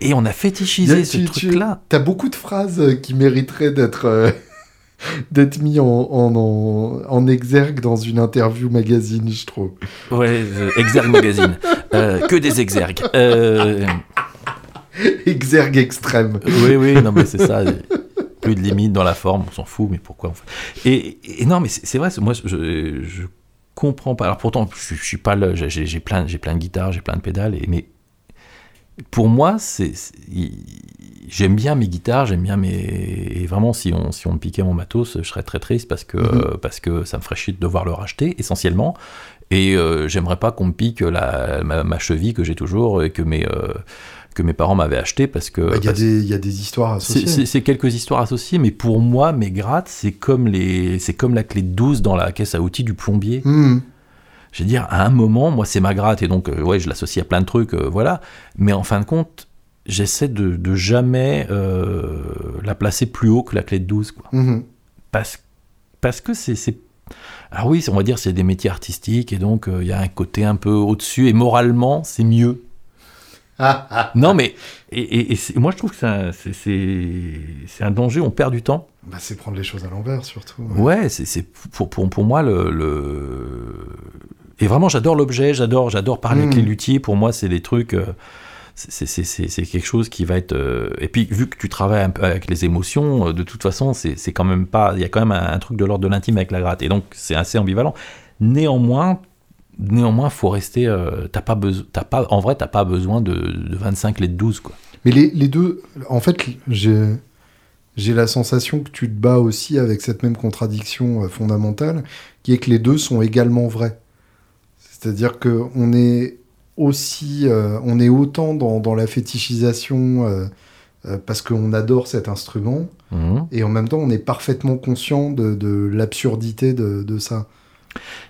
et on a fétichisé ce truc-là. T'as beaucoup de phrases euh, qui mériteraient d'être euh, *laughs* d'être mis en, en, en, en exergue dans une interview magazine, je trouve. Ouais, euh, Exergue Magazine. *laughs* Euh, que des exergues. Exergue extrême. Oui, oui, non, mais c'est ça. Plus de limites dans la forme, on s'en fout, mais pourquoi on fait... et, et non, mais c'est vrai, moi, je, je comprends pas. Alors pourtant, je, je suis pas le, j'ai- plein, j'ai plein de guitares, j'ai plein de pédales, et, mais pour moi, c'est, j'aime bien mes guitares, j'aime bien mes, et vraiment, si on, si on me piquait mon matos, je serais très triste parce que, Mhm. parce que ça me ferait chier de devoir le racheter, essentiellement. Et euh, j'aimerais pas qu'on me pique la, ma, ma cheville que j'ai toujours et que mes, euh, que mes parents m'avaient acheté parce que. Bah, Il y, des- il y a des histoires associées. C'est quelques histoires associées, mais pour moi, mes grattes, c'est comme, les, comme la clé de 12 dans la caisse à outils du plombier. Hmm. Je veux dire, à un moment, moi, c'est ma gratte, et donc, euh, ouais, je l'associe à plein de trucs, euh, voilà. Mais en fin de compte, j'essaie de, de jamais euh, la placer plus haut que la clé de 12, quoi. Mhm. Parce, parce que c'est... Alors oui, on va dire c'est des métiers artistiques, et donc euh, il y a un côté un peu au-dessus, et moralement, c'est mieux. Ah, *laughs* ah. Non, mais et, et- moi je trouve que c'est un, c'est- c'est- c'est un danger, on perd du temps. Bah, c'est prendre les choses à l'envers, surtout. Ouais, c'est c'est pour, pour, pour moi le, le- Et vraiment, j'adore l'objet, j'adore j'adore parler avec Mm. les luthiers. Pour moi, c'est des trucs. euh, c'est- c'est c'est- c'est quelque chose qui va être. euh, Et puis, vu que tu travailles un peu avec les émotions, euh, de toute façon, c'est c'est quand même pas. Il y a quand même un, un truc de l'ordre de l'intime avec la gratte. Et donc, c'est assez ambivalent. Néanmoins. Néanmoins, faut rester. euh, t'as pas besoin. T'as pas. En vrai, t'as pas besoin de, de 25 LED 12 quoi. Mais les, les deux, en fait, j'ai j'ai la sensation que tu te bats aussi avec cette même contradiction euh, fondamentale, qui est que les deux sont également vrais. C'est-à-dire que on est aussi, euh, on est autant dans, dans la fétichisation euh, euh, parce qu'on adore cet instrument, Mhm. et en même temps, on est parfaitement conscient de, de l'absurdité de, de ça.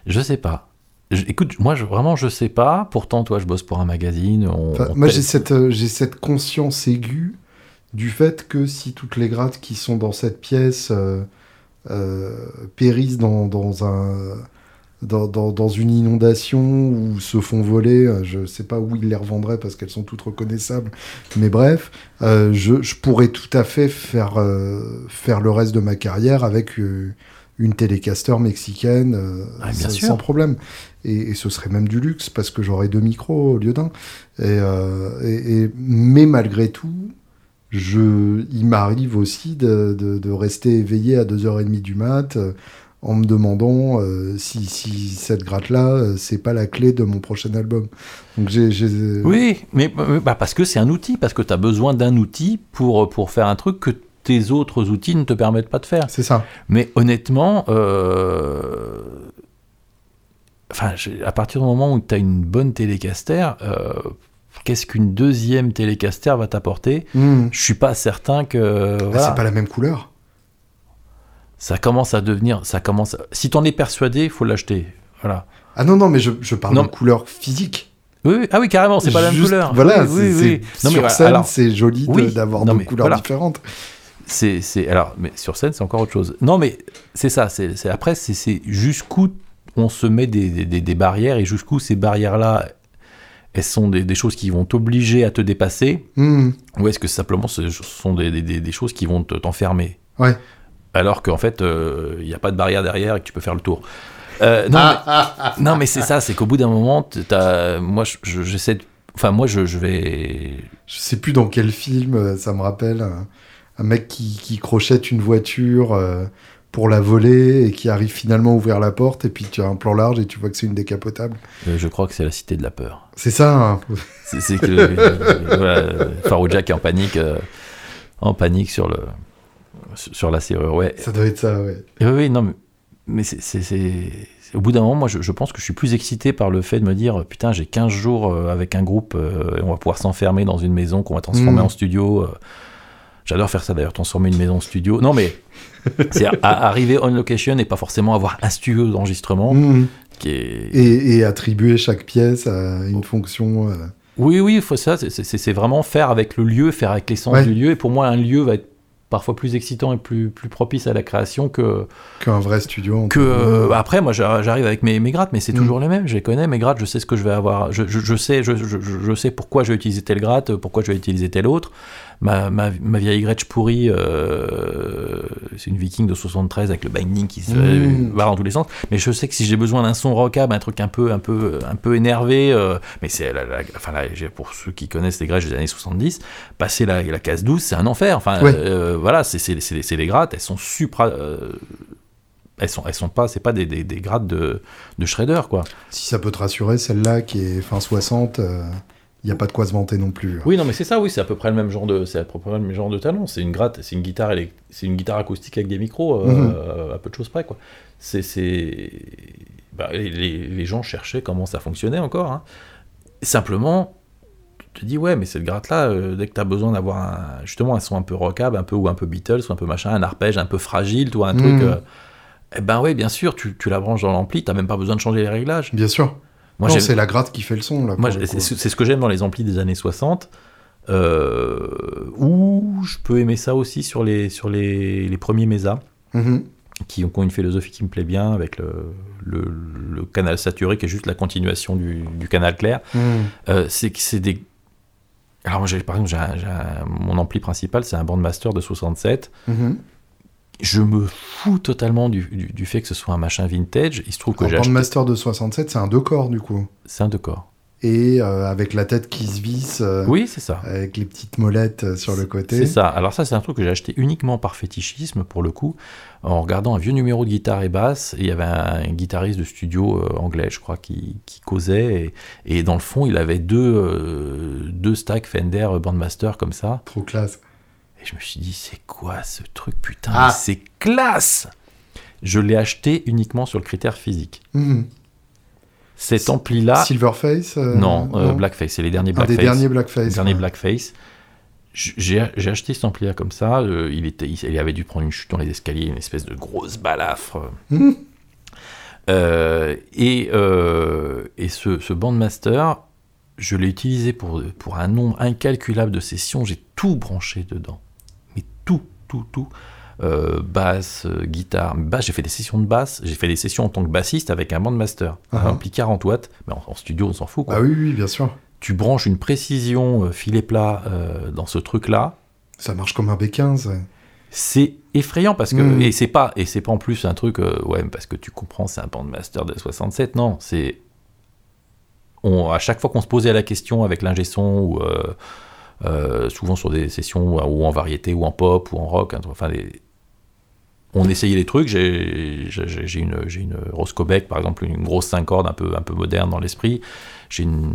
Je sais pas. Je- écoute, moi, je, vraiment, je sais pas. Pourtant, toi, je bosse pour un magazine. On, Enfin, on moi, j'ai cette, j'ai cette conscience aiguë du fait que si toutes les grattes qui sont dans cette pièce périssent dans, dans un, dans, dans- dans une inondation ou se font voler, euh, je sais pas où ils les revendraient parce qu'elles sont toutes reconnaissables, mais bref, euh, je, je pourrais tout à fait faire, euh, faire le reste de ma carrière avec euh, une télécaster mexicaine euh, Ah, sans, problème. Et, et ce serait même du luxe parce que j'aurais deux micros au lieu d'un. Et, euh, et- et- mais malgré tout, je, il m'arrive aussi de, de- de rester éveillé à 2h30 du mat euh, en me demandant euh, si, si cette gratte-là, euh, c'est pas la clé de mon prochain album. Donc j'ai... j'ai- Oui, mais bah, parce que c'est un outil, parce que tu as besoin d'un outil pour, pour faire un truc que tes autres outils ne te permettent pas de faire. C'est ça. Mais honnêtement, euh, enfin, à partir du moment où tu as une bonne télécaster, qu'est-ce qu'une deuxième télécaster va t'apporter? Hmm. Je suis pas certain que. Ah, voilà. C'est pas la même couleur. Ça commence à devenir, ça commence. à- Si t'en es persuadé, il faut l'acheter. Voilà. Ah non, non, mais je, je parle Non. de couleur physique. Oui, oui. ah oui, carrément, c'est pas la même couleur. Voilà, oui, oui. Non, sur scène, alors, c'est joli de- d'avoir deux mais couleurs voilà. différentes. c'est, alors, mais sur scène, c'est encore autre chose. Non, mais c'est ça. C'est, après, c'est, jusqu'où on se met des, des- des- des barrières et jusqu'où ces barrières-là, elles sont des, des choses qui vont t'obliger à te dépasser, Hmm. ou est-ce que simplement ce sont des, des- des- des choses qui vont te- t'enfermer? Ouais. Alors qu'en fait, il n'y a pas de barrière derrière et que tu peux faire le tour. non, mais, non, mais c'est ça, c'est qu'au bout d'un moment, as, moi, j'essaie de Enfin, moi, je, je, vais. Je sais plus dans quel film, ça me rappelle un, mec qui, qui, crochette une voiture pour la voler et qui arrive finalement à ouvrir la porte et puis tu as un plan large et tu vois que c'est une décapotable. Euh, je crois que c'est la cité de la peur. C'est ça. Hein. c'est que euh, voilà, est en panique, euh, en panique sur le sur la serrure. Ouais. Ça doit être ça, ouais. oui, non, mais, mais c'est au bout d'un moment, moi, je, je, pense que je suis plus excité par le fait de me dire putain, j'ai 15 jours avec un groupe et on va pouvoir s'enfermer dans une maison qu'on va transformer mmh. en studio. J'adore faire ça d'ailleurs, transformer une maison en studio. Non, mais *laughs* c'est arriver on location et pas forcément avoir un studio d'enregistrement. Mmh. Qui est... et, attribuer chaque pièce à une fonction. Euh. Oui, oui, faut ça. C'est vraiment faire avec le lieu, faire avec l'essence du lieu. Et pour moi, un lieu va être parfois plus excitant et plus, plus propice à la création que qu'un vrai studio. Que euh, après, moi, j'arrive avec mes, mes grattes, mais c'est mmh. toujours les mêmes. Je les connais mes grattes. Je sais ce que je vais avoir. Je, je, sais, je, je, sais pourquoi je vais utiliser telle gratte, pourquoi je vais utiliser telle autre ma, ma, ma vieille Gretsch pourrie, euh, c'est une Viking de 73 avec le binding qui se mmh. va dans tous les sens. Mais je sais que si j'ai besoin d'un son rockab, un truc un peu, un peu, un peu énervé, euh, mais c'est, la, enfin pour ceux qui connaissent les Gretsch des années 70, passer la, la case 12, c'est un enfer. Enfin, euh, voilà, c'est, les grattes, elles sont supra euh, elles sont, elles sont pas, c'est pas des, des, des grades de, de shredder, quoi. Si ça peut te rassurer, celle-là qui est fin 60, il n'y a pas de quoi se vanter non plus. Oui, non, mais c'est ça, oui, c'est à peu près le même genre de, c'est à peu près le même genre de talent. C'est une gratte, c'est une guitare, c'est une guitare acoustique avec des micros, euh, mhm. à peu de choses près, quoi. C'est, c'est, bah, les, les, gens cherchaient comment ça fonctionnait encore. Hein. Simplement, tu te dis ouais, mais cette gratte-là, euh, dès que tu as besoin d'avoir un, justement un son un peu rockab, un peu ou un peu Beatles, ou un peu machin, un arpège un peu fragile, toi, un truc. Mhm. Euh, eh ben ouais, bien sûr, tu, tu la branches dans l'ampli, t'as même pas besoin de changer les réglages. Bien sûr. Moi, c'est la gratte qui fait le son. Là, Moi, c'est ce que j'aime dans les amplis des années 60. Euh, ou je peux aimer ça aussi sur les, sur les, les premiers Mesa, mm-hmm. qui, ont, une philosophie qui me plaît bien, avec le, le, canal saturé qui est juste la continuation du, du canal clair. Mm. Euh, c'est que c'est des. Alors, moi, par exemple, mon ampli principal, c'est un Bandmaster de 67 je me fous totalement du, du, fait que ce soit un machin vintage. Il se trouve que j'ai acheté... Master de 67, c'est un deux corps du coup. C'est un deux corps. Et euh, avec la tête qui se visse. Euh, oui, c'est ça. Avec les petites molettes euh, sur le côté. C'est ça. Alors ça, c'est un truc que j'ai acheté uniquement par fétichisme pour le coup, en regardant un vieux numéro de guitare et basse. Et il y avait un, guitariste de studio anglais, je crois, qui, qui causait. Et, et, dans le fond, il avait deux, deux stacks Fender Bandmaster comme ça. Trop classe. Et je me suis dit, c'est quoi ce truc, putain, ah. c'est classe Je l'ai acheté uniquement sur le critère physique. Mhm. Cet ampli-là. Silverface euh, Non, euh, Blackface, c'est les derniers Blackface. des derniers Blackface. dernier Blackface. J'ai acheté cet ampli-là comme ça. Euh, il, était, il, avait dû prendre une chute dans les escaliers, une espèce de grosse balafre. Mhm. et, et ce, ce Bandmaster, je l'ai utilisé pour, pour un nombre incalculable de sessions. J'ai tout branché dedans tout, tout. Euh, basse, euh, guitare, basse, j'ai fait des sessions de basse, j'ai fait des sessions en tant que bassiste avec un bandmaster, uh un ampli 40 watts, mais en, studio on s'en fout quoi. Ah oui, oui, bien sûr. Tu branches une précision euh, filet plat dans ce truc là. Ça marche comme un B15. C'est effrayant parce que hmm. et c'est pas et c'est pas en plus un truc ouais parce que tu comprends c'est un bandmaster de 67 non c'est on à chaque fois qu'on se posait la question avec l'ingé son ou euh, souvent sur des sessions ou en variété ou en pop ou en rock. Hein, enfin, on essayait les trucs. J'ai une, une Roscoebeck, par exemple, une grosse 5 cordes un peu, un peu moderne dans l'esprit. J'ai une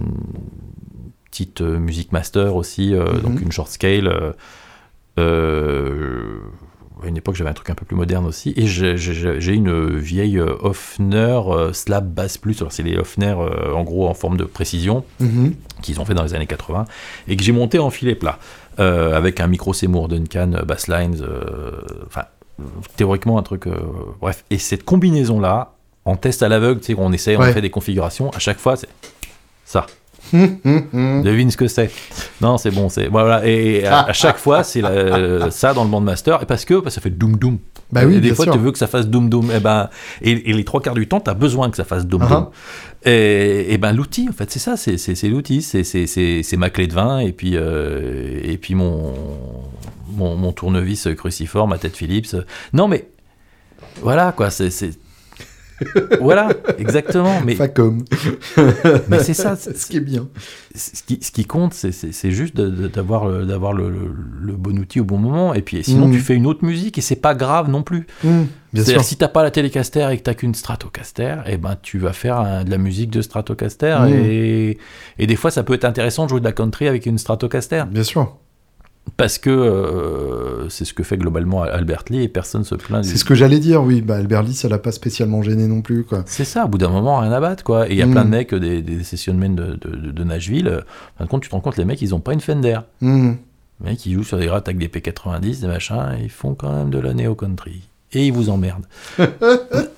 petite euh, musique master aussi, euh, donc une short scale. Euh, à une époque, j'avais un truc un peu plus moderne aussi. Et j'ai une vieille euh, Hofner euh, Slab Bass Plus. Alors, c'est les Hofner, euh, en gros, en forme de précision, mm-hmm. qu'ils ont fait dans les années 80, et que j'ai monté en filet plat, avec un micro Seymour Duncan Basslines. Enfin, théoriquement, un truc. bref. Et cette combinaison-là, en test à l'aveugle, tu sais, on essaye, on fait des configurations, à chaque fois, c'est ça. *laughs* Devine ce que c'est. Non, c'est bon, c'est voilà. Et à, à chaque fois, c'est la- ça dans le bandmaster. Et parce que bah, ça fait doum doum. Bah oui, et des bien fois, sûr. tu veux que ça fasse doum doum. Et ben, et, et les trois quarts du temps, tu as besoin que ça fasse doum Ah doum. Et, et ben, l'outil, en fait, c'est ça. C'est, c'est, c'est l'outil. C'est, c'est, c'est, c'est ma clé de vin et puis euh, et puis mon mon, mon tournevis cruciforme, ma tête Philips. Non, mais voilà quoi. C'est, c'est voilà, exactement. Mais, Facom. mais c'est ça. *laughs* c'est- Ce qui est bien. ce qui, ce qui compte, c'est- juste d'avoir le, bon outil au bon moment. Et puis sinon, tu fais une autre musique et c'est pas grave non plus. Mmh, C'est-à-dire, si t'as pas la Telecaster et que t'as qu'une Stratocaster, et ben tu vas faire un- de la musique de Stratocaster. Mhm. Et, et des fois, ça peut être intéressant de jouer de la country avec une Stratocaster. Bien sûr. Parce que euh, c'est ce que fait globalement Albert Lee et personne se plaint. du- C'est ce que j'allais dire, oui. Bah, Albert Lee, ça l'a pas spécialement gêné non plus, quoi. C'est ça, au bout d'un moment, rien à battre, quoi. Et il y a Mhm. plein de mecs, des, des sessionmen de, de, de- de Nashville, euh, en fin de compte, tu te rends compte, les mecs, ils ont pas une Fender. Mmh. Les mecs, ils jouent sur des grattes avec des P90, des machins, et ils font quand même de la néo-country. Et ils vous emmerdent. *laughs*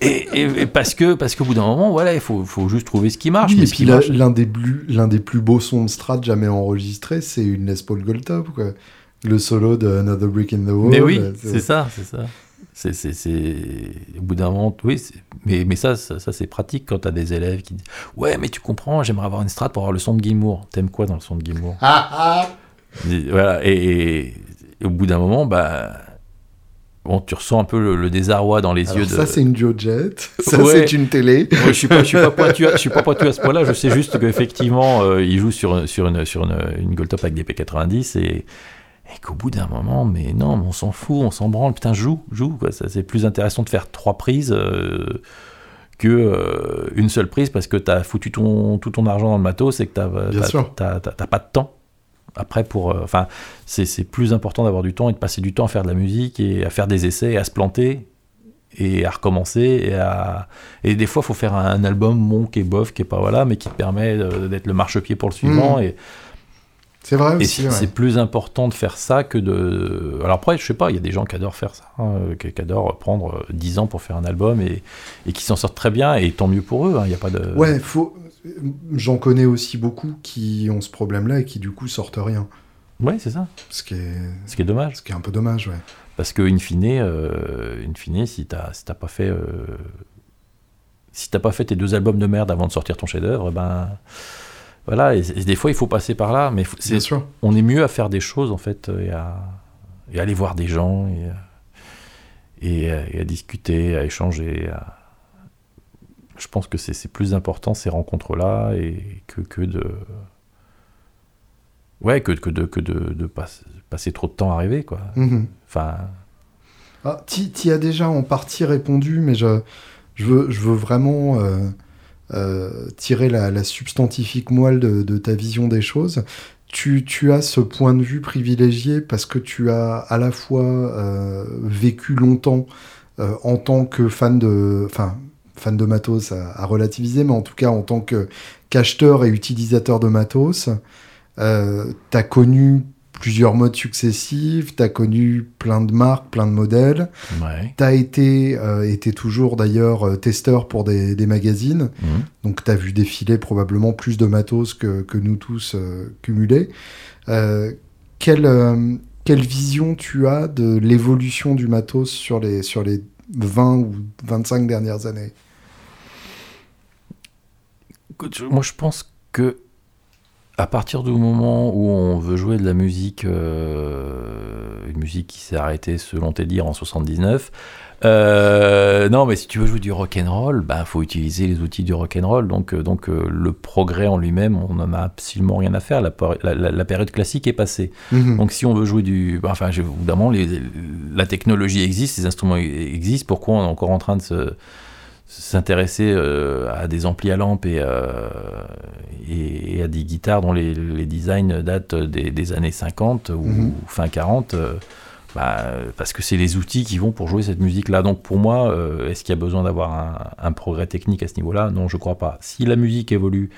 et, et- et parce que parce qu'au bout d'un moment, voilà, il faut, faut juste trouver ce qui marche. Oui, mais et puis là, l'un des, plus- l'un des plus beaux sons de Strat jamais enregistrés, c'est une Les Paul Goldtop, quoi. Le solo de Another Brick in the Wall. Mais oui, euh, c'est ça, c'est ça. C'est, c'est, c'est... Au bout d'un moment, oui, c'est- mais, mais ça, ça, ça, c'est pratique quand t'as des élèves qui disent Ouais, mais tu comprends, j'aimerais avoir une strat pour avoir le son de Gilmour. T'aimes quoi dans le son de Gilmour? Ah, ah Et Voilà, et, et- et au bout d'un moment, bah. Bon, tu ressens un peu le, le désarroi dans les Alors yeux de. ça, c'est une Jet. *laughs* Ça, Ouais. c'est une télé. Je suis pas, je suis pas pointu, à, je suis pas pointu à ce point-là. Je sais juste qu'effectivement, euh, il joue sur sur une sur une, une Goldtop avec des P90 et et qu'au bout d'un moment, mais non, on s'en fout, on s'en branle. Putain, joue, joue. Quoi. Ça, c'est plus intéressant de faire trois prises euh, que euh, une seule prise parce que t'as foutu ton tout ton argent dans le matos et que t'as- t'as- t'as pas de temps. Après, pour, euh, enfin, c'est c'est plus important d'avoir du temps et de passer du temps à faire de la musique et à faire des essais, et à se planter et à recommencer et à et des fois faut faire un, album mon qui est bof qui est pas voilà mais qui te permet euh, d'être le marchepied pour le suivant Mhm. et, C'est vrai aussi. c'est ouais. c'est plus important de faire ça que de alors après je sais pas il y a des gens qui adorent faire ça hein, qui, qui adorent prendre euh, 10 ans pour faire un album et, et qui s'en sortent très bien et tant mieux pour eux hein, il y a pas de Ouais, faut. J'en connais aussi beaucoup qui ont ce problème-là et qui du coup sortent rien. ouais c'est ça Ce qui est, ce qui est dommage ce qui est un peu dommage, ouais. Parce que, in fine, euh, in fine si t'as si pas fait. euh, si t'as pas fait tes deux albums de merde avant de sortir ton chef-d'œuvre, ben. Voilà, et, et des fois il faut passer par là, mais faut- Bien c'est- sûr. on est mieux à faire des choses en fait, et à, et à aller voir des gens, et, à- et, à, et à discuter, à échanger. à- Je pense que c'est plus important ces rencontres-là, et que, que de. Ouais, que, que de, que de, de pas- passer trop de temps à rêver, quoi. Mhm. Enfin. Ah, t'y t'y as déjà en partie répondu, mais je, je, veux, je veux vraiment euh, euh, tirer la, la substantifique moelle de, de ta vision des choses. Tu, tu as ce point de vue privilégié parce que tu as à la fois euh, vécu longtemps euh, en tant que fan de... Enfin, fan de matos à, à relativiser, mais en tout cas en tant que qu'acheteur et utilisateur de matos, euh, tu as connu plusieurs modes successifs, tu as connu plein de marques, plein de modèles, Ouais. tu as été, euh, toujours d'ailleurs euh, testeur pour des, des magazines, Mhm. donc tu as vu défiler probablement plus de matos que, que nous tous euh, cumulés. Quelle, quelle vision tu as de l'évolution du matos sur les, sur les 20 ou 25 dernières années? Moi je pense que à partir du moment où on veut jouer de la musique, euh, une musique qui s'est arrêtée selon tes dires en 79, euh, non mais si tu veux jouer du rock and roll, ben faut utiliser les outils du rock and roll. Donc euh, donc euh, le progrès en lui-même, on n'en a absolument rien à faire. La, période classique est passée. Mhm. Donc si on veut jouer du... bah, Enfin, évidemment, les- la technologie existe, les instruments e- existent, pourquoi on est encore en train de se s'intéresser euh, à des amplis à lampe et, euh, et, et à des guitares dont les, les designs datent des, des années 50 ou, Mhm. fin 40 euh, bah, parce que c'est les outils qui vont pour jouer cette musique-là. Donc pour moi, est-ce qu'il y a besoin d'avoir un, un progrès technique à ce niveau-là? Non, je crois pas. Si la musique évolue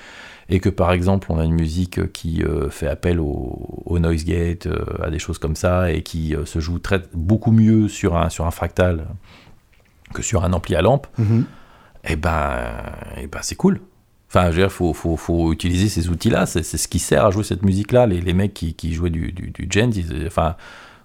et que par exemple on a une musique qui fait appel au, au noise gate, à des choses comme ça, et qui se joue très, beaucoup mieux sur un, sur un fractal que sur un ampli à lampe, Mhm. Eh ben, eh ben c'est cool. Enfin, je veux dire, il faut, faut, faut, utiliser ces outils-là. C'est ce qui sert à jouer cette musique-là. Les, les, mecs qui, qui jouaient du, du, du gent, ils, enfin,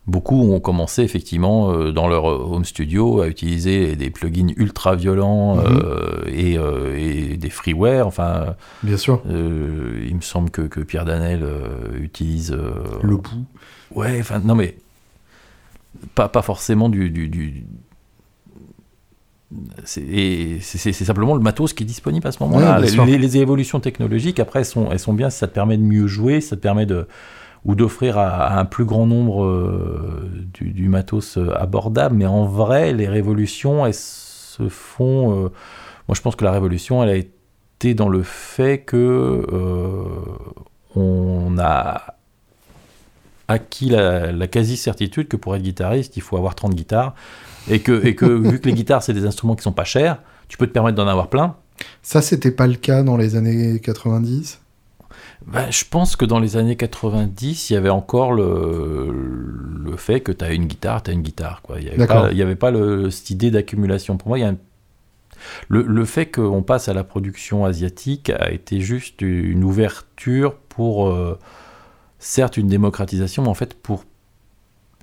beaucoup ont commencé effectivement euh, dans leur home studio à utiliser des plugins ultra violents Mhm. euh, et, euh, et des freeware. Enfin, Bien sûr. euh, il me semble que, que Pierre Danel euh, utilise. euh, Le bout. Ouais, enfin, non, mais. Pas, pas forcément du. du, du- c'est simplement le matos qui est disponible à ce moment-là. Ouais, les, les évolutions technologiques, après, elles sont, elles sont bien si ça te permet de mieux jouer, ça te permet de. ou d'offrir à, à un plus grand nombre euh, du, du matos euh, abordable. Mais en vrai, les révolutions, elles se font. euh, moi, je pense que la révolution, elle a été dans le fait que. euh, on a acquis la, la quasi-certitude que pour être guitariste, il faut avoir 30 guitares. Et que, et que vu que les guitares, c'est des instruments qui sont pas chers, tu peux te permettre d'en avoir plein. Ça, c'était pas le cas dans les années 90 Ben, je pense que dans les années 90, il y avait encore le, le fait que tu as une guitare, tu as une guitare. Quoi. Il n'y avait, pas- il y avait pas le, cette idée d'accumulation. Pour moi, il y a un- le, le fait qu'on passe à la production asiatique a été juste une ouverture pour, euh, certes, une démocratisation, mais en fait pour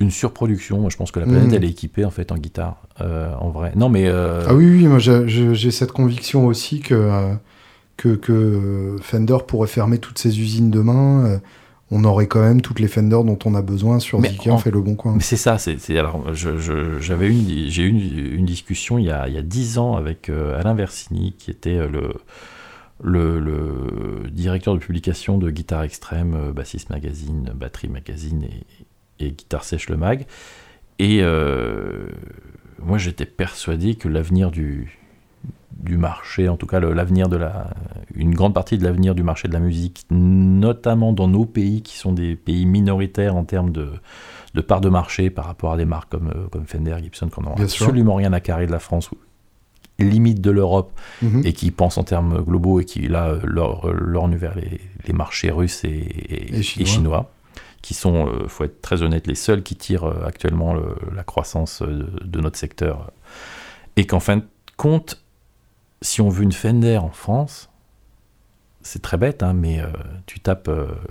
une surproduction. Moi, je pense que la planète, Mm. elle est équipée en fait en guitare, euh, en vrai. Non, mais euh, Ah oui, oui, moi j'ai- cette conviction aussi que, euh, que, que Fender pourrait fermer toutes ses usines demain. on aurait quand même toutes les Fender dont on a besoin sur Zicam en- et Le Bon Coin. Mais c'est ça, c'est alors j'avais une j'ai eu une, une discussion il y a il y a dix ans avec Alain Versini qui était le, le le directeur de publication de Guitare Extrême, Bassiste Magazine, Batterie Magazine et, et Guitare Sèche le Mag. Et euh, moi j'étais persuadé que l'avenir du du marché, en tout cas l'avenir de la, une grande partie de l'avenir du marché de la musique, notamment dans nos pays qui sont des pays minoritaires en termes de, de part de marché par rapport à des marques comme, euh, comme Fender, Gibson, qui n'ont sûr. absolument rien à carrer de la France, limite de l'Europe, Mhm. et qui pensent en termes globaux et qui là leur- vers les, les marchés russes et, et- Et et chinois. Qui sont, euh, faut être très honnête, les seuls qui tirent euh, actuellement le- la croissance euh, de, notre secteur. Et qu'en fin de compte, si on veut une Fender en France, c'est très bête, hein, mais tu tapes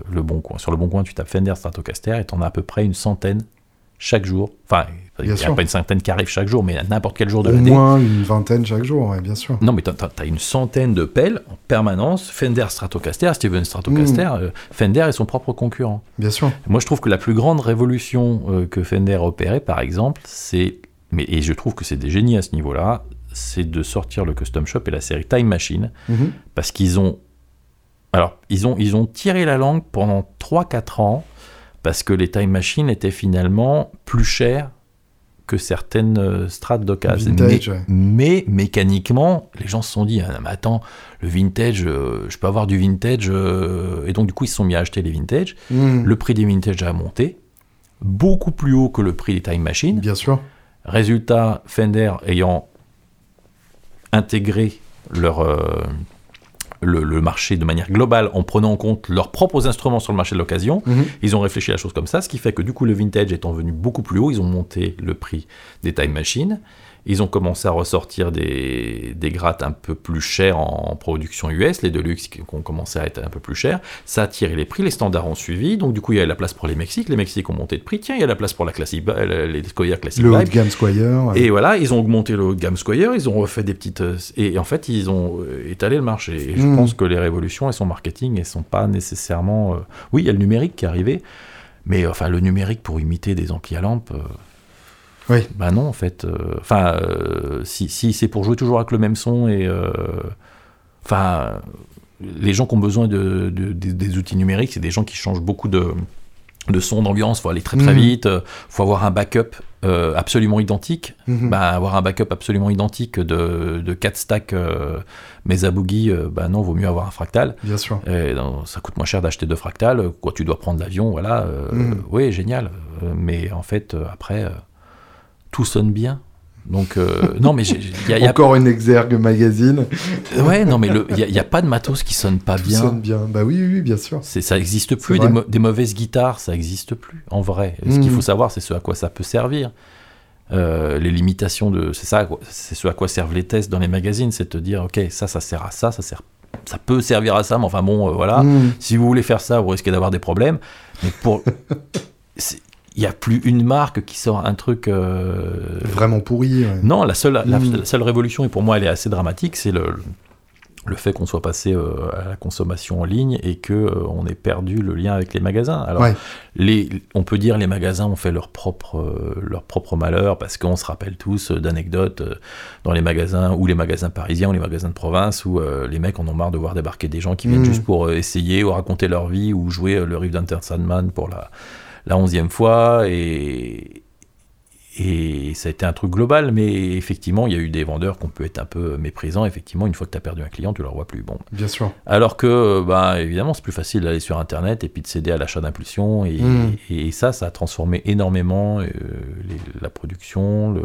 le bon coin. Sur le bon coin, tu tapes Fender Stratocaster et tu en as à peu près une centaine chaque jour. Enfin, il n'y a pas une centaine qui arrive chaque jour, mais à n'importe quel jour de Au l'année. moins une vingtaine chaque jour, ouais, bien sûr. Non, mais t'as as, une centaine de pelles en permanence. Fender Stratocaster, Steven Stratocaster, Mm. euh, Fender est son propre concurrent. Bien sûr. Moi, je trouve que la plus grande révolution euh, que Fender a opérée, par exemple, c'est, mais, et je trouve que c'est des génies à ce niveau-là, c'est de sortir le Custom Shop et la série Time Machine, Mhm. parce qu'ils ont, alors, ils ont, ils ont tiré la langue pendant 3-4 ans, parce que les Time Machines étaient finalement plus chers que certaines euh, strates d'occasion. Mais, ouais. mais mécaniquement, les gens se sont dit, ah, mais attends, le vintage, euh, je peux avoir du vintage, euh, et donc du coup, ils se sont mis à acheter les vintage. Mhm. Le prix des vintage a monté, beaucoup plus haut que le prix des Time Machines. Bien sûr. Résultat, Fender ayant intégré leur, euh, le, le marché de manière globale en prenant en compte leurs propres instruments sur le marché de l'occasion, Mhm. ils ont réfléchi à la chose comme ça, ce qui fait que du coup le vintage étant venu beaucoup plus haut, ils ont monté le prix des Time Machines. Ils ont commencé à ressortir des, des grattes un peu plus chères en, production US, les Deluxe qui ont commencé à être un peu plus chers. Ça a tiré les prix, les standards ont suivi. Donc du coup, il y a la place pour les Mexiques. Les Mexiques ont monté de prix. Tiens, il y a la place pour la classique, euh, les Squire Classic Le haut de gamme Squire. Et voilà, ils ont augmenté le haut de gamme Squire, ils ont refait des petites... euh, Et en fait, ils ont euh, étalé le marché. Et je Mm. pense que les révolutions et son marketing, elles sont pas nécessairement... Oui, il y a le numérique qui est arrivé, mais enfin, le numérique pour imiter des amplis à lampe... euh, Oui. Bah non, en fait. euh, Enfin, euh, si, si c'est pour jouer toujours avec le même son et... euh, Enfin, les gens qui ont besoin de, de- de- des outils numériques, c'est des gens qui changent beaucoup de, de son, d'ambiance, faut aller très très Mhm. vite, euh, faut avoir un backup euh, absolument identique. Bah, avoir un backup absolument identique de, de 4 stacks euh, Mesa Boogie, euh, bah non, vaut mieux avoir un fractal. Bien sûr. Et non, ça coûte moins cher d'acheter deux fractales. Quand tu dois prendre l'avion, voilà. Mhm. Oui, génial. Mais en fait, après, tout sonne bien. Donc, euh, *laughs* non, mais il y a, il y a- Encore une exergue magazine. ouais, non, mais il y a, pas de matos qui sonne pas Tout bien. sonne bien. Bah oui, oui, bien sûr. C'est, ça existe plus. Des, mauvaises guitares, ça existe plus, en vrai. Ce Mhm. qu'il faut savoir, c'est ce à quoi ça peut servir. Euh, les limitations de. C'est ça, c'est ce à quoi servent les tests dans les magazines, c'est de te dire, ok, ça, ça sert à ça, ça sert ça peut servir à ça, mais enfin bon, euh, voilà. Mm. Si vous voulez faire ça, vous risquez d'avoir des problèmes. Mais pour. *laughs* Il n'y a plus une marque qui sort un truc. euh, Vraiment pourri. ouais. Non, la seule, la, Mm. la seule révolution, et pour moi elle est assez dramatique, c'est le, le fait qu'on soit passé euh, à la consommation en ligne et que euh, on ait perdu le lien avec les magasins. Alors, Ouais. les, on peut dire les magasins ont fait leur propre, euh, leur propre malheur parce qu'on se rappelle tous d'anecdotes dans les magasins ou les magasins parisiens ou les magasins de province où les mecs en ont marre de voir débarquer des gens qui viennent Mm. juste pour essayer ou raconter leur vie ou jouer le riff d'Enter Sandman pour la, la onzième fois et, et ça a été un truc global, mais effectivement, il y a eu des vendeurs qui ont pu être un peu méprisants. Effectivement, une fois que tu as perdu un client, tu ne le revois plus. Bon. Bien sûr. Alors que, ben, évidemment, c'est plus facile d'aller sur Internet et puis de céder à l'achat d'impulsion. Et, Mm. et ça, ça a transformé énormément euh, les- la production, le,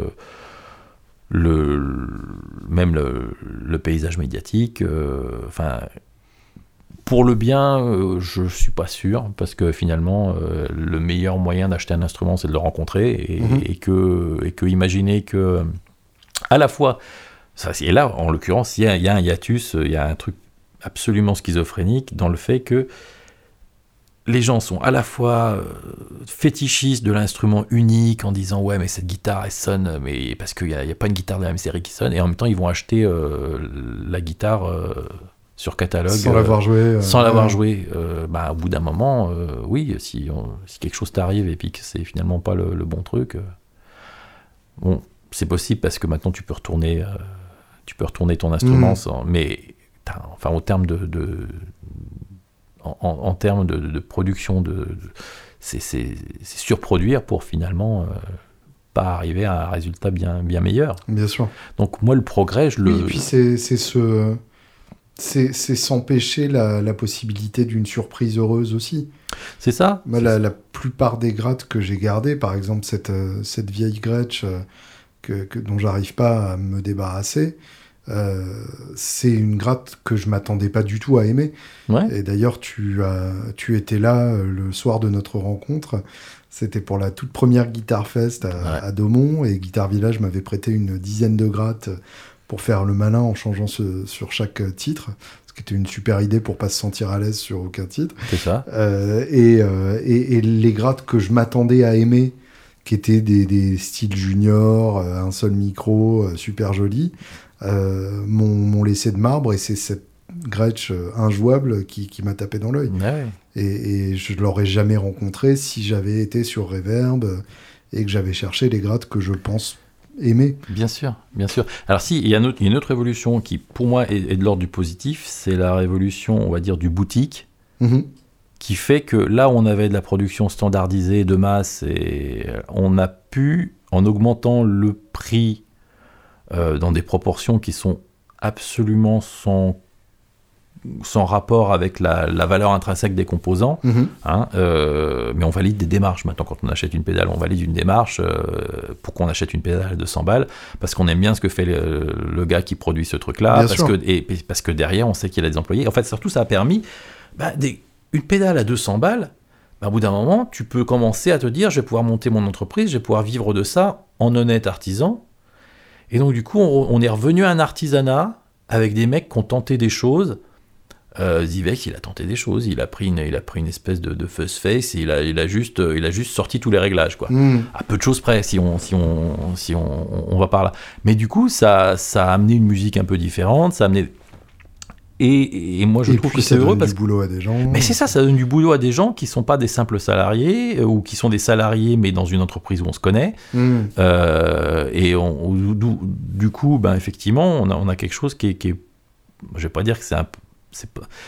le, le- même le, le paysage médiatique. euh, Enfin, pour le bien, euh, je suis pas sûr, parce que finalement, euh, le meilleur moyen d'acheter un instrument, c'est de le rencontrer, et, Mhm. et que, et que imaginer que, à la fois, ça, et là, en l'occurrence, il y a, il y a un hiatus, il y a un truc absolument schizophrénique dans le fait que les gens sont à la fois euh, fétichistes de l'instrument unique en disant ouais mais cette guitare elle sonne mais parce qu'il n'y a, pas une guitare de la même série qui sonne et en même temps ils vont acheter euh, la guitare euh, sur catalogue Sans euh, l'avoir joué. euh, sans l'avoir joué, euh, bah, au bout d'un moment, euh, oui, si, on- si quelque chose t'arrive et puis que c'est finalement pas le, le bon truc, euh, bon, c'est possible parce que maintenant tu peux retourner, euh, tu peux retourner ton instrument, Mm. sans- mais enfin au terme de, de- en, termes de, de production, de, de- c'est surproduire pour finalement euh, pas arriver à un résultat bien, bien meilleur. Bien sûr. Donc moi le progrès, je le, Oui, et puis c'est c'est ce. C'est c'est s'empêcher la, la possibilité d'une surprise heureuse aussi. c'est ça. La, la plupart des grattes que j'ai gardées, par exemple cette, euh, cette vieille Gretsch euh, que, que- dont j'arrive pas à me débarrasser, euh, c'est une gratte que je m'attendais pas du tout à aimer. Ouais. Et d'ailleurs, tu, as- tu étais là le soir de notre rencontre. C'était pour la toute première Guitar Fest à, Ouais. à Daumont et Guitar Village m'avait prêté une dizaine de grattes pour faire le malin en changeant ce- sur chaque titre, ce qui était une super idée pour pas se sentir à l'aise sur aucun titre. C'est ça. Euh, et, euh, et- et les grattes que je m'attendais à aimer, qui étaient des, des styles junior, euh, un seul micro, euh, super joli, euh, m'ont laissé de marbre et c'est cette Gretsch euh, injouable qui, qui m'a tapé dans l'œil. Ouais. Et, et je ne l'aurais jamais rencontré si j'avais été sur Reverb euh, et que j'avais cherché les grattes que je pense aimer. Bien sûr, bien sûr. Alors si, il y a une autre, une autre révolution qui, pour moi, est, est de l'ordre du positif, c'est la révolution, on va dire, du boutique, Mhm. qui fait que là où on avait de la production standardisée de masse, et euh, on a pu, en augmentant le prix euh, dans des proportions qui sont absolument sans, sans rapport avec la, la valeur intrinsèque des composants, Mhm. Hein, euh, mais on valide des démarches maintenant quand on achète une pédale. On valide une démarche euh, pour qu'on achète une pédale de 100 balles parce qu'on aime bien ce que fait le, le gars qui produit ce truc-là. Parce sûr. que, et, et parce que derrière, on sait qu'il a des employés. En fait, surtout, ça a permis bah, des- une pédale à 200 balles. bah, au bout d'un moment, tu peux commencer à te dire je vais pouvoir monter mon entreprise, je vais pouvoir vivre de ça en honnête artisan. Et donc, du coup, on, on est revenu à un artisanat avec des mecs qui ont tenté des choses. Euh, Zivek, il a tenté des choses, il a pris une, il a pris une espèce de, de fuzz face et il a, il, a juste, euh, il a juste sorti tous les réglages, quoi. Mhm. À peu de choses près, si on, si on, si on, on va par là. Mais du coup, ça, ça a amené une musique un peu différente, ça a amené. Et, et moi, je et trouve que ça c'est heureux donne parce du que. boulot à des gens. Mais c'est ça, ça donne du boulot à des gens qui sont pas des simples salariés euh, ou qui sont des salariés mais dans une entreprise où on se connaît. Mhm. Euh, et on- du, du coup, ben, effectivement, on a, on a quelque chose qui est, qui est- Je vais pas dire que c'est un.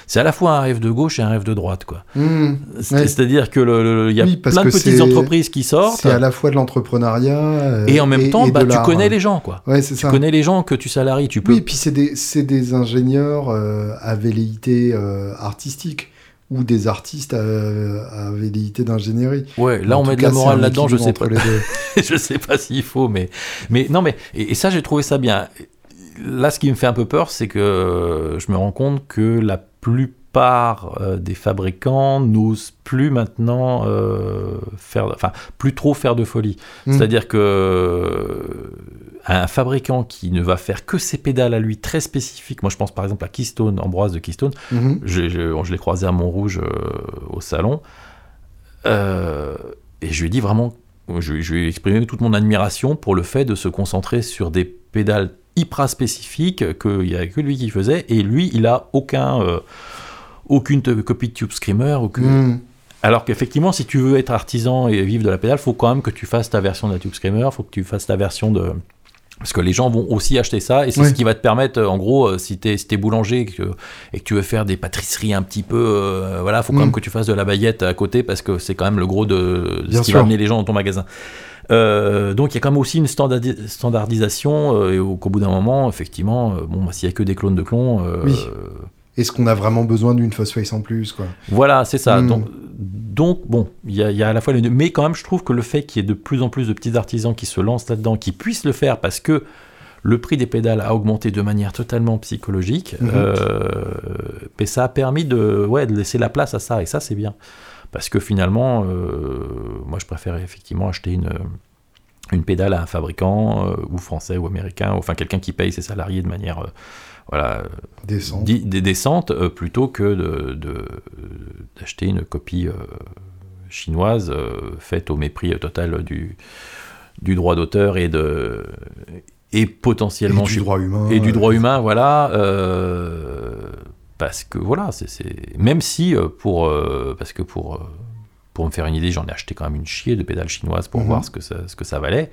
C'est à la fois un rêve de gauche et un rêve de droite, quoi. Mhm. C'est- Ouais. C'est-à-dire que le- il y a Oui, plein de petites entreprises qui sortent C'est à la fois de l'entrepreneuriat euh, et en même temps, et bah, tu connais les gens, quoi. Ouais, Tu ça. connais les gens que tu salaries, tu peux. Oui, et puis c'est des, c'est des ingénieurs euh, à velléité euh, artistique ou des artistes à, à velléité d'ingénierie. Ouais, là En on met de la morale là-dedans, je sais pas. *laughs* je sais pas s'il faut, mais, mais non, mais et, et ça j'ai trouvé ça bien. Là, ce qui me fait un peu peur, c'est que je me rends compte que la plupart euh, des fabricants n'osent plus maintenant euh, faire, enfin, plus trop faire de folie. Mm. C'est-à-dire que un fabricant qui ne va faire que ses pédales à lui très spécifiques, moi je pense par exemple à Keystone, Ambroise de Keystone, Mhm. je, je- je l'ai croisé à Montrouge euh, au salon, Euh, et je lui ai dit vraiment, je, je lui ai exprimé toute mon admiration pour le fait de se concentrer sur des pédales hyper spécifiques qu'il n'y avait que lui qui faisait, et lui il a aucun... euh, aucune copie de Tube Screamer, aucune, Mhm. alors qu'effectivement, si tu veux être artisan et vivre de la pédale, faut quand même que tu fasses ta version de la Tube Screamer, faut que tu fasses ta version de. Parce que les gens vont aussi acheter ça, et c'est Oui. ce qui va te permettre, en gros, euh, si t'es si t'es boulanger et que, et que tu veux faire des pâtisseries un petit peu, euh, voilà, faut quand Mm. même que tu fasses de la baguette à côté, parce que c'est quand même le gros de ce qui sûr. va amener les gens dans ton magasin. Euh, donc il y a quand même aussi une standardi- standardisation, euh, et au, qu'au bout d'un moment, effectivement, euh, bon, bah, s'il y a que des clones de clones, Oui. Est-ce qu'on a vraiment besoin d'une Phosphase en plus quoi? Voilà, c'est ça. Mm. Donc, donc, bon, il y, a- il y a à la fois les deux. Mais quand même, je trouve que le fait qu'il y ait de plus en plus de petits artisans qui se lancent là-dedans, qui puissent le faire parce que le prix des pédales a augmenté de manière totalement psychologique, mais ça a permis de, ouais, de laisser la place à ça. Et ça, c'est bien. Parce que finalement, euh, moi, je préfère effectivement acheter une, une pédale à un fabricant, euh, ou français ou américain, ou enfin quelqu'un qui paye ses salariés de manière. euh, voilà, euh, plutôt que de- de- d'acheter une copie chinoise faite au mépris total du, du droit d'auteur et de et Et potentiellement du droit humain. et du droit humain voilà parce que voilà c'est même si euh, pour euh, parce que pour euh, pour me faire une idée j'en ai acheté quand même une chier de pédales chinoises pour Mhm. voir ce que ça, ce que ça valait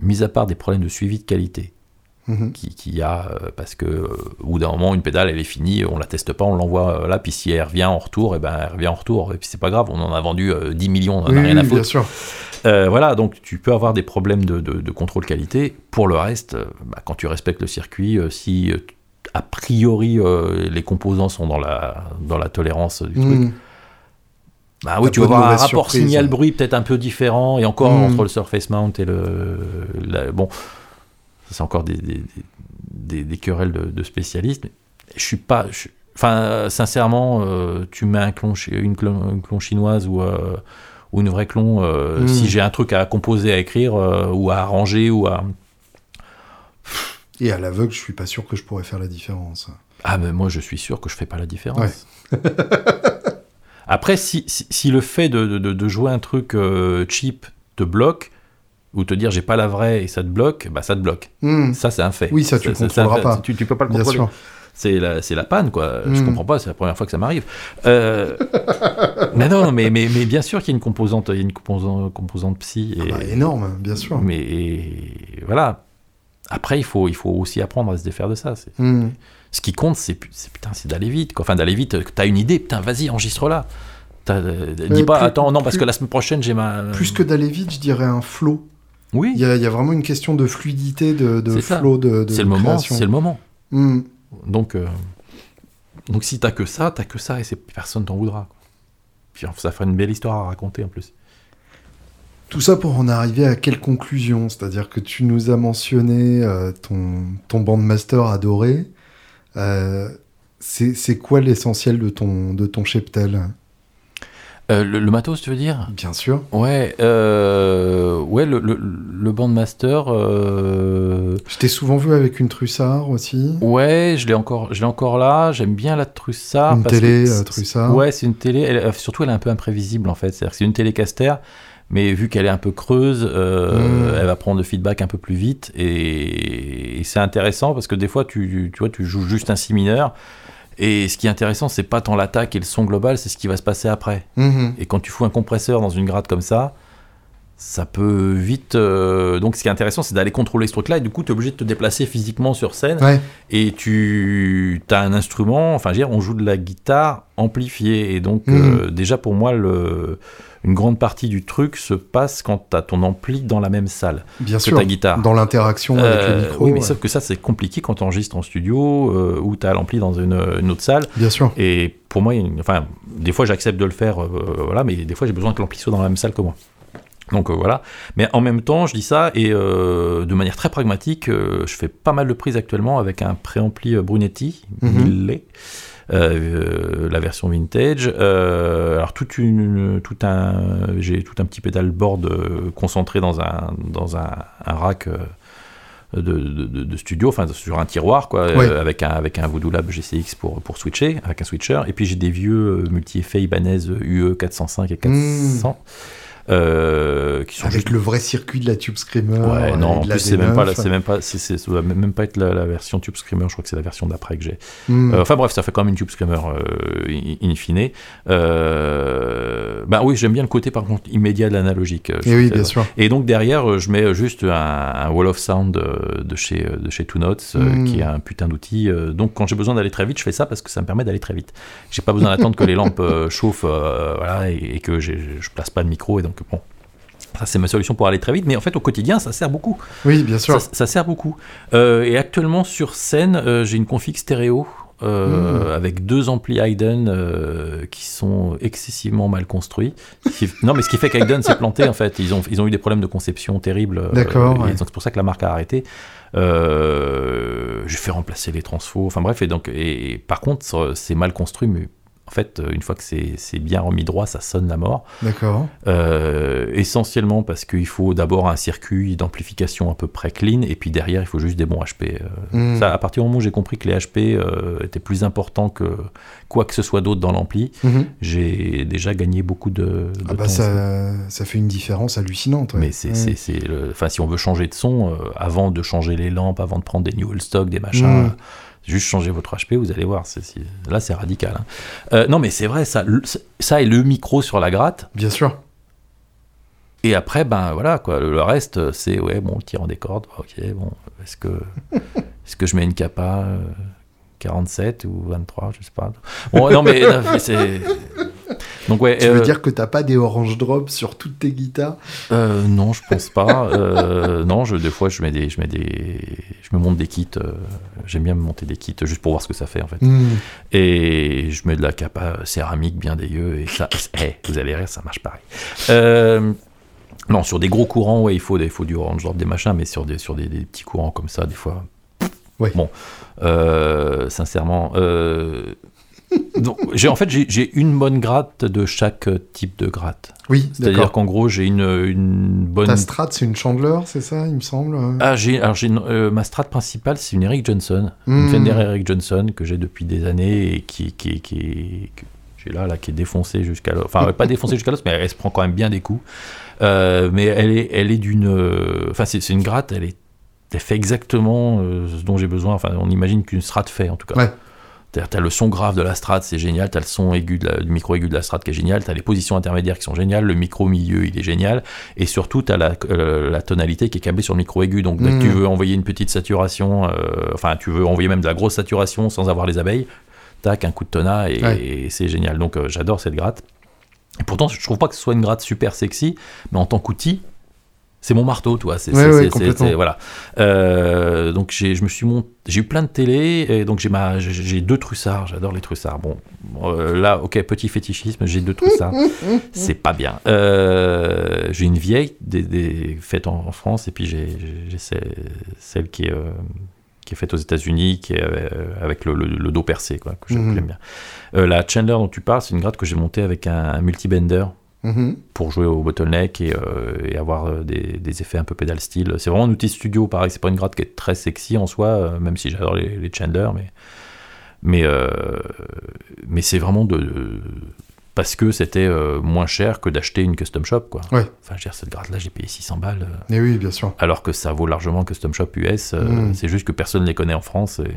mis à part des problèmes de suivi de qualité mhm. qui, qui a euh, parce que au bout d'un moment une pédale elle est finie on la teste pas on l'envoie là puis si elle revient en retour et ben elle revient en retour et puis c'est pas grave on en a vendu euh, 10 millions on en Oui, a rien à bien foutre sûr. Euh, voilà donc tu peux avoir des problèmes de, de- de contrôle qualité pour le reste bah, quand tu respectes le circuit si a priori euh, les composants sont dans la dans la tolérance du truc Mhm. bah oui, tu vas avoir un rapport signal-bruit peut-être un peu différent, et encore Mm. entre le Surface Mount et le. la- bon, c'est encore des, des, des- des querelles de, de spécialistes. Je suis pas. je- Enfin, sincèrement, euh, tu mets un clon, une, clon, une clon chinoise ou, euh, ou une vraie clon, euh, Mm. si j'ai un truc à composer, à écrire, ou à arranger, ou à. Et à l'aveugle, je suis pas sûr que je pourrais faire la différence. Ah, mais moi, je suis sûr que je fais pas la différence. *laughs* Après, si, si, si le fait de, de- de jouer un truc euh, cheap te bloque, ou te dire j'ai pas la vraie et ça te bloque, bah ça te bloque. Mhm. Ça, c'est un fait. Oui, ça, tu c'est contrôleras pas. Tu, tu peux pas le Bien contrôler. sûr. C'est la, c'est la panne, quoi. Je Mm. comprends pas, c'est la première fois que ça m'arrive. Euh, *laughs* mais non, mais, mais, mais bien sûr qu'il y a une composante, il y a une composante, composante psy. Et, Ah bah, énorme, bien sûr. mais et voilà. Après, il faut, il faut aussi apprendre à se défaire de ça. Mhm. Ce qui compte, c'est pu- c'est- putain, c'est d'aller vite. Quoi. Enfin, d'aller vite. T'as une idée, putain, vas-y, enregistre-la. T'as- euh, dis pas, plus- attends, non, parce plus- que la semaine prochaine, j'ai ma. Plus que d'aller vite, je dirais un flow. Oui, Il y, a, il y a vraiment une question de fluidité, de, de C'est ça. flow, de, de c'est le moment. C'est le moment. Mhm. Donc, euh, donc si t'as que ça, t'as que ça et personne t'en voudra. Puis ça fera une belle histoire à raconter en plus. Tout ça pour en arriver à quelle conclusion? C'est-à-dire que tu nous as mentionné euh, ton, ton bandmaster adoré. Euh, c'est quoi l'essentiel de ton, de ton cheptel? Euh, le, le matos, tu veux dire? Bien sûr. Ouais, euh, ouais, le, le, le bandmaster. Euh, Je t'ai souvent vu avec une Trussard aussi. ouais, je l'ai encore, je encore là. J'aime bien la Trussard. Une parce télé, que Trussard. Ouais, c'est une télé. elle- surtout, elle est un peu imprévisible en fait. C'est-à-dire que c'est une télécaster, mais vu qu'elle est un peu creuse, euh, Mm. elle va prendre le feedback un peu plus vite. Et, et c'est intéressant parce que des fois, tu, tu vois, tu joues juste un si mineur. Et ce qui est intéressant, c'est pas tant l'attaque et le son global, c'est ce qui va se passer après. Mhm. Et quand tu fous un compresseur dans une grade comme ça, ça peut vite. euh, Donc, ce qui est intéressant, c'est d'aller contrôler ce truc-là. Et du coup, tu es obligé de te déplacer physiquement sur scène. Ouais. Et tu as un instrument. Enfin, je veux dire, on joue de la guitare amplifiée. Et donc, Mhm. euh, déjà, pour moi, le... une grande partie du truc se passe quand tu as ton ampli dans la même salle Bien que sûr. ta guitare. Dans l'interaction avec Euh, le micro. oui, mais ouais. sauf que ça, c'est compliqué quand tu enregistres en studio euh, ou tu as l'ampli dans une, une autre salle. Bien sûr. Et pour moi, une- enfin, des fois j'accepte de le faire, euh, voilà, mais des fois j'ai besoin que l'ampli soit dans la même salle que moi. Donc euh, voilà. Mais en même temps, je dis ça et euh, de manière très pragmatique, euh, je fais pas mal de prises actuellement avec un préampli euh, Brunetti. 1000 lait, la version vintage. alors toute une, tout un, j'ai tout un petit pedalboard concentré dans un dans un, un rack de, studio, enfin sur un tiroir, quoi, euh, avec, un, avec un Voodoo Lab GCX pour, pour switcher, avec un switcher. Et puis j'ai des vieux euh, multi-effets Ibanez UE 405 et 400. Euh, qui sont Avec le vrai circuit de la Tube Screamer. Ouais, non, en plus, c'est même pas, c'est même pas, c'est, ça doit même pas être la, version Tube Screamer, je crois que c'est la version d'après que j'ai. Hmm. Euh, enfin bref, ça fait quand même une Tube Screamer euh, in fine. Euh, bah oui, j'aime bien le côté par contre immédiat de l'analogique. Et oui, bien sûr. Et donc derrière, je mets juste un, Wall of Sound de chez, de chez Two Notes, hmm. qui est un putain d'outil. donc quand j'ai besoin d'aller très vite, je fais ça parce que ça me permet d'aller très vite. J'ai pas besoin d'attendre que les lampes chauffent, voilà, et, et que je place pas de micro et donc bon, ça c'est ma solution pour aller très vite, mais en fait au quotidien ça sert beaucoup. Oui, bien sûr. Ça, sert beaucoup. Euh, et actuellement sur scène, euh, j'ai une config stéréo euh, hmm. avec deux amplis Hayden qui sont excessivement mal construits. non, mais ce qui fait qu'Hayden s'est planté en fait. Ils ont, ils ont eu des problèmes de conception terribles. D'accord. C'est pour ça que la marque a arrêté. j'ai fait remplacer les transfos. Enfin bref, et donc, et par contre, c'est mal construit, mais en fait, euh, une fois que c'est bien remis droit, ça sonne la mort. D'accord. Euh, essentiellement parce qu'il faut d'abord un circuit d'amplification à peu près clean, et puis derrière, il faut juste des bons HP. Euh. Hmm. Ça, à partir du moment où j'ai compris que les HP étaient plus importants que quoi que ce soit d'autre dans l'ampli, hmm. j'ai déjà gagné beaucoup de, ah bah Ça, ça, fait une différence hallucinante. Mais c'est, enfin, si on veut changer de son, avant de changer les lampes, avant de prendre des new stock, des machins. Juste changer votre HP, vous allez voir. là, c'est radical. Hein. Euh, non, mais c'est vrai, ça, ça et le micro sur la gratte. Bien sûr. Et après, ben voilà, quoi. Le, reste, c'est ouais, bon, tirant des cordes. Ok, bon, est-ce que, *laughs* est-ce que je mets une capa 47 euh, ou 23, je sais pas. Bon, non, mais c'est. Donc ouais, tu veux euh, dire que t'as pas des orange drops sur toutes tes guitares euh, Non, je pense pas. *laughs* euh, non, je, des fois je mets des, je mets des, je me monte des kits. J'aime bien me monter des kits juste pour voir ce que ça fait en fait. Hmm. Et je mets de la capa céramique bien dégueu et ça, hey, *laughs* vous allez rire, ça marche pareil. non, sur des gros courants, ouais, il faut, il faut du orange drop, des machins, mais sur des, sur des, des petits courants comme ça, des fois. Ouais. Bon, sincèrement, *laughs* donc, j'ai, en fait, j'ai, une bonne gratte de chaque type de gratte. Oui, C'est-à-dire qu'en gros, j'ai une, une bonne. Ta strat, c'est une Chandler, c'est ça, il me semble Ah, j'ai, alors j'ai euh, ma strat principale, c'est une Eric Johnson. Une hmm. Fender Eric Johnson que j'ai depuis des années et qui, qui, qui, j'ai là, là, qui est défoncée jusqu'à l'os. Enfin, pas défoncée jusqu'à l'os, mais elle se prend quand même bien des coups. Euh, mais elle est, elle est d'une. Euh, enfin, c'est, une gratte, elle est. Elle fait exactement ce dont j'ai besoin. Enfin, on imagine qu'une strat fait, en tout cas. Ouais. Tu as le son grave de la strat, c'est génial. Tu as le son aigu, de le micro aigu de la strat qui est génial. Tu as les positions intermédiaires qui sont géniales. Le micro milieu, il est génial. Et surtout, tu as la, euh, la, tonalité qui est câblée sur le micro aigu. Donc, dès que tu hmm. veux envoyer une petite saturation, euh, enfin, tu veux envoyer même de la grosse saturation sans avoir les abeilles, tac, un coup de tona et, c'est génial. Donc, euh, j'adore cette gratte. Et pourtant, je trouve pas que ce soit une gratte super sexy, mais en tant qu'outil, c'est mon marteau, toi. C'est, voilà. Euh, donc j'ai, je me suis j'ai eu plein de télé, et donc j'ai ma, j'ai deux trussards. J'adore les trussards. Bon, euh, là, ok, petit fétichisme, j'ai deux trussards. *laughs* c'est pas bien. Euh, j'ai une vieille des, des faite en, France, et puis j'ai, celle qui est qui est faite aux États-Unis, qui est avec le, dos percé, quoi, que j'aime mhm. bien. la Chandler dont tu parles, c'est une gratte que j'ai montée avec un, un multibender Mhm. pour jouer au bottleneck et, euh, et avoir euh, des, des, effets un peu pédal style. C'est vraiment un outil studio, pareil, c'est pas une gratte qui est très sexy en soi, euh, même si j'adore les, les Chandler, mais, mais, mais c'est vraiment de, parce que c'était moins cher que d'acheter une custom shop quoi. Ouais. Enfin, je veux dire, cette gratte là, j'ai payé 600 balles. Et oui, bien sûr. Alors que ça vaut largement custom shop US, mhm. c'est juste que personne ne les connaît en France et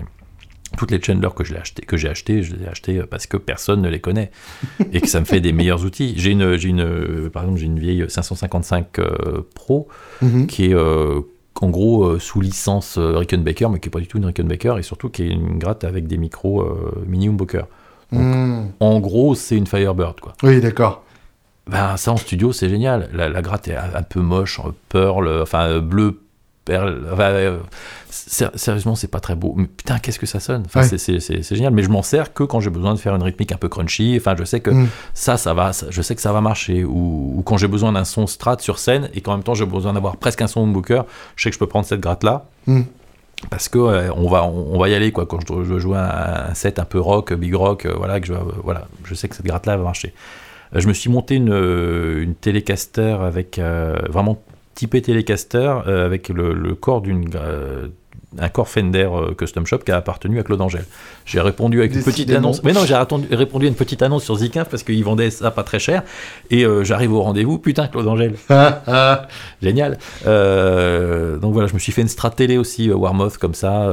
toutes les Chandler que j'ai acheté, que j'ai acheté, je les ai achetés parce que personne ne les connaît *laughs* et que ça me fait des meilleurs outils. J'ai une, une, par exemple, j'ai une vieille 555 euh, Pro mhm. qui est euh, en gros euh, sous licence Rickenbacker, mais qui est pas du tout une Rickenbacker et surtout qui est une gratte avec des micros mini humbucker. Mhm. En gros, c'est une Firebird, quoi. Oui, d'accord. Ben, ça en studio, c'est génial. La, la, gratte est un peu moche, pearl, enfin bleu euh, sérieusement, c'est pas très beau. Mais putain, qu'est-ce que ça sonne? Enfin, C'est génial. Mais je m'en sers que quand j'ai besoin de faire une rythmique un peu crunchy. Enfin, je sais que mm. ça, ça va. je sais que ça va marcher. Ou, quand j'ai besoin d'un son strat sur scène et qu'en même temps j'ai besoin d'avoir presque un son booker, je sais que je peux prendre cette gratte là. Mm. parce que euh, on va on, va y aller quoi quand je je dois jouer un, un set un peu rock big rock euh, voilà que je voilà je sais que cette gratte là va marcher je me suis monté une, une télécaster avec vraiment typé télécaster euh, avec le, le corps d'une euh, un corps Fender euh, Custom Shop qui a appartenu à Claude Angèle. J'ai répondu avec une petite annonce. Mais non, j'ai répondu à une petite annonce sur Zikinf parce qu'ils vendaient ça pas très cher. Et euh, j'arrive au rendez-vous, putain, Claude Angèle. *laughs* Ah, ah. Génial. Euh, donc voilà, je me suis fait une strat télé aussi, euh, Warmoth, comme ça,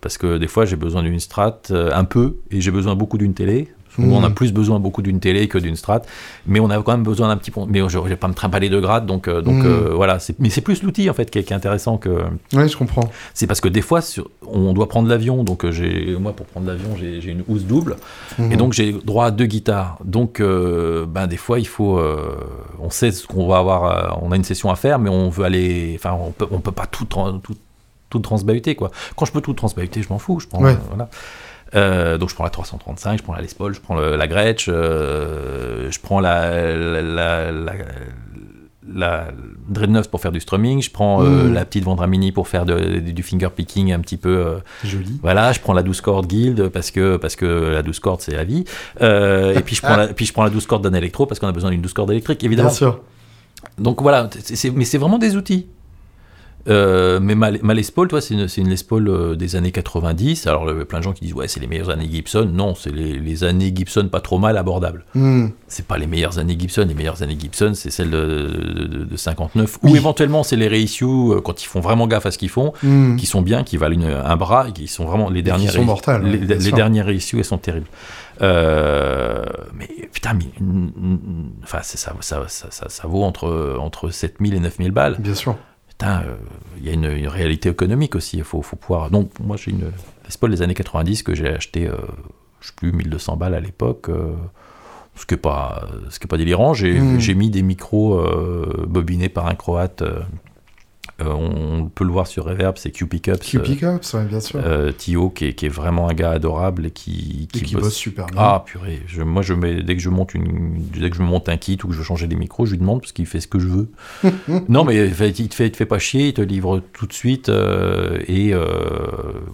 parce que des fois j'ai besoin d'une strat un peu, et j'ai besoin beaucoup d'une télé. On a Mhm. plus besoin beaucoup d'une télé que d'une strat, mais on a quand même besoin d'un petit pont. Mais je vais pas me trimballer de grade, donc, euh, donc Mhm. euh, voilà. Mais c'est plus l'outil en fait qui est, qui est intéressant que. Ouais, je comprends. C'est parce que des fois, sur- on doit prendre l'avion, donc euh, j'ai moi pour prendre l'avion j'ai une housse double. Et Mhm. donc j'ai droit à deux guitares. Donc euh, ben, des fois il faut, euh, on sait ce qu'on va avoir, on a une session à faire, mais on veut aller, enfin on peut, on peut pas tout, tout, tout transbahuter quoi. Quand je peux tout transbahuter, je m'en fous, je prends, Ouais. voilà. Euh, donc je prends la 335, je prends la Les Paul, je prends le- la Gretsch, euh, je prends la, la, la, la- la Dreadnought pour faire du strumming, je prends euh, Mm. la petite Vendramini pour faire de- du finger picking un petit peu Joli. voilà, je prends la 12 cordes Guild parce que, parce que la 12 cordes c'est la vie. Et puis je, prends *laughs* la, puis je prends la 12 cordes d'un électro parce qu'on a besoin d'une 12 cordes électrique, évidemment. Bien sûr. Donc voilà, mais c'est vraiment des outils. Euh, mais ma, ma Les Paul, toi, c'est une, une Les Paul euh, des années 90. Alors, il y a plein de gens qui disent, ouais, c'est les meilleures années Gibson. Non, c'est les, les années Gibson pas trop mal abordables. Hmm. C'est pas les meilleures années Gibson. Les meilleures années Gibson, c'est celles de, de- de 59. Ou éventuellement, c'est les reissues euh, quand ils font vraiment gaffe à ce qu'ils font Hmm. qui sont bien, qui valent une- un bras, et qui sont vraiment les dernières. sont mortales, Les, bien les dernières issues, elles sont terribles. Euh, mais putain, mais, mm, mm, enfin, ça, ça, ça, ça vaut entre, entre 7000 et 9000 balles. Bien sûr. Putain, euh, il y a une, une réalité économique aussi. Il faut, faut pouvoir. Donc, moi, j'ai une Les Paul des années 90 que j'ai acheté, euh, je sais plus, 1200 balles à l'époque. euh, ce qui n'est pas, ce qui est pas délirant. J'ai Mm. j'ai mis des micros euh, bobinés par un croate. Euh, euh, on peut le voir sur Reverb, c'est Q Pickups. Q Pickups, ouais, bien sûr. euh, Thio, qui est, qui est vraiment un gars adorable et qui, Et qui bosse super bien. Ah purée, je, moi je mets dès que je monte une, dès que je me monte un kit ou que je veux changer des micros, je lui demande parce qu'il fait ce que je veux. *laughs* non mais il te fait, il te fait pas chier, il te livre tout de suite euh, et euh,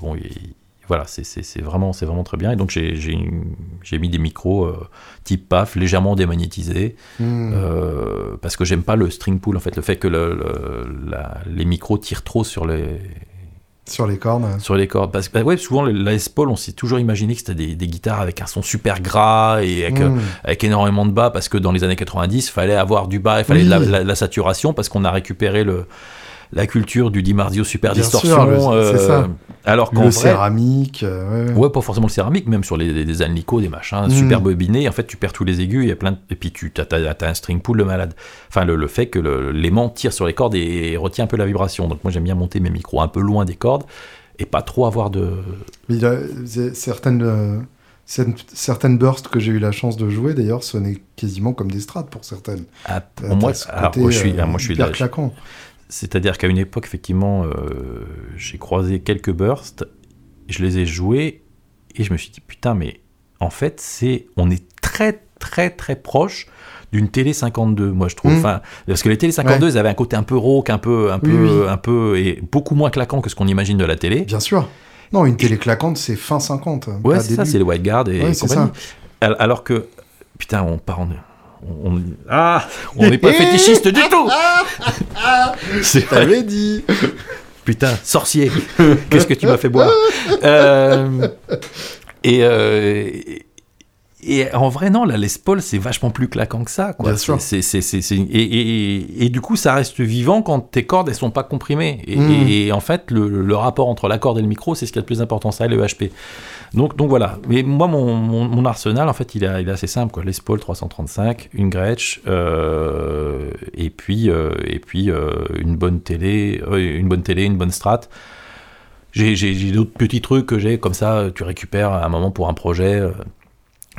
bon il- voilà c'est vraiment vraiment très bien et donc j'ai mis des micros euh, type PAF légèrement démagnétisés Hmm. euh, parce que j'aime pas le string pull en fait le fait que le- le- la- les micros tirent trop sur les Sur les cordes. sur les cordes. Parce que bah ouais, souvent, la Les Paul, on s'est toujours imaginé que c'était des, des guitares avec un son super gras et avec, euh, Hmm. avec énormément de bas, parce que dans les années 90, il fallait avoir du bas, il fallait Oui. de la, la- la saturation, parce qu'on a récupéré le, la culture du Di Marzio super Bien sûr, le- c'est ça. Alors qu'en céramique. euh, ouais, ouais. Pas forcément le céramique, même sur les, des Alnico, des machins Mm. super bobinés. En fait, tu perds tous les aigus, il y a plein de- et puis tu as, un string pull de malade. Enfin, le, le fait que l'aimant tire sur les cordes et, retient un peu la vibration. Donc, moi, j'aime bien monter mes micros un peu loin des cordes et pas trop avoir de. Mais il a- c'est- certaines, euh, certaines, certaines bursts que j'ai eu la chance de jouer, d'ailleurs, sonnaient quasiment comme des strats pour certaines. Ah, Euh, pour moi, alors, je suis, euh, moi, je suis hyper là- claquant. C'est-à-dire qu'à une époque, effectivement, euh, j'ai croisé quelques bursts, je les ai joués et je me suis dit putain, mais en fait, c'est, on est très très très proche d'une télé 52, moi je trouve. Mm. Enfin, parce que les télé 52, elles avaient un côté un peu rauque, un peu, un Oui, peu, oui. un peu, et beaucoup moins claquant que ce qu'on imagine de la télé. Bien sûr. Non, une télé claquante, c'est fin 50. Ouais, c'est ça, c'est les White Guard et Ouais, compagnie. ça. Al- Alors que, putain, on part en. On, ah, on n'est pas fétichiste du tout. *laughs* C'est vrai. T'avais dit. Putain, sorcier, qu'est-ce que tu m'as fait boire *laughs* Euh, et, euh, et- en vrai, non, la Les Paul, c'est vachement plus claquant que ça. Quoi. Bien sûr. Et, et- et- et du coup, ça reste vivant quand tes cordes, elles sont pas comprimées. Et, Mm. et en fait, le, le rapport entre la corde et le micro, c'est ce qui est le plus important, ça, le HP. Donc, donc voilà. Mais moi, mon, mon- mon arsenal, en fait, il est, il est assez simple. Quoi. Les Paul 335, une Gretsch, euh, et puis, euh, et puis euh, une bonne télé, une bonne télé, une bonne strat. J'ai d'autres petits trucs que j'ai comme ça, tu récupères à un moment pour un projet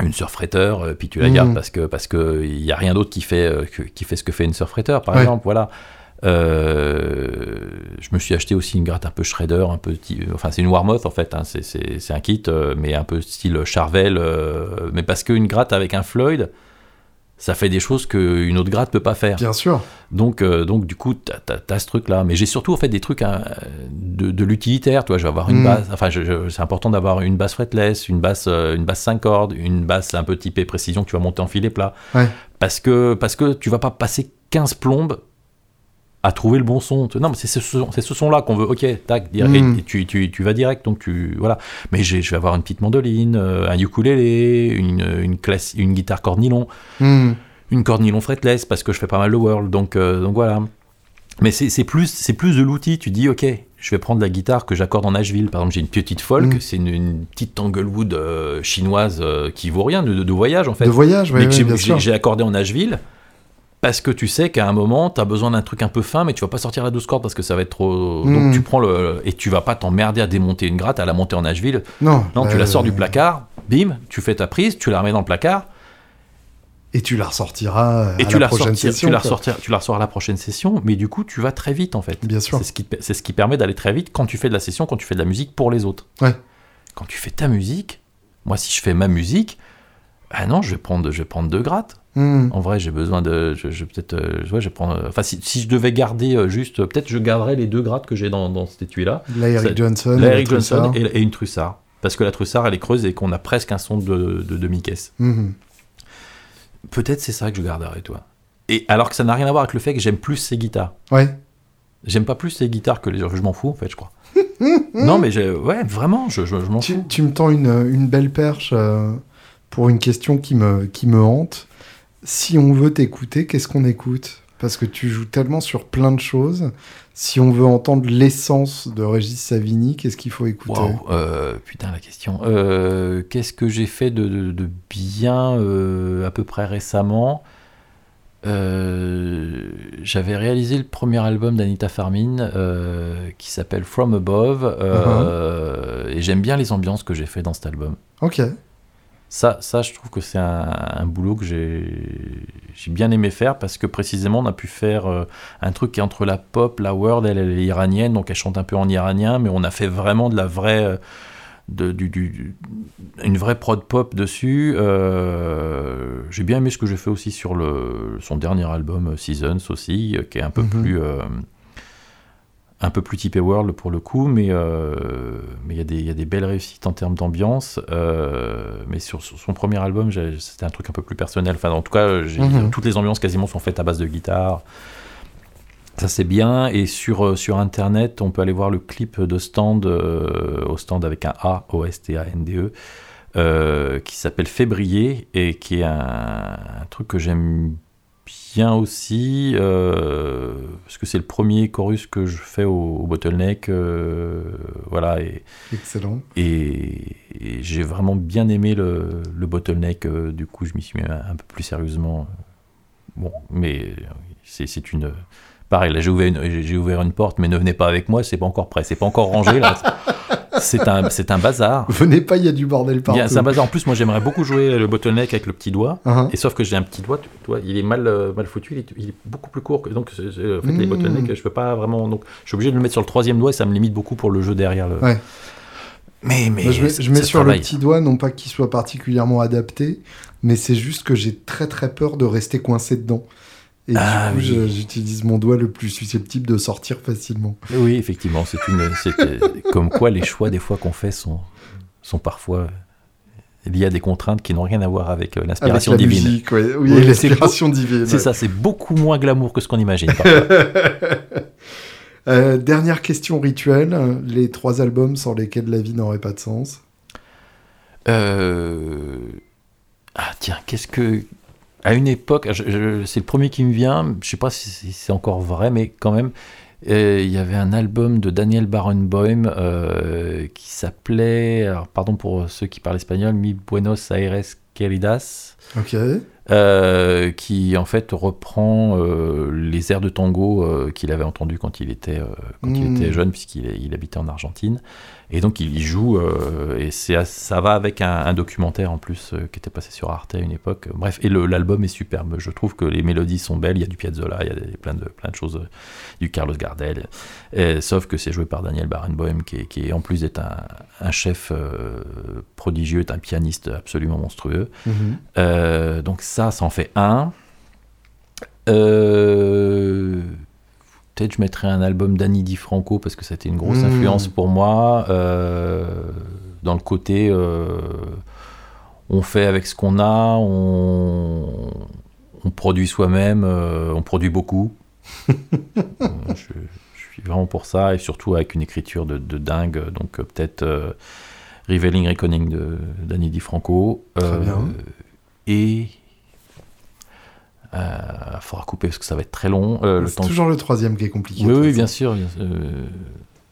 une surfretteur, puis tu la Mhm. gardes parce que parce que il y a rien d'autre qui fait qui fait ce que fait une surfretteur par Ouais. exemple, voilà. Euh, je me suis acheté aussi une gratte un peu shredder, un peu, enfin c'est une Warmoth en fait, hein, c'est- un kit, euh, mais un peu style Charvel, euh, mais parce qu'une gratte avec un Floyd, ça fait des choses qu'une autre gratte peut pas faire. Bien sûr. Donc, euh, donc du coup, tu as, ce truc-là. Mais j'ai surtout en fait des trucs hein, de, de l'utilitaire. Tu vois, je vais avoir une Mm. basse. Enfin, c'est important d'avoir une basse fretless, une basse, une basse 5 cordes, une basse un peu typée précision que tu vas monter en filet plat. Ouais. Parce que, parce que tu vas pas passer 15 plombes à trouver le bon son. Non, mais c'est ce, son-là qu'on veut. Ok, tac, Mm. et, et tu, tu, tu vas direct. Donc tu voilà. Mais je vais avoir une petite mandoline, euh, un ukulélé, une, une, classe, une guitare corde nylon Hmm. une corde nylon fretless parce que je fais pas mal de whirl, donc, euh, donc voilà. Mais c'est plus, c'est plus de l'outil. Tu dis, ok, je vais prendre la guitare que j'accorde en Nashville. Par exemple, j'ai une petite folk, Mm. c'est une, une petite Tanglewood euh, chinoise qui vaut rien, de, de voyage en fait. De voyage, oui, mais que j'ai- accordé en Nashville parce que tu sais qu'à un moment, tu as besoin d'un truc un peu fin, mais tu vas pas sortir la 12 cordes parce que ça va être trop. Mm. Donc tu prends le. Et tu vas pas t'emmerder à démonter une gratte, à la monter en Nashville. Non, Non, tu euh, la sors du placard, bim, tu fais ta prise, tu la remets dans le placard. Et tu la ressortiras Et à tu la la, prochaine session. tu, la ressortir- tu la ressors à la prochaine session, mais du coup, tu vas très vite en fait. Bien sûr. C'est ce, qui, c'est ce qui permet d'aller très vite quand tu fais de la session, quand tu fais de la musique pour les autres. Ouais. Quand tu fais ta musique, moi, si je fais ma musique, ah non, je vais prendre, je vais prendre deux grattes. Hmm. En vrai, j'ai besoin de. Je, je- peut-être. euh, ouais, je prendre. euh, Enfin, si, si je devais garder euh, juste. Peut-être je garderais les deux grattes que j'ai dans, dans cet étui-là. La Eric Johnson. La Eric Johnson et, et une trussard. Parce que la trussard, elle est creuse et qu'on a presque un son de, de demi-caisse. Mhm. Peut-être c'est ça que je garderai, toi. Et alors que ça n'a rien à voir avec le fait que j'aime plus ces guitares. Ouais. J'aime pas plus ces guitares que les autres. Je m'en fous, en fait, je crois. *laughs* non, mais ouais, vraiment, je, je, je m'en fous. tu me tends une, une belle perche euh, pour une question qui me, qui me hante. Si on veut t'écouter, qu'est-ce qu'on écoute? Parce que tu joues tellement sur plein de choses. Si on veut entendre l'essence de Régis Savigny, qu'est-ce qu'il faut écouter? Waouh, euh, putain, la question. Euh, Qu'est-ce que j'ai fait de, de- de bien euh, à peu près récemment? J'avais réalisé le premier album d'Anita Farmin qui s'appelle From Above euh, et j'aime bien les ambiances que j'ai fait dans cet album. Ok. Ça, ça, je trouve que c'est un, un boulot que j'ai j'ai bien aimé faire parce que précisément on a pu faire euh, un truc qui est entre la pop, la world, elle, elle est iranienne, donc elle chante un peu en iranien, mais on a fait vraiment de la vraie, euh, de, du, une vraie prod pop dessus. Euh, j'ai bien aimé ce que j'ai fait aussi sur le, son dernier album Seasons aussi, qui est un peu Mhm. plus euh, un peu plus typé World pour le coup, mais euh, mais il y, a des- y a des belles réussites en termes d'ambiance. euh, mais sur, sur son premier album, c'était un truc un peu plus personnel. Enfin, en tout cas, Mhm. toutes les ambiances quasiment sont faites à base de guitare. Ça c'est bien. Et sur, euh, sur internet, on peut aller voir le clip de stand, euh, au stand avec un A, O-S-T-A-N-D-E, qui s'appelle Février et qui est un, un truc que j'aime bien aussi, euh, parce que c'est le premier chorus que je fais au, au bottleneck. euh, voilà, et, Excellent. et, et j'ai vraiment bien aimé le, le bottleneck. euh, du coup, je m'y suis mis un, un peu plus sérieusement. Bon, mais c'est c'est une. Pareil, là j'ai ouvert, une- ouvert une porte, mais ne venez pas avec moi, c'est pas encore prêt, c'est pas encore rangé là. *laughs* C'est un, c'est un bazar. Venez pas, il y a du bordel partout. C'est un bazar. En plus, moi j'aimerais beaucoup jouer le bottleneck avec le petit doigt. Hein Et sauf que j'ai un petit doigt, tu vois, il est mal, euh, mal foutu, il est, il est beaucoup plus court. Que, donc, en fait, les Mmh. bottlenecks, je peux pas vraiment. Donc, je suis obligé de le mettre sur le troisième doigt et ça me limite beaucoup pour le jeu derrière. Le... Ouais. Mais, mais Moi, je mets, je mets sur travaille. le petit doigt, non pas qu'il soit particulièrement adapté, mais c'est juste que j'ai très très peur de rester coincé dedans. Et Ah du coup, oui. je- j'utilise mon doigt le plus susceptible de sortir facilement. Oui, effectivement, c'est une. comme quoi, les choix des fois qu'on fait sont, sont parfois liés à des contraintes qui n'ont rien à voir avec euh, l'inspiration la divine. musique, ouais. oui, l'inspiration divine. C'est ouais. ça, c'est beaucoup moins glamour que ce qu'on imagine. *laughs* Euh, dernière question rituelle, les trois albums sans lesquels la vie n'aurait pas de sens. Euh, Ah tiens, qu'est-ce que... À une époque, c'est le premier qui me vient, je sais pas si c'est- encore vrai, mais quand même, euh, il y avait un album de Daniel Barenboim euh, qui s'appelait, pardon pour ceux qui parlent espagnol, Mi Buenos Aires Queridas, Ok. euh, qui en fait reprend euh, les airs de tango euh, qu'il avait entendus quand il était, quand il était jeune, puisqu'il est- il habitait en Argentine. Et donc il y joue, et c'est ça va avec un, un documentaire en plus qui était passé sur Arte à une époque. Bref, et le- l'album est superbe. Je trouve que les mélodies sont belles. Il y a du Piazzolla, il y a des- plein, de, plein de choses, du Carlos Gardel. Et- sauf que c'est joué par Daniel Barenboim, qui, est- qui est, en plus d'être un, un chef prodigieux, est un pianiste absolument monstrueux. Mhm. Euh, donc ça, ça en fait un. Euh, Peut-être je mettrais un album d'Annie Di Franco parce que c'était une grosse Mmh. influence pour moi. euh, dans le côté, euh, on fait avec ce qu'on a, on, on produit soi-même, euh, on produit beaucoup. Euh, *laughs* je, je suis vraiment pour ça et surtout avec une écriture de, de dingue. Donc euh, peut-être euh, Revealing Reckoning de d'Annie Di Franco. Et il faudra couper parce que ça va être très long. euh, le C'est temps que- toujours le troisième qui est compliqué. oui, bien sûr. euh,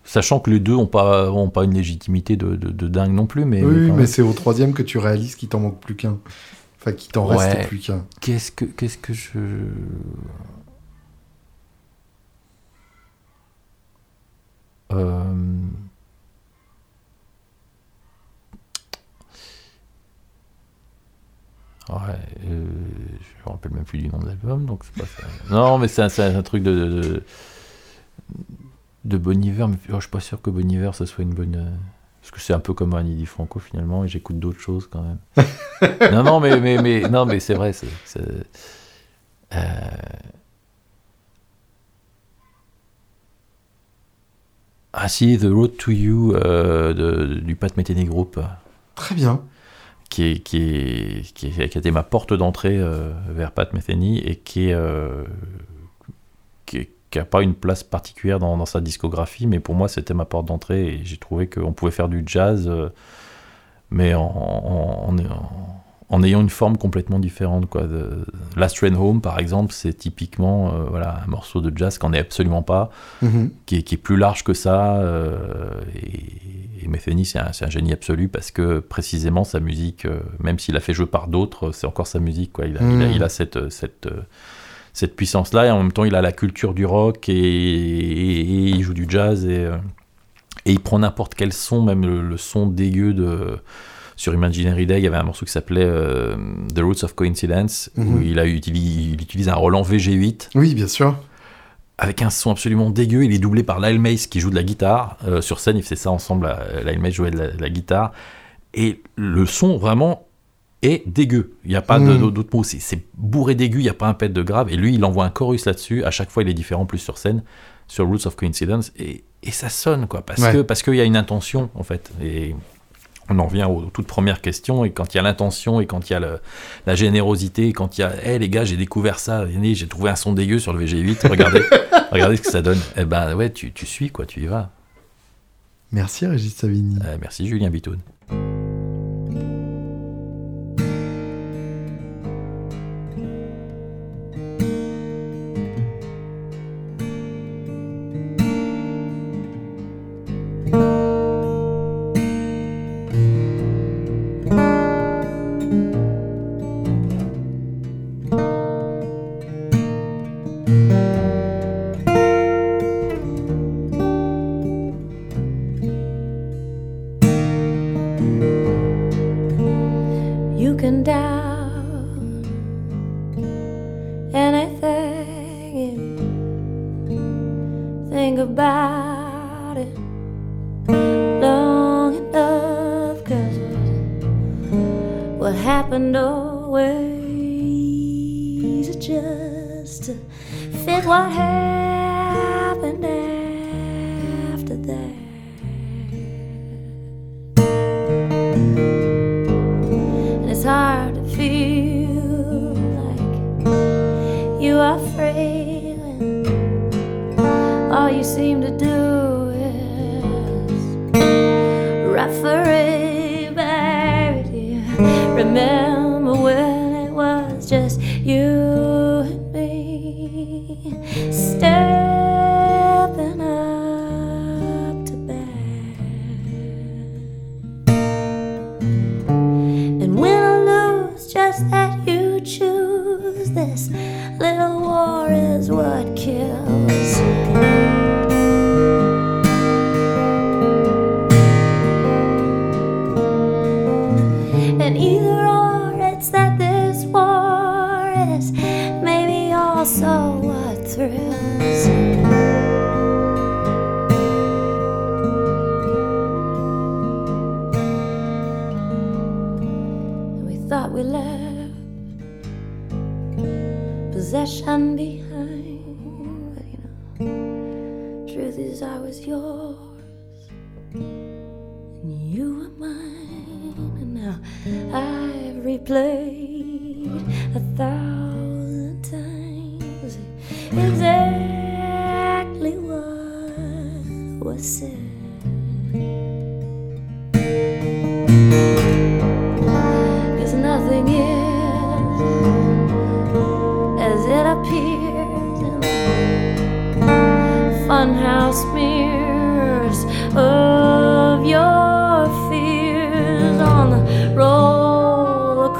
sachant que les deux n'ont pas, ont pas une légitimité de, de- de dingue non plus. Mais, Oui, mais même. c'est au troisième que tu réalises qu'il t'en manque plus qu'un. Enfin, qu'il t'en reste plus qu'un. qu'est-ce que, qu'est-ce que je. Euh, Ouais, euh, je me rappelle même plus du nom de l'album, donc c'est pas ça. Non, mais c'est un, un truc de, de, de, de Bon Iver, mais oh, je suis pas sûr que Bon Iver, ça soit une bonne. euh, Parce que c'est un peu comme Annie Di Franco finalement, et j'écoute d'autres choses quand même. *laughs* non, non, mais, mais, mais, non, mais c'est vrai. c'est euh, Ah si, The Road to You euh, de- du Pat Metheny Group, Très bien. Qui, est, qui, est, qui, a été ma porte d'entrée euh, vers Pat Metheny et qui euh, qui, est- qui a pas une place particulière dans, sa discographie, mais pour moi c'était ma porte d'entrée et j'ai trouvé qu'on pouvait faire du jazz, euh, mais en- en ayant une forme complètement différente. Quoi. De- Last Train Home, par exemple, c'est typiquement euh, voilà, un morceau de jazz qu'on n'est absolument pas Mhm. qui est, qui est plus large que ça. euh, et, et Metheny, c'est un, génie absolu parce que précisément sa musique, euh, même s'il a fait jouer par d'autres, c'est encore sa musique. Quoi. Il, a, il, a, il a cette, cette, cette puissance-là et en même temps, il a la culture du rock et, et- et il joue du jazz et, et il prend n'importe quel son, même le, le son dégueu de. Sur Imaginary Day, il y avait un morceau qui s'appelait euh, The Roots of Coincidence, où Mhm. il, a utilisé, il utilise un Roland VG8 Oui, bien sûr. avec un son absolument dégueu. Il est doublé par Lyle Mace qui joue de la guitare. Euh, sur scène, il faisait ça ensemble. euh, Lyle Mace jouait de la, de la guitare. Et le son, vraiment, est dégueu. Il n'y a pas de- Mm. d'autres mots. C'est- C'est bourré d'aigu, il n'y a pas un pet de grave. Et lui, il envoie un chorus là-dessus. À chaque fois, il est différent, plus sur scène, sur Roots of Coincidence. Et, et ça sonne, quoi. Parce Ouais. que parce qu'il y a une intention, en fait. Et on en revient aux toutes premières questions. Et quand il y a l'intention, et quand il y a le- la générosité, et quand il y a, hé les gars, j'ai découvert ça, j'ai trouvé un son dégueu sur le VG8, regardez, *laughs* regardez ce que ça donne. Eh ben ouais, tu, tu suis, quoi, tu y vas. Merci, Régis Savigny. Euh, merci Julien Bitoun.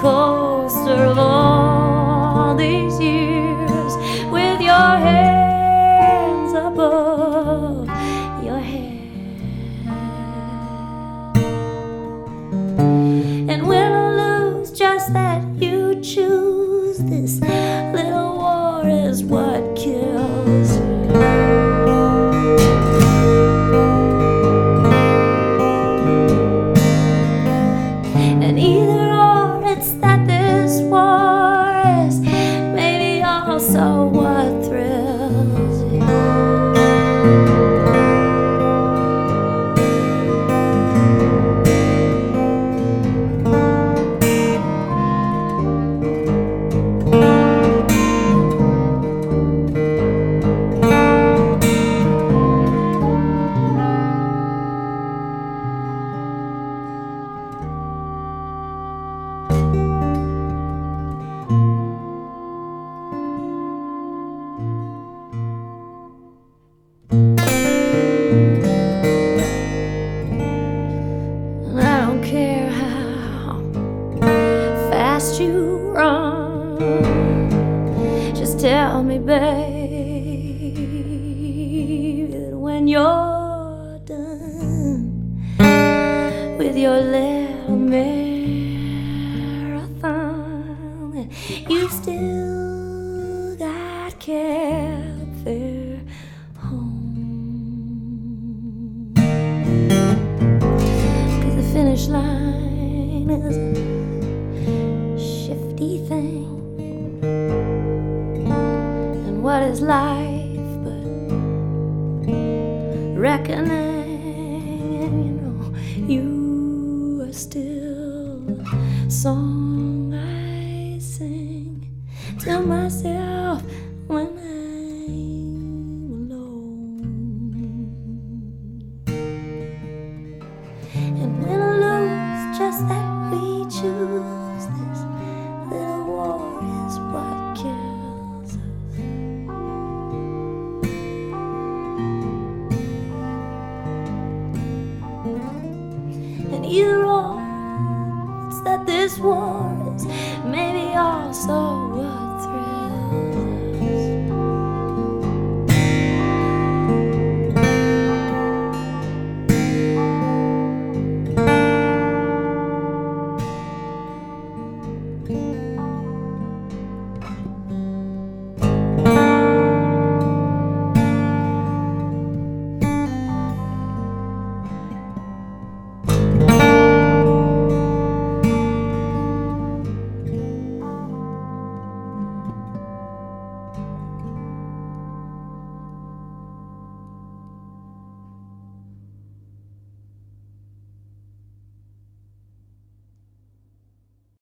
cold.